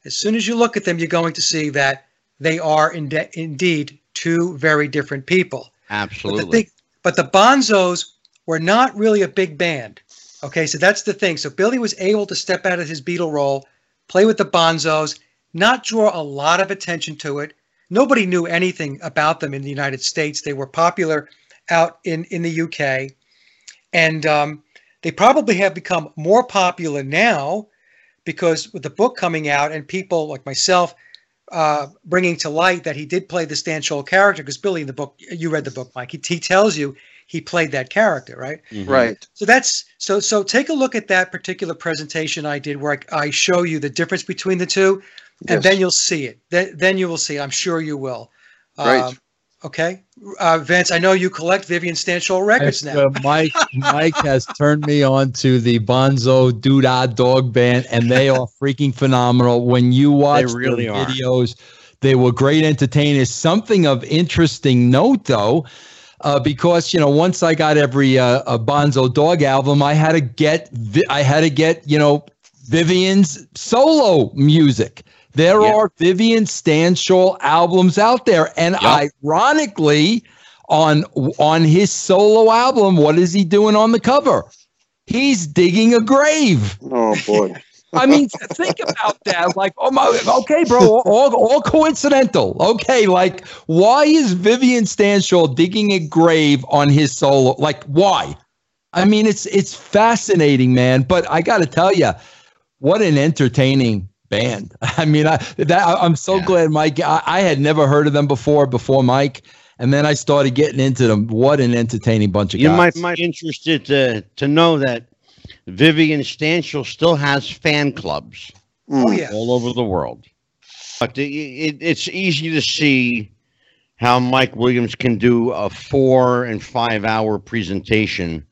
as soon as you look at them, you're going to see that they are inde- indeed two very different people. But the, Absolutely. thing, but the Bonzos were not really a big band. Okay, so that's the thing. So Billy was able to step out of his Beatle role, play with the Bonzos, not draw a lot of attention to it. Nobody knew anything about them in the United States. They were popular out in, in the UK. And um, they probably have become more popular now because with the book coming out and people like myself uh, bringing to light that he did play the Stanshall character, because Billy in the book, you read the book, Mike, he, he tells you he played that character, right? Mhm. Right. So that's so so take a look at that particular presentation I did where I, I show you the difference between the two, and then you'll see it. Then, then you will see. it. I'm sure you will. Right. Um, okay, uh, Vince. I know you collect Vivian Stanshall records now. Uh, Mike Mike has turned me on to the Bonzo Doodah Dog Band, and they are freaking phenomenal. When you watch really the are. videos, they were great entertainers. Something of interesting note, though, uh, because you know once I got every uh, a Bonzo Dog album, I had to get I had to get you know Vivian's solo music. There Yeah. are Vivian Stanshall albums out there, and Yup. ironically, on on his solo album, what is he doing on the cover? He's digging a grave. Oh boy. (laughs) I mean, think about that. Like, oh my, okay, bro, all, all coincidental. Okay, like, why is Vivian Stanshall digging a grave on his solo? Like, why? I mean, it's it's fascinating, man. But I got to tell you, what an entertaining band. (laughs) I mean, I that I'm so Yeah. glad Mike. I, I had never heard of them before before Mike, and then I started getting into them. What an entertaining bunch of You guys. might, might be interested to, to know that Vivian Stanshall still has fan clubs oh yeah. all over the world. But the, it, it's easy to see how Mike Williams can do a four and five hour presentation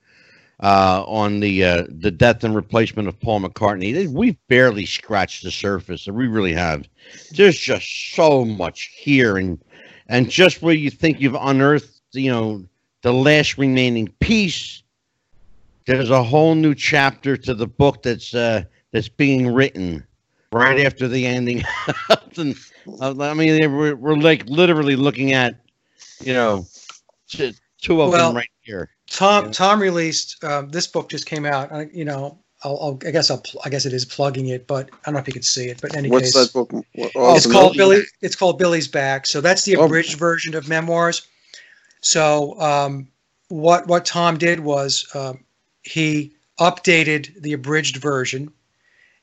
uh, on the uh, the death and replacement of Paul McCartney. We've barely scratched the surface. We really have. There's just so much here, and and just where you think you've unearthed, you know, the last remaining piece, there's a whole new chapter to the book that's uh, that's being written right after the ending. (laughs) and, uh, I mean, we're, we're like literally looking at, you know, two, two of Well, them right here. Tom Yeah. Tom released um, this book just came out. I, you know, I'll, I'll I guess I'll pl- I guess it is plugging it, but I don't know if you can see it. But in any What's case, that book? What- oh, it's called note? Billy. It's called Billy's Back. So that's the Oh. abridged version of memoirs. So um, what what Tom did was um, he updated the abridged version,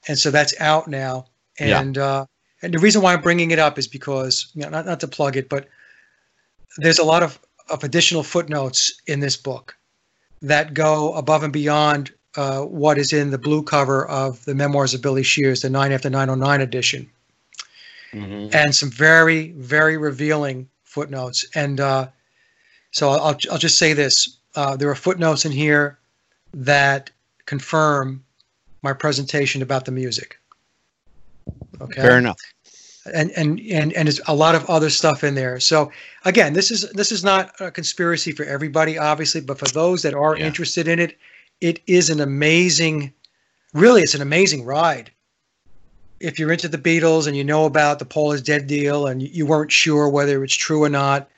and so that's out now. Yeah. And uh, and the reason why I'm bringing it up is because you know not not to plug it, but there's a lot of of additional footnotes in this book that go above and beyond uh, what is in the blue cover of the Memoirs of Billy Shears, the 9 after 909 edition Mhm. and some very very revealing footnotes and uh, so I'll, I'll just say this uh, there are footnotes in here that confirm my presentation about the music okay Fair enough. and and and and there's a lot of other stuff in there. So again, this is this is not a conspiracy for everybody, obviously, but for those that are Yeah. interested in it, it is an amazing, really, it's an amazing ride. If you're into the Beatles and you know about the Paul is dead deal and you- you weren't sure whether it's true or not,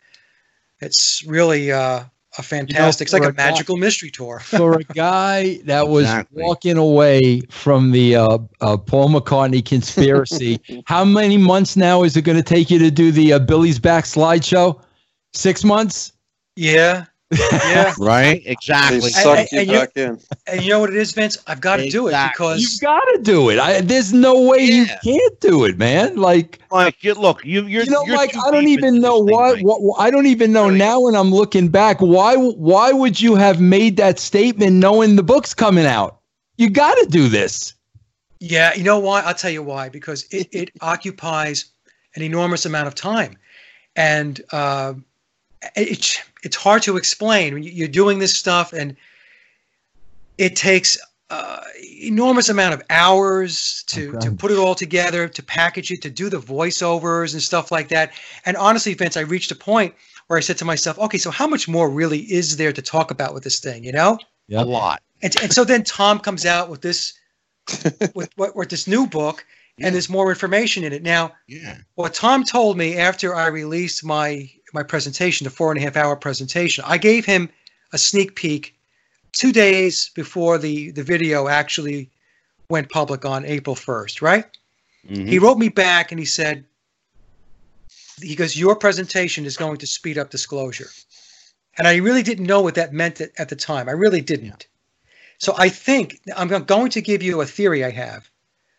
it's really uh, a fantastic. it's like for a a guy- magical mystery tour. (laughs) for a guy that was Exactly. walking away from the uh, uh, Paul McCartney conspiracy, (laughs) how many months now is it going to take you to do the uh, Billy's Back slideshow? Six months? yeah, yeah. (laughs) Right? They Exactly. suck and- you and you- in. And you know what it is, Vince? I've got to do it because You've got to do it. I, there's no way you can't do it, man. Like, Mike, you, look, you, you're, you know, you're Mike, I don't even know this thing, why, Mike. what. I don't even know Really. now when I'm looking back. Why? Why would you have made that statement knowing the book's coming out? You got to do this. Yeah, you know why? I'll tell you why. Because it, it (laughs) occupies an enormous amount of time, and uh, it's it's hard to explain you- you're doing this stuff, and it takes uh, enormous amount of hours to Okay. to put it all together, to package it, to do the voiceovers and stuff like that. And honestly, Vince, I reached a point where I said to myself, okay, so how much more really is there to talk about with this thing? You know? A lot. And, and so then Tom comes out with this with, (laughs) with, with this new book Yeah. and there's more information in it. Now, Yeah. what Tom told me after I released my my presentation, the four and a half hour presentation, I gave him a sneak peek two days before the the video actually went public on April 1st, right? Mhm. He wrote me back and he said, he goes, Your presentation is going to speed up disclosure. And I really didn't know what that meant at, at the time. I really didn't. So I think I'm going to give you a theory I have.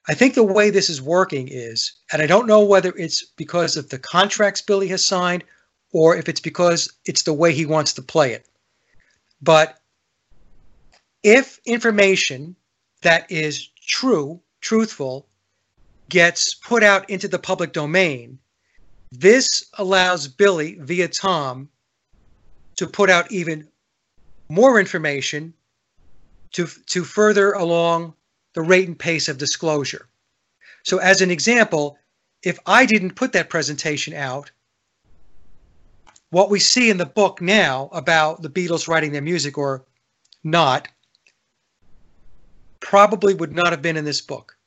I think the way this is working is, and I don't know whether it's because of the contracts Billy has signed or if it's because it's the way he wants to play it. But if information that is true, truthful, gets put out into the public domain, this allows Billy via Tom to put out even more information to, to further along the rate and pace of disclosure. So, as an example, if I didn't put that presentation out, what we see in the book now about the Beatles writing their music or not probably would not have been in this book.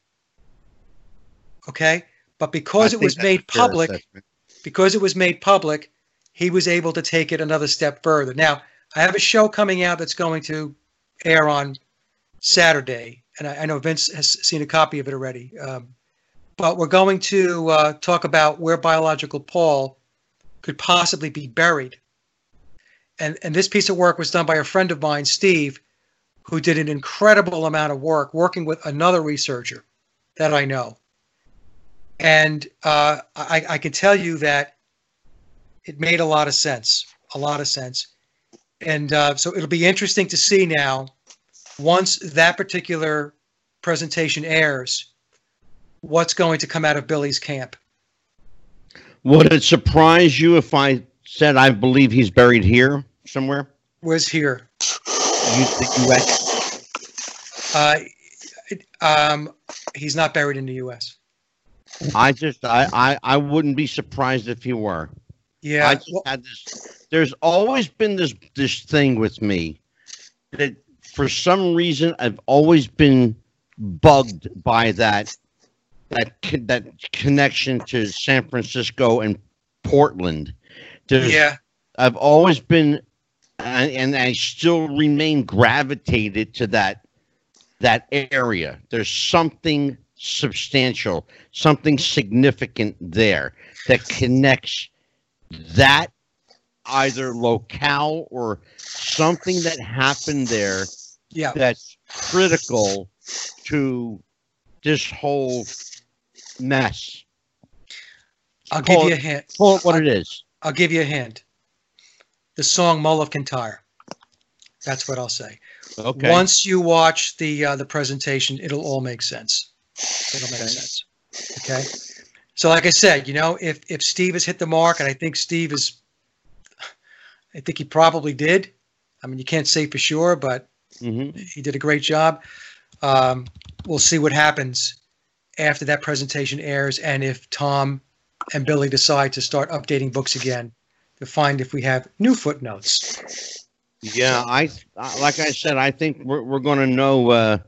Okay? But because I it was made public, assessment. because it was made public, he was able to take it another step further. Now, I have a show coming out that's going to air on Saturday, and I, I know Vince has seen a copy of it already. Um, but we're going to uh, talk about where biological Paul could possibly be buried. And, and this piece of work was done by a friend of mine, Steve, who did an incredible amount of work working with another researcher that I know. And uh, I, I can tell you that it made a lot of sense, a lot of sense. And uh, so it'll be interesting to see now, once that particular presentation airs, what's going to come out of Billy's camp. Would it surprise you if I said I believe he's buried here somewhere? Where's here? You, the U.S. Uh, um, he's not buried in the U.S. I just I, I I wouldn't be surprised if he were. Yeah. I just well, had this. There's always been this this thing with me that for some reason I've always been bugged by that that that connection to San Francisco and Portland. There's, yeah. I've always been, and, and I still remain gravitated to that that area. There's something substantial, something significant there that connects that either locale or something that happened there Yeah. that's critical to this whole mess. I'll give Call you a hint. Call it what it is. I'll give you a hint. The song Mull of Kintyre. That's what I'll say. Okay. Once you watch the uh, the presentation, it'll all make sense. It'll make Okay. sense. Okay. So, like I said, you know, if if Steve has hit the mark, and I think Steve is, I think he probably did. I mean, you can't say for sure, but hmm he did a great job. Um, we'll see what happens after that presentation airs, and if Tom and Billy decide to start updating books again to find if we have new footnotes. Yeah, I I- like I said, I think we're we're going to know uh,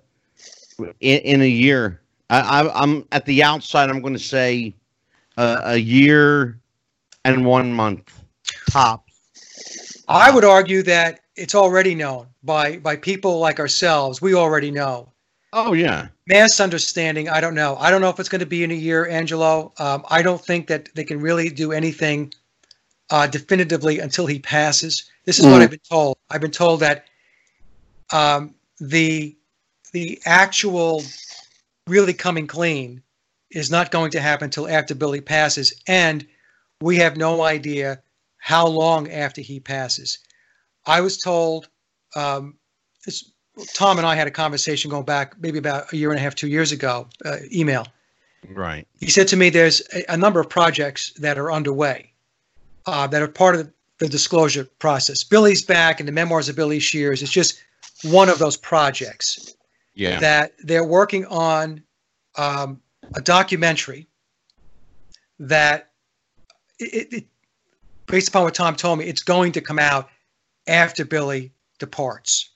in, in a year. I, I I'm at the outside. I'm going to say uh, a year and one month top. I would argue that it's already known by by people like ourselves. We already know. Oh yeah, Mass understanding, I don't know. I don't know if it's going to be in a year, Angelo. Um, I don't think that they can really do anything uh, definitively until he passes. This is what Mm. I've been told. I've been told that um, the the actual really coming clean is not going to happen until after Billy passes, and we have no idea how long after he passes. I was told um, this, Tom and I had a conversation going back maybe about a year and a half, two years ago, uh, email. right. He said to me, there's a, a number of projects that are underway uh, that are part of the, the disclosure process. Billy's back and the memoirs of Billy Shears is just one of those projects Yeah. that they're working on um, a documentary that it, it, based upon what Tom told me, it's going to come out after Billy departs.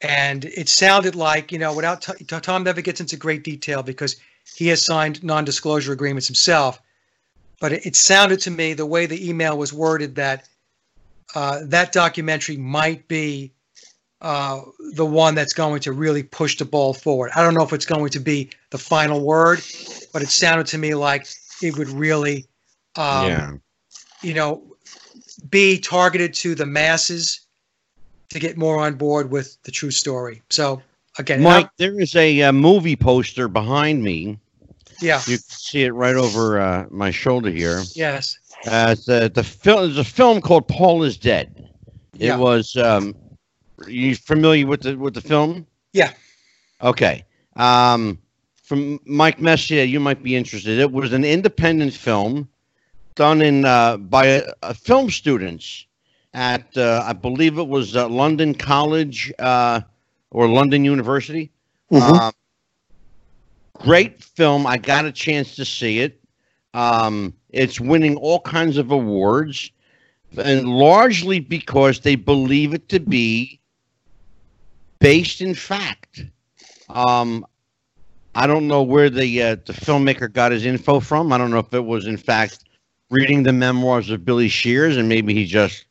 And it sounded like, you know, without t- Tom never gets into great detail because he has signed non-disclosure agreements himself. But it, it sounded to me the way the email was worded that uh, that documentary might be uh, the one that's going to really push the ball forward. I don't know if it's going to be the final word, but it sounded to me like it would really, um, yeah. you know, be targeted to the masses to get more on board with the true story. So again, Mike, there is a uh, movie poster behind me. yeah, You can see it right over uh, my shoulder here. yes, Uh, the the film there's a film called Paul is Dead. It Yeah. was. Um, you familiar with the with the film? Yeah. Okay. Um, from Mike Messier, you might be interested. It was an independent film done in uh, by uh, uh, film students at uh, I believe it was uh, London College uh, or London University. Mhm. Um, great film. I got a chance to see it. Um, it's winning all kinds of awards, and largely because they believe it to be based in fact. Um, I don't know where the uh, the filmmaker got his info from. I don't know if it was in fact reading the memoirs of Billy Shears and maybe he just,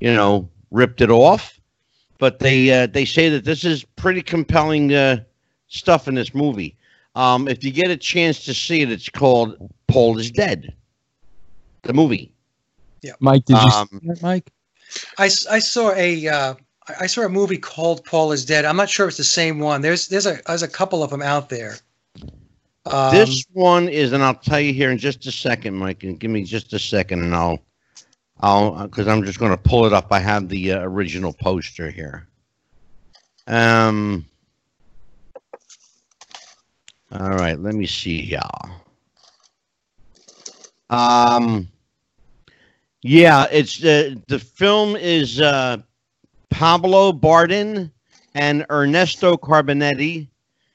you know, ripped it off. But they uh, they say that this is pretty compelling uh, stuff in this movie. Um, if you get a chance to see it, it's called Paul is Dead. The movie. Yeah, Mike, did you Um, see that, Mike? I, s- I saw a uh, I I saw a movie called Paul is Dead. I'm not sure if it's the same one. There's there's a there's a couple of them out there. Um, this one is, and I'll tell you here in just a second, Mike. And give me just a second, and I'll, I'll, because I'm just going to pull it up. I have the uh, original poster here. Um. All right, let me see, y'all. Um, yeah, it's the the film is uh, Pablo Bardin and Ernesto Carbonetti.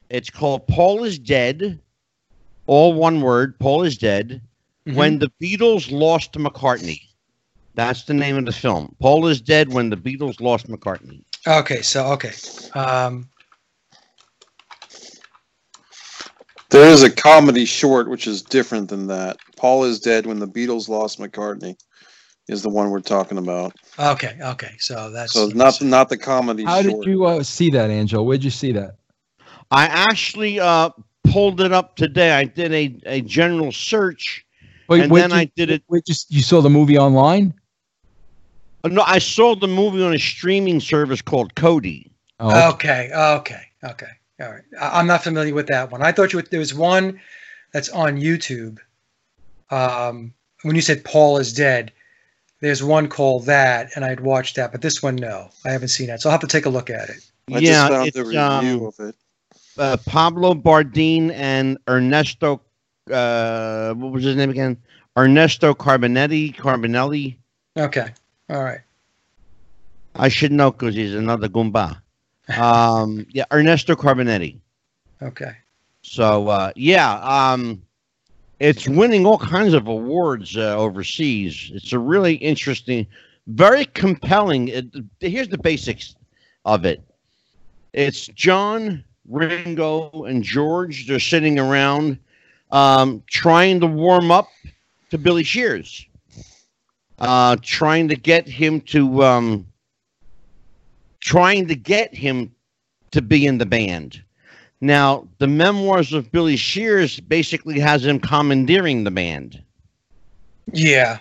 It's called Paul is Dead. All one word. Paul is dead. Mhm. When the Beatles lost to McCartney. That's the name of the film. Paul is dead when the Beatles lost McCartney. Okay, so okay. Um, There is a comedy short which is different than that. Paul is dead when the Beatles lost McCartney. Is the one we're talking about. okay, okay. So that's So not not the comedy. How short. did you uh, see that, Angel? Where'd you see that? I actually uh, pulled it up today. I did a, a general search. Wait, And where'd then you- I did it- wait, just you saw the movie online? Uh, No, I saw the movie on a streaming service called Kodi. Oh, okay, okay, okay. All right. I, I'm not familiar with that one. I thought you. There was one that's on YouTube. Um, when you said Paul is dead, there's one called that, and I'd watched that, but this one, no, I haven't seen that. So I'll have to take a look at it. I yeah, just found it's the review um, of it. Uh, Pablo Bardin and Ernesto. Uh, what was his name again? Ernesto Carbonetti. Carbonelli. Okay. All right. I should know because he's another Goomba. (laughs) Um, yeah, Ernesto Carbonetti. Okay. So uh, yeah, um, it's winning all kinds of awards uh, overseas. It's a really interesting, very compelling. It, here's the basics of it. It's John, Ringo, and George. They're sitting around um, trying to warm up to Billy Shears, uh, trying to get him to, um, trying to get him to be in the band. Now, the memoirs of Billy Shears basically has him commandeering the band. Yeah.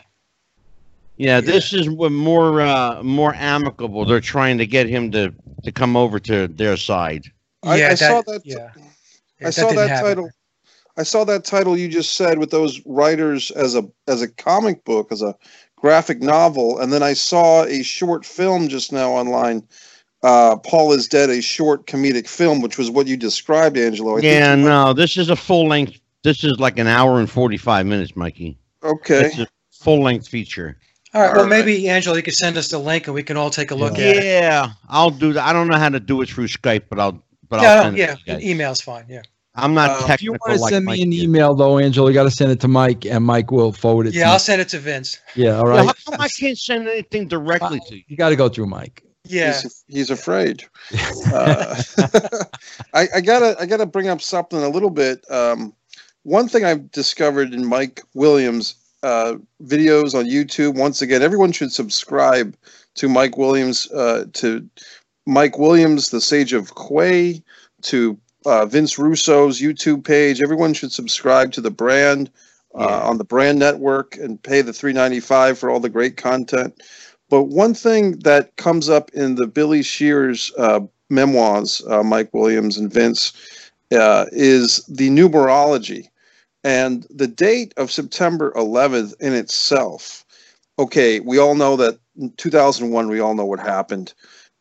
Yeah, this is more uh, more amicable. They're trying to get him to to come over to their side. I- yeah. I saw that- Yeah. I saw didn't that happen. title. I saw that title you just said with those writers as a as a comic book, as a graphic novel, and then I saw a short film just now online. Uh, Paul is dead, a short comedic film, which was what you described, Angelo. I think yeah, might- no, this is a full length. This is like an hour and forty five minutes, Mikey. Okay. It's a full length feature. All right. Well, All right. maybe Angela, you could send us the link, and we can all take a look at it. Yeah, I'll do that. I don't know how to do it through Skype, but I'll but I'll Yeah. it Yeah. to. Email's fine. Yeah. I'm not Uh, if you if you want to like send Mike me an is. email, though, Angel, you got to send it to Mike, and Mike will forward it. Yeah. I'll to send it to Vince. Yeah, all right. Well, right. how come I can't send anything directly to you? You got to go through Mike. Yeah. He's, he's afraid. (laughs) Uh, (laughs) I, I gotta I gotta bring up something a little bit. Um, one thing I've discovered in Mike Williams uh, videos on YouTube. Once again, everyone should subscribe to Mike Williams. Uh, to Mike Williams, the Sage of Quay, to uh, Vince Russo's YouTube page. Everyone should subscribe to the brand uh, Yeah. on the brand network and pay the three ninety five for all the great content. But one thing that comes up in the Billy Shears uh, memoirs, uh, Mike Williams and Vince, uh, is the numerology. And the date of September 11th in itself, okay, we all know that in 2001, we all know what happened.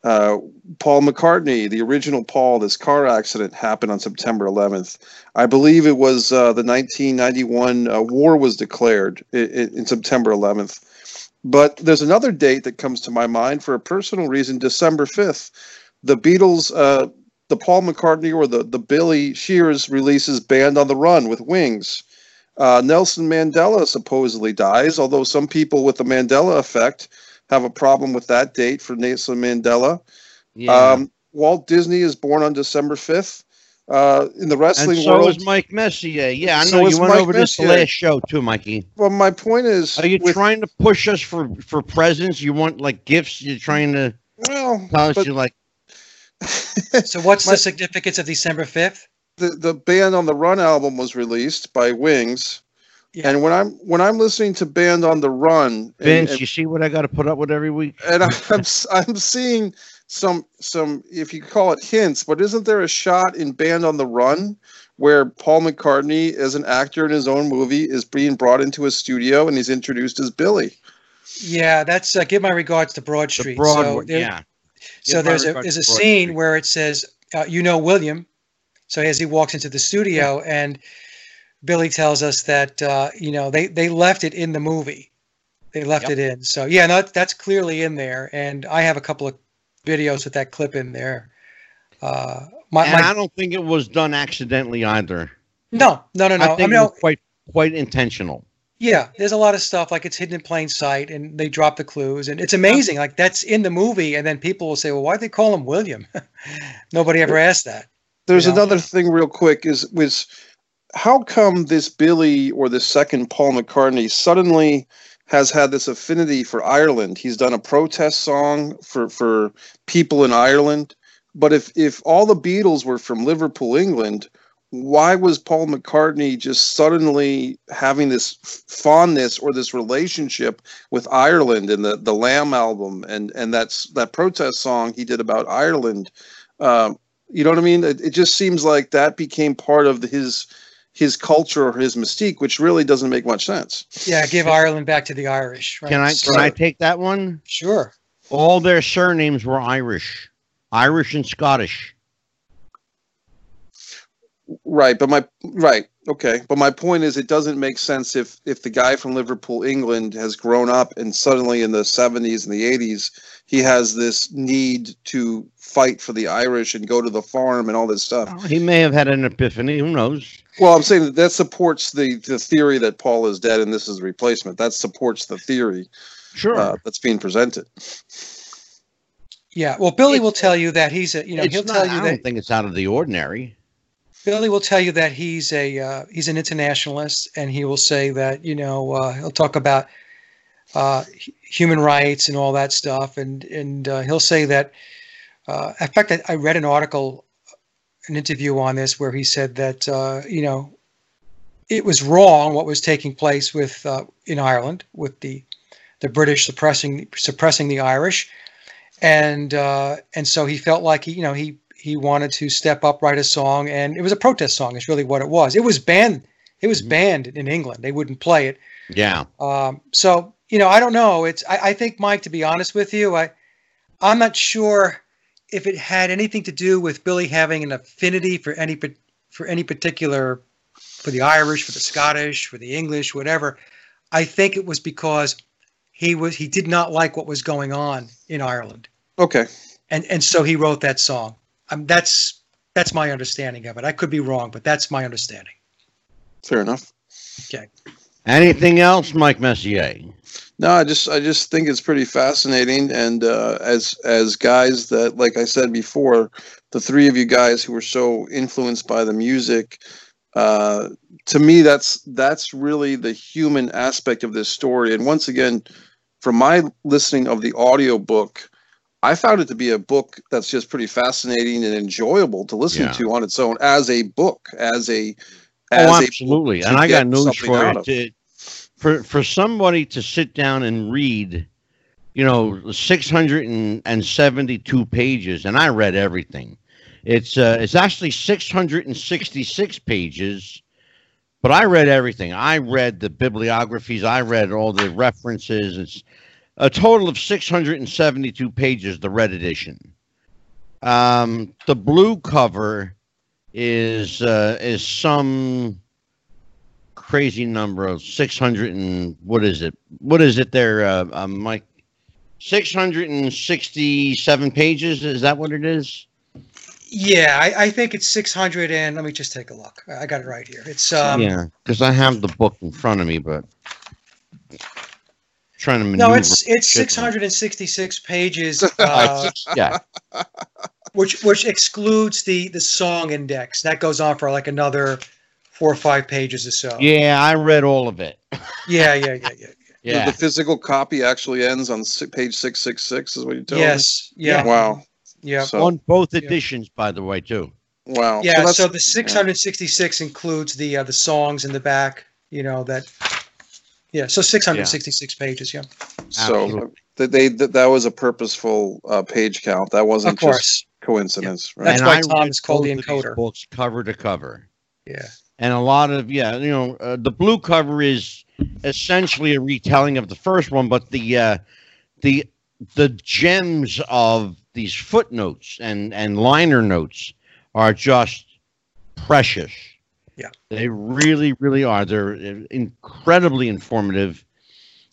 Uh, Paul McCartney, the original Paul, this car accident happened on September 11th. I believe it was uh, the 1991 uh, war was declared i- i- in September 11th. But there's another date that comes to my mind for a personal reason December 5th. The Beatles, uh, the Paul McCartney or the, the Billy Shears releases Band on the Run with Wings. Uh, Nelson Mandela supposedly dies, although some people with the Mandela effect have a problem with that date for Nelson Mandela. Yeah. Um, Walt Disney is born on December 5th. Uh, in the and wrestling so world, is Mike Messier. Yeah, I So know is you went Mike over this last show too, Mikey. well, my point is, Are you with- trying to push us for for presents? You want like gifts? You're trying to well, tell us you like (laughs) So what's My- the significance of December 5th? the the Band on the Run album was released by Wings, Yeah. and when I'm when I'm listening to Band on the Run, Vince. and, you see what I got to put up with every week? and (laughs) I'm s- I'm seeing some some if you call it hints, but isn't there a shot in Band on the Run where Paul McCartney, as an actor in his own movie, is being brought into a studio and he's introduced as Billy? Yeah, that's uh, give my regards to Broad The Street. Broadway. so there- yeah. So Give there's a there's a scene Street. where it says, uh, "You know William." So as he walks into the studio, and Billy tells us that uh, you know they they left it in the movie. They left Yep. it in. So yeah, no, that's clearly in there, and I have a couple of videos with that clip in there. Uh, my, and my I don't think it was done accidentally either. no, no, no, no. I I, think mean, it was quite quite intentional. yeah, there's a lot of stuff like it's hidden in plain sight, and they drop the clues, and it's amazing. Like that's in the movie, and then people will say, "Well, why'd they call him William?" (laughs) Nobody ever asked that. There's You know? another thing, real quick, is was how come this Billy or the second Paul McCartney suddenly has had this affinity for Ireland? He's done a protest song for for people in Ireland, but if if all the Beatles were from Liverpool, England, why was Paul McCartney just suddenly having this fondness or this relationship with Ireland and the the Lamb album and and that's that protest song he did about Ireland? Um, you know what I mean? It, it just seems like that became part of his his culture or his mystique, which really doesn't make much sense. Yeah, give Ireland back to the Irish. Right? Can I So- can I take that one? Sure. All their surnames were Irish, Irish and Scottish. Right, but my right, okay, but my point is, it doesn't make sense if if the guy from Liverpool, England, has grown up and suddenly in the seventies and the eighties, he has this need to fight for the Irish and go to the farm and all this stuff. He may have had an epiphany. Who knows? Well, I'm saying that, that supports the the theory that Paul is dead and this is a replacement. That supports the theory Sure. uh, that's being presented. Yeah. Well, Billy It's- will tell you that he's a. You know, he'll not, tell you I that don't think it's out of the ordinary. Billy will tell you that he's a uh, he's an internationalist, and he will say that you know uh, he'll talk about uh, human rights and all that stuff, and and uh, he'll say that. Uh, in fact, I, I read an article, an interview on this where he said that uh, you know it was wrong what was taking place with in Ireland with the the British suppressing suppressing the Irish, and and so he felt like he you know he he wanted to step up, write a song, and it was a protest song. Is really what it was. It was banned. It was Mhm. banned in England. They wouldn't play it. Yeah. Um, so you know, I don't know. It's I, I think Mike. To be honest with you, I I'm not sure if it had anything to do with Billy having an affinity for any for any particular for the Irish, for the Scottish, for the English, whatever. I think it was because he was he did not like what was going on in Ireland, Okay, and and so he wrote that song. Um, that's that's my understanding of it. I could be wrong, but that's my understanding. fair enough. Okay. Anything else, Mike Messier? No, I just I just think it's pretty fascinating, and uh, as as guys that, like I said before, the three of you guys who were so influenced by the music, uh, to me that's that's really the human aspect of this story. And once again, from my listening of the audio book, I found it to be a book that's just pretty fascinating and enjoyable to listen Yeah. to on its own as a book, as a as Oh, absolutely. And I got news for you. For for somebody to sit down and read, you know, 672 pages, and I read everything. It's uh, it's actually 666 pages, but I read everything. I read the bibliographies. I read all the references. It's a total of 672 pages. The red edition. Um, the blue cover is uh, is some crazy number of 600 and what is it what is it there uh, um, mike 667 pages is that what it is Yeah, I, I think it's 600 and let me just take a look. I got it right here. It's um yeah because i have the book in front of me but trying to no, it's it's 666 pages, (laughs) uh, yeah which which excludes the the song index. That goes on for like another four or five pages or so. yeah i read all of it (laughs) yeah, yeah, yeah. yeah. The- yeah The, physical copy actually ends on page six six six. Is what you're telling me? Yes, yeah, Wow. yeah. So on both Yeah. editions by the way too wow. Yeah, that's- so the 666 includes the uh, the songs in the back, you know, that yeah, so 666 pages, yeah. so Absolutely. that they that, that was a purposeful uh, page count. That wasn't Of course. just coincidence, That's right? why I Tom is called the both of these encoder. books cover to cover Yeah. and a lot of yeah you know uh, the blue cover is essentially a retelling of the first one but the uh the the gems of these footnotes and and liner notes are just precious Yeah. They really, really are. They're incredibly informative.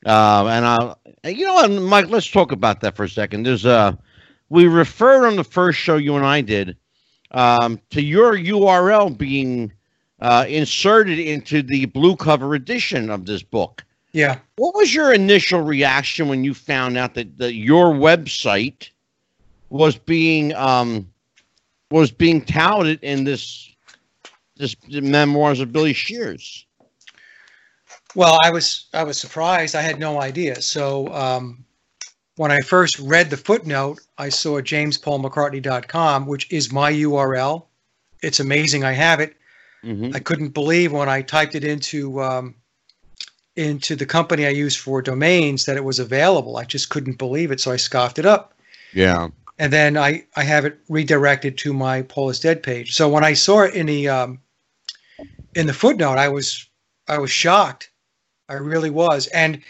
Uh, and I, you know, what, Mike, let's talk about that for a second. There's a, we referred on the first show you and I did um, to your URL being uh, inserted into the blue cover edition of this book. Yeah. What was your initial reaction when you found out that, that your website was being um, was being touted in this this memoirs of Billy Shears? Well, I was I was surprised. I had no idea. So um, when I first read the footnote, I saw jamespaulmccartney.com, which is my URL. It's amazing. I have it. Mm-hmm. I couldn't believe when I typed it into um, into the company I use for domains that it was available. I just couldn't believe it, so I scoffed it up. Yeah. And then I, I have it redirected to my Paul is Dead page. So when I saw it in the um, in the footnote, I was I was shocked. I really was. And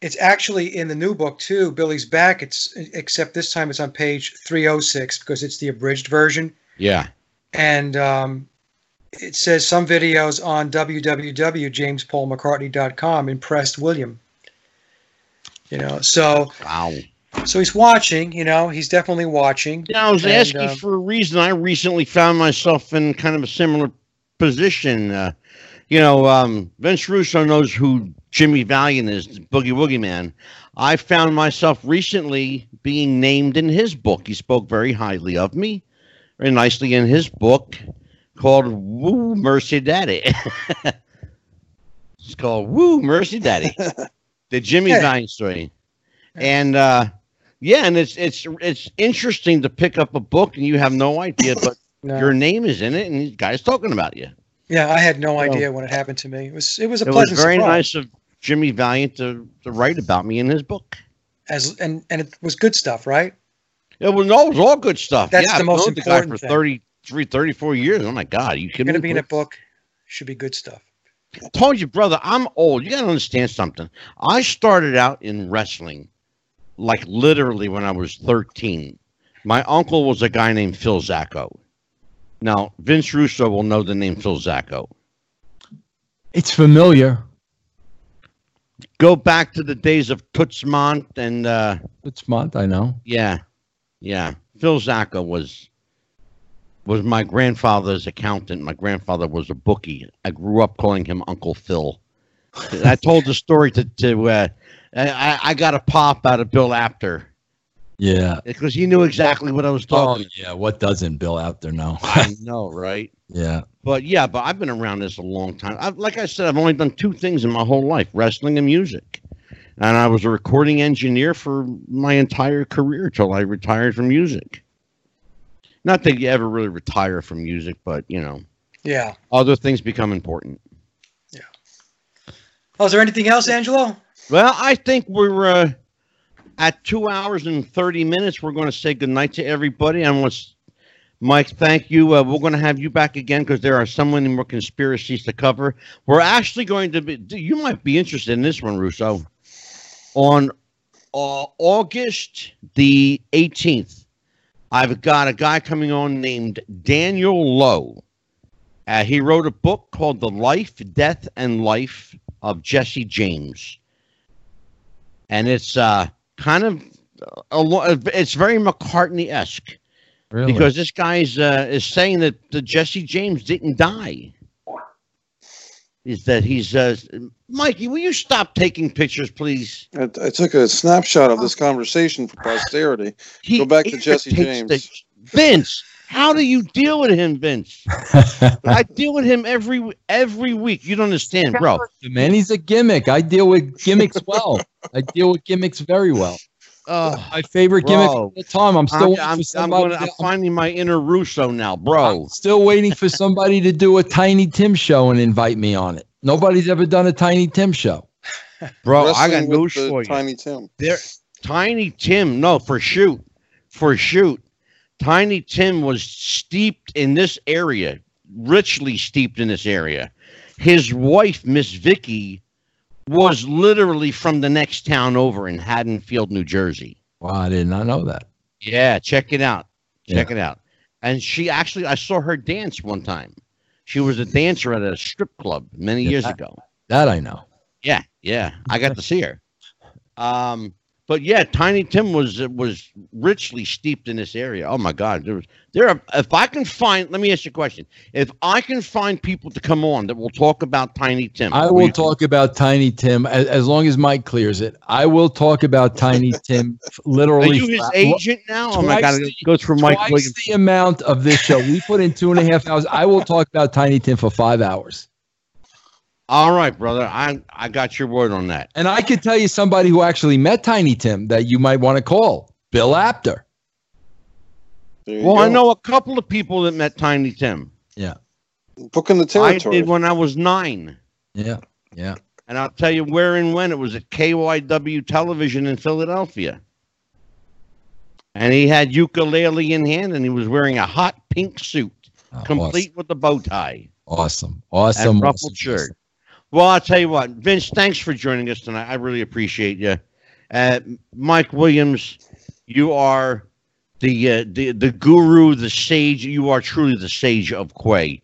it's actually in the new book too. Billy's back. It's except this time it's on page 306 because it's the abridged version. Yeah. And um, it says some videos on www.jamespaulmccartney.com impressed William. You know, so Wow. so he's watching. You know, he's definitely watching. Yeah, I was And, asking um, for a reason. I recently found myself in kind of a similar position. Uh, you know, um, Vince Russo knows who Jimmy Valiant is, Boogie Woogie Man. I found myself recently being named in his book. He spoke very highly of me, very nicely in his book called Woo Mercy Daddy. (laughs) it's called Woo Mercy Daddy, (laughs) the Jimmy Yeah. Valiant story. And uh, yeah, and it's it's it's interesting to pick up a book and you have no idea, but No. your name is in it, and the guy's talking about you. Yeah, I had no idea when it happened to me. It was it was a It was very surprise. nice of Jimmy Valiant to, to write about me in his book. As and and it was good stuff, right? It was, no, it was all good stuff. That's yeah, the I've most known the guy for important thing. 33, 34 years. Oh my God, you kidding Going to be in a book. Should be good stuff. I told you, brother, I'm old. You got to understand something. I started out in wrestling like literally when I was 13. My uncle was a guy named Phil Zacko. Now, Vince Russo will know the name Phil Zacko. It's familiar. Go back to the days of Toots Mondt and, uh, It's I know. yeah, yeah. Phil Zacko was was my grandfather's accountant. My grandfather was a bookie. I grew up calling him Uncle Phil. I told the story to to uh, I, I got a pop out of Bill Apter Yeah. because he knew exactly what I was talking. About. Oh talking. yeah. What doesn't Bill Apter know? I know, right? (laughs) yeah. But yeah, but I've been around this a long time. I've, like I said, I've only done two things in my whole life: wrestling and music. And I was a recording engineer for my entire career till I retired from music. Not that you ever really retire from music, but you know, Yeah. other things become important. Yeah. Oh, is there anything else, Angelo? Well, I think we're uh, at two hours and 30 minutes. We're going to say goodnight to everybody. And let's, Mike, thank you. Uh, we're going to have you back again because there are so many more conspiracies to cover. We're actually going to be, you might be interested in this one, Russo. On uh, August the 18th, I've got a guy coming on named Daniel Lowe. Uh, he wrote a book called The Life, Death, and Life of Jesse James. And it's uh, kind of a lo- it's very McCartney esque Really? because this guy's uh, is saying that the Jesse James didn't die. Is that he's uh, Mikey? Will you stop taking pictures, please? I, I took a snapshot of this conversation for posterity. He Go back to Jesse irritates the- James. Vince, how do you deal with him, Vince? (laughs) I deal with him every every week. You don't understand, bro. Man, he's a gimmick. I deal with gimmicks well. I deal with gimmicks very well. Uh, My favorite gimmick Bro, of the time. I'm still I'm, waiting I'm, for I'm, gonna, I'm finding my inner Russo now, bro. I'm still waiting for somebody to do a Tiny Tim show and invite me on it. Nobody's ever done a Tiny Tim show. (laughs) Bro, I got Wrestling news for you. Tiny Tim. There, Tiny Tim, no, for shoot, for shoot. Tiny Tim was steeped in this area, richly steeped in this area. His wife, Miss Vicky, was literally from the next town over in Haddonfield, New Jersey. Wow, I did not know that. Yeah, check it out. Check it out. And she actually, I saw her dance one time. She was a dancer at a strip club many Yeah, years that- ago. That I know. Yeah, yeah, I got to see her. Um, but yeah, Tiny Tim was was richly steeped in this area. Oh my God, there was there. Are, if I can find, let me ask you a question. If I can find people to come on that will talk about Tiny Tim, I will talk about Tiny Tim as, as long as Mike clears it. I will talk about Tiny (laughs) Tim f- Are literally. you his agent now? Oh my God, it goes for Mike twice Williams. the amount of this show. We put in two and a half (laughs) hours. I will talk about Tiny Tim for five hours. All right, brother, I I got your word on that. And I could tell you somebody who actually met Tiny Tim that you might want to call Bill Apter. There you Well, I know a couple of people that met Tiny Tim. Yeah. Booking the territory. I did when I was nine. Yeah. Yeah. And I'll tell you where and when it was at KYW television in Philadelphia. And he had ukulele in hand and he was wearing a hot pink suit, Oh, complete with the bow tie Awesome. Awesome. and awesome, ruffled shirt. Well, I'll tell you what, Vince, thanks for joining us tonight. I really appreciate you. Uh, Mike Williams, you are the, uh, the the guru, the sage. You are truly the sage of Quay.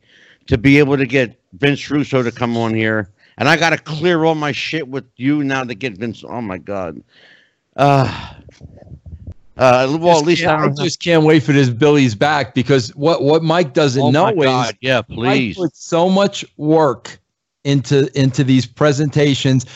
To be able to get Vince Russo to come on here, and I got to clear all my shit with you now to get Vince. Oh my god. Uh, uh, well, at least I I just can't wait for this Billy's back because what, what Mike doesn't oh know my is god, yeah, Mike please. put so much work into into these presentations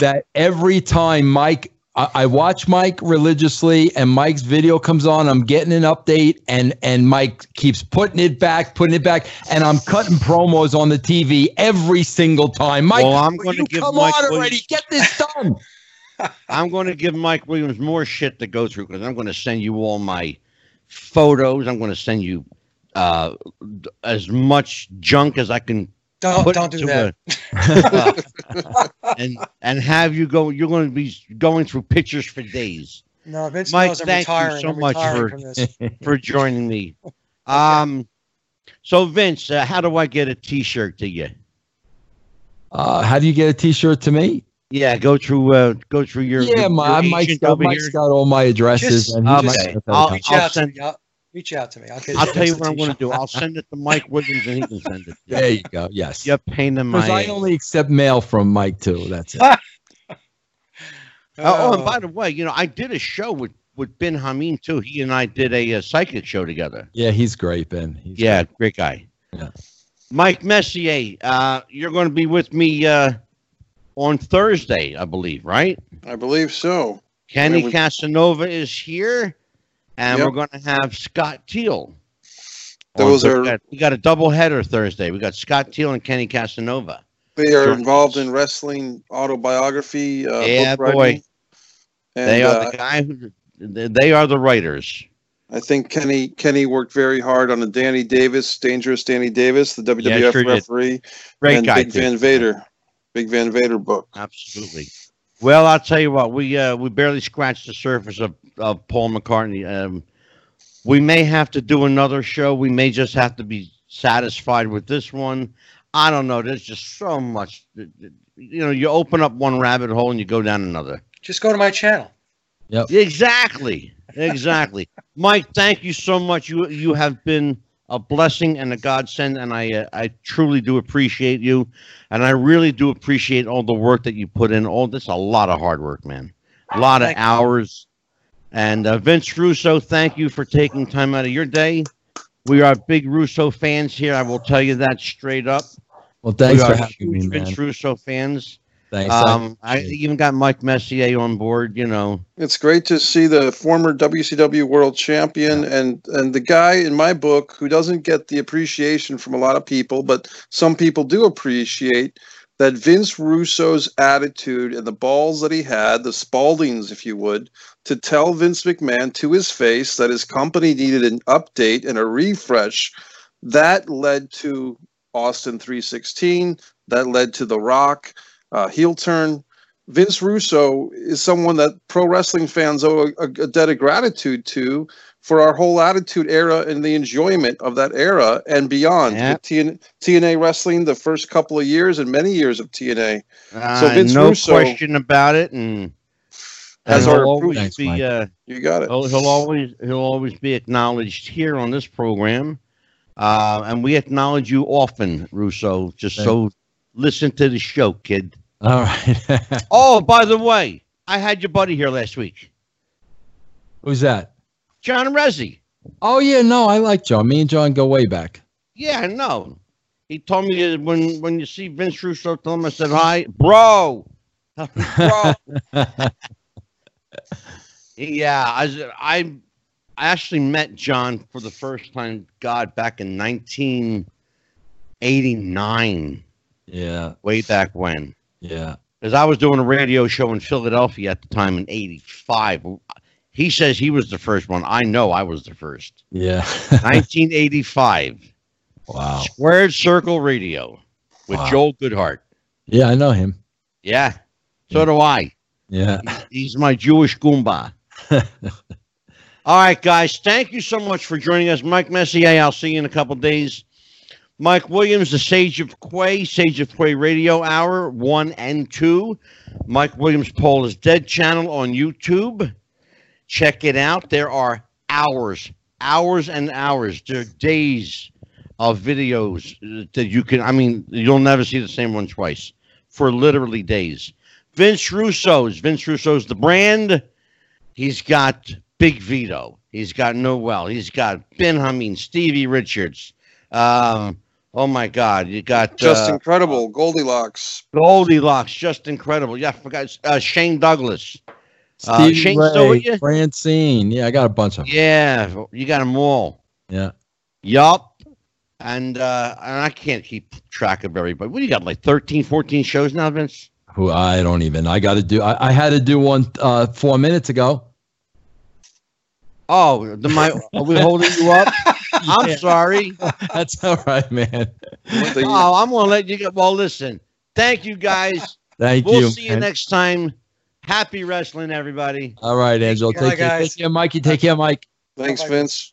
that every time Mike I, I watch Mike religiously and Mike's video comes on, I'm getting an update and and Mike keeps putting it back, putting it back, and I'm cutting promos on the TV every single time. Mike, Well, I'm gonna give come Mike on already. Get this done. (laughs) I'm going to give Mike Williams more shit to go through because I'm going to send you all my photos. I'm going to send you uh, as much junk as I can Don't put don't do that. a- uh, (laughs) (laughs) and and have you go. You're going to be going through pictures for days No, Vince Mike, knows I'm thank you so I'm much for- (laughs) for joining me. Um, so Vince, uh, how do I get a T-shirt to you? Uh, how do you get a T-shirt to me? Yeah, go through uh, go through your yeah, your, my your Mike's agent got, over Mike's here. got all my addresses. Just- and he's okay, got I'll- I'll send- to. I'll, reach out to me. I'll, get I'll tell you what I'm going to do. I'll (laughs) send it to Mike Williams and he can send it. there you go. Yes. You're a pain in my Because I only accept mail from Mike too. That's it. (laughs) Oh, and Oh, by the way, you know, I did a show with with Ben Hameen too. He and I did a, uh psychic show together. Yeah, he's great, Ben. He's yeah, great guy. Yeah. Mike Messier, uh, you're going to be with me uh, on Thursday, I believe, right? I believe so. Kenny Yeah, we- Casanova is here, and Yep. we're going to have Scott Teal. Those are- we got, we got a double header Thursday. We got Scott Teal and Kenny Casanova. They are involved in wrestling autobiography. Uh, Yeah, book boy. writing. And, they are uh, the guy who they are the writers. I think Kenny Kenny worked very hard on the Danny Davis, dangerous Danny Davis, the WWF sure referee, Great and guy Big too. Van Vader, Big Van Vader book. Absolutely. Well, I'll tell you what, we uh, we barely scratched the surface of, of Paul McCartney. Um, we may have to do another show. We may just have to be satisfied with this one. I don't know. There's just so much. You know, you open up one rabbit hole and you go down another. Just go to my channel. Yep. Exactly. Exactly. (laughs) Mike, thank you so much. You you have been a blessing and a godsend, and I uh, I truly do appreciate you, and I really do appreciate all the work that you put in. All this a lot of hard work, man. A lot of Thank you. hours. And uh, Vince Russo, thank you for taking time out of your day. We are big Russo fans here. I will tell you that straight up. Well, thanks we for are having me, huge man. Vince Russo fans. Thanks. Um, I even got Mike Messier on board. You know, It's great to see the former WCW World Champion and and the guy in my book who doesn't get the appreciation from a lot of people, but some people do appreciate that Vince Russo's attitude and the balls that he had, the Spaldings, if you would, to tell Vince McMahon to his face that his company needed an update and a refresh, that led to Austin 316. That led to The Rock, uh, heel turn. Vince Russo is someone that pro wrestling fans owe a, a debt of gratitude to for our whole attitude era and the enjoyment of that era and beyond. Yeah. With TN, TNA wrestling, the first couple of years and many years of TNA. So Uh, Vince no Russo question about it, and has and our always Thanks, be uh, You got it. he'll, he'll always he'll always be acknowledged here on this program. Uh, and we acknowledge you often, Russo. Just Thank so listen to the show, kid. All right. (laughs) Oh, by the way, I had your buddy here last week, Who's that? John Rezzi. Oh yeah, no, I like John. Me and John go way back. Yeah, I know. He told me when when you see Vince Russo, tell him I said hi, bro. (laughs) bro. yeah, I, I I actually met John for the first time, God, back in 1989, Yeah, way back when. Yeah. Because I was doing a radio show in Philadelphia at the time in 85. He says he was the first one. I know I was the first. Yeah. (laughs) 1985. wow. Squared Circle Radio with Wow. Joel Goodhart. Yeah, I know him. Yeah. So do I. Yeah. He's my Jewish Goomba. (laughs) All right, guys. Thank you so much for joining us. Mike Messier, I'll see you in a couple days. Mike Williams, the Sage of Quay, Sage of Quay Radio Hour 1 and 2. Mike Williams Paul is Dead channel on YouTube. Check it out. There are hours, hours and hours. There are days of videos that you can, I mean, you'll never see the same one twice for literally days. Vince Russo's. Vince Russo's the brand. He's got Big Vito. He's got Noel. He's got Ben Hameen, Stevie Richards. Um, oh my God, you got Just uh, incredible. Goldylocks. Goldylocks, just incredible. Yeah, I forgot uh, Shane Douglas. Uh, Shane Ray, still with you? Francine. Yeah, I got a bunch of them. Yeah, you got them all. Yeah. Yup. And uh, and I can't keep track of everybody. What do you got? Like 13, 14 shows now, Vince? Who I don't even. I got to do. I, I had to do one uh, four minutes ago. Oh, the my are we holding you up? (laughs) (laughs) I'm Yeah. sorry. (laughs) That's all right, man. Oh, I'm gonna let you go. Well, listen. Thank you guys. (laughs) Thank you. We'll see you man. next time. Happy wrestling, everybody. All right, Angel. care, Take care. guys. Take care, Mikey. Take care, Mike. Thanks, Vince.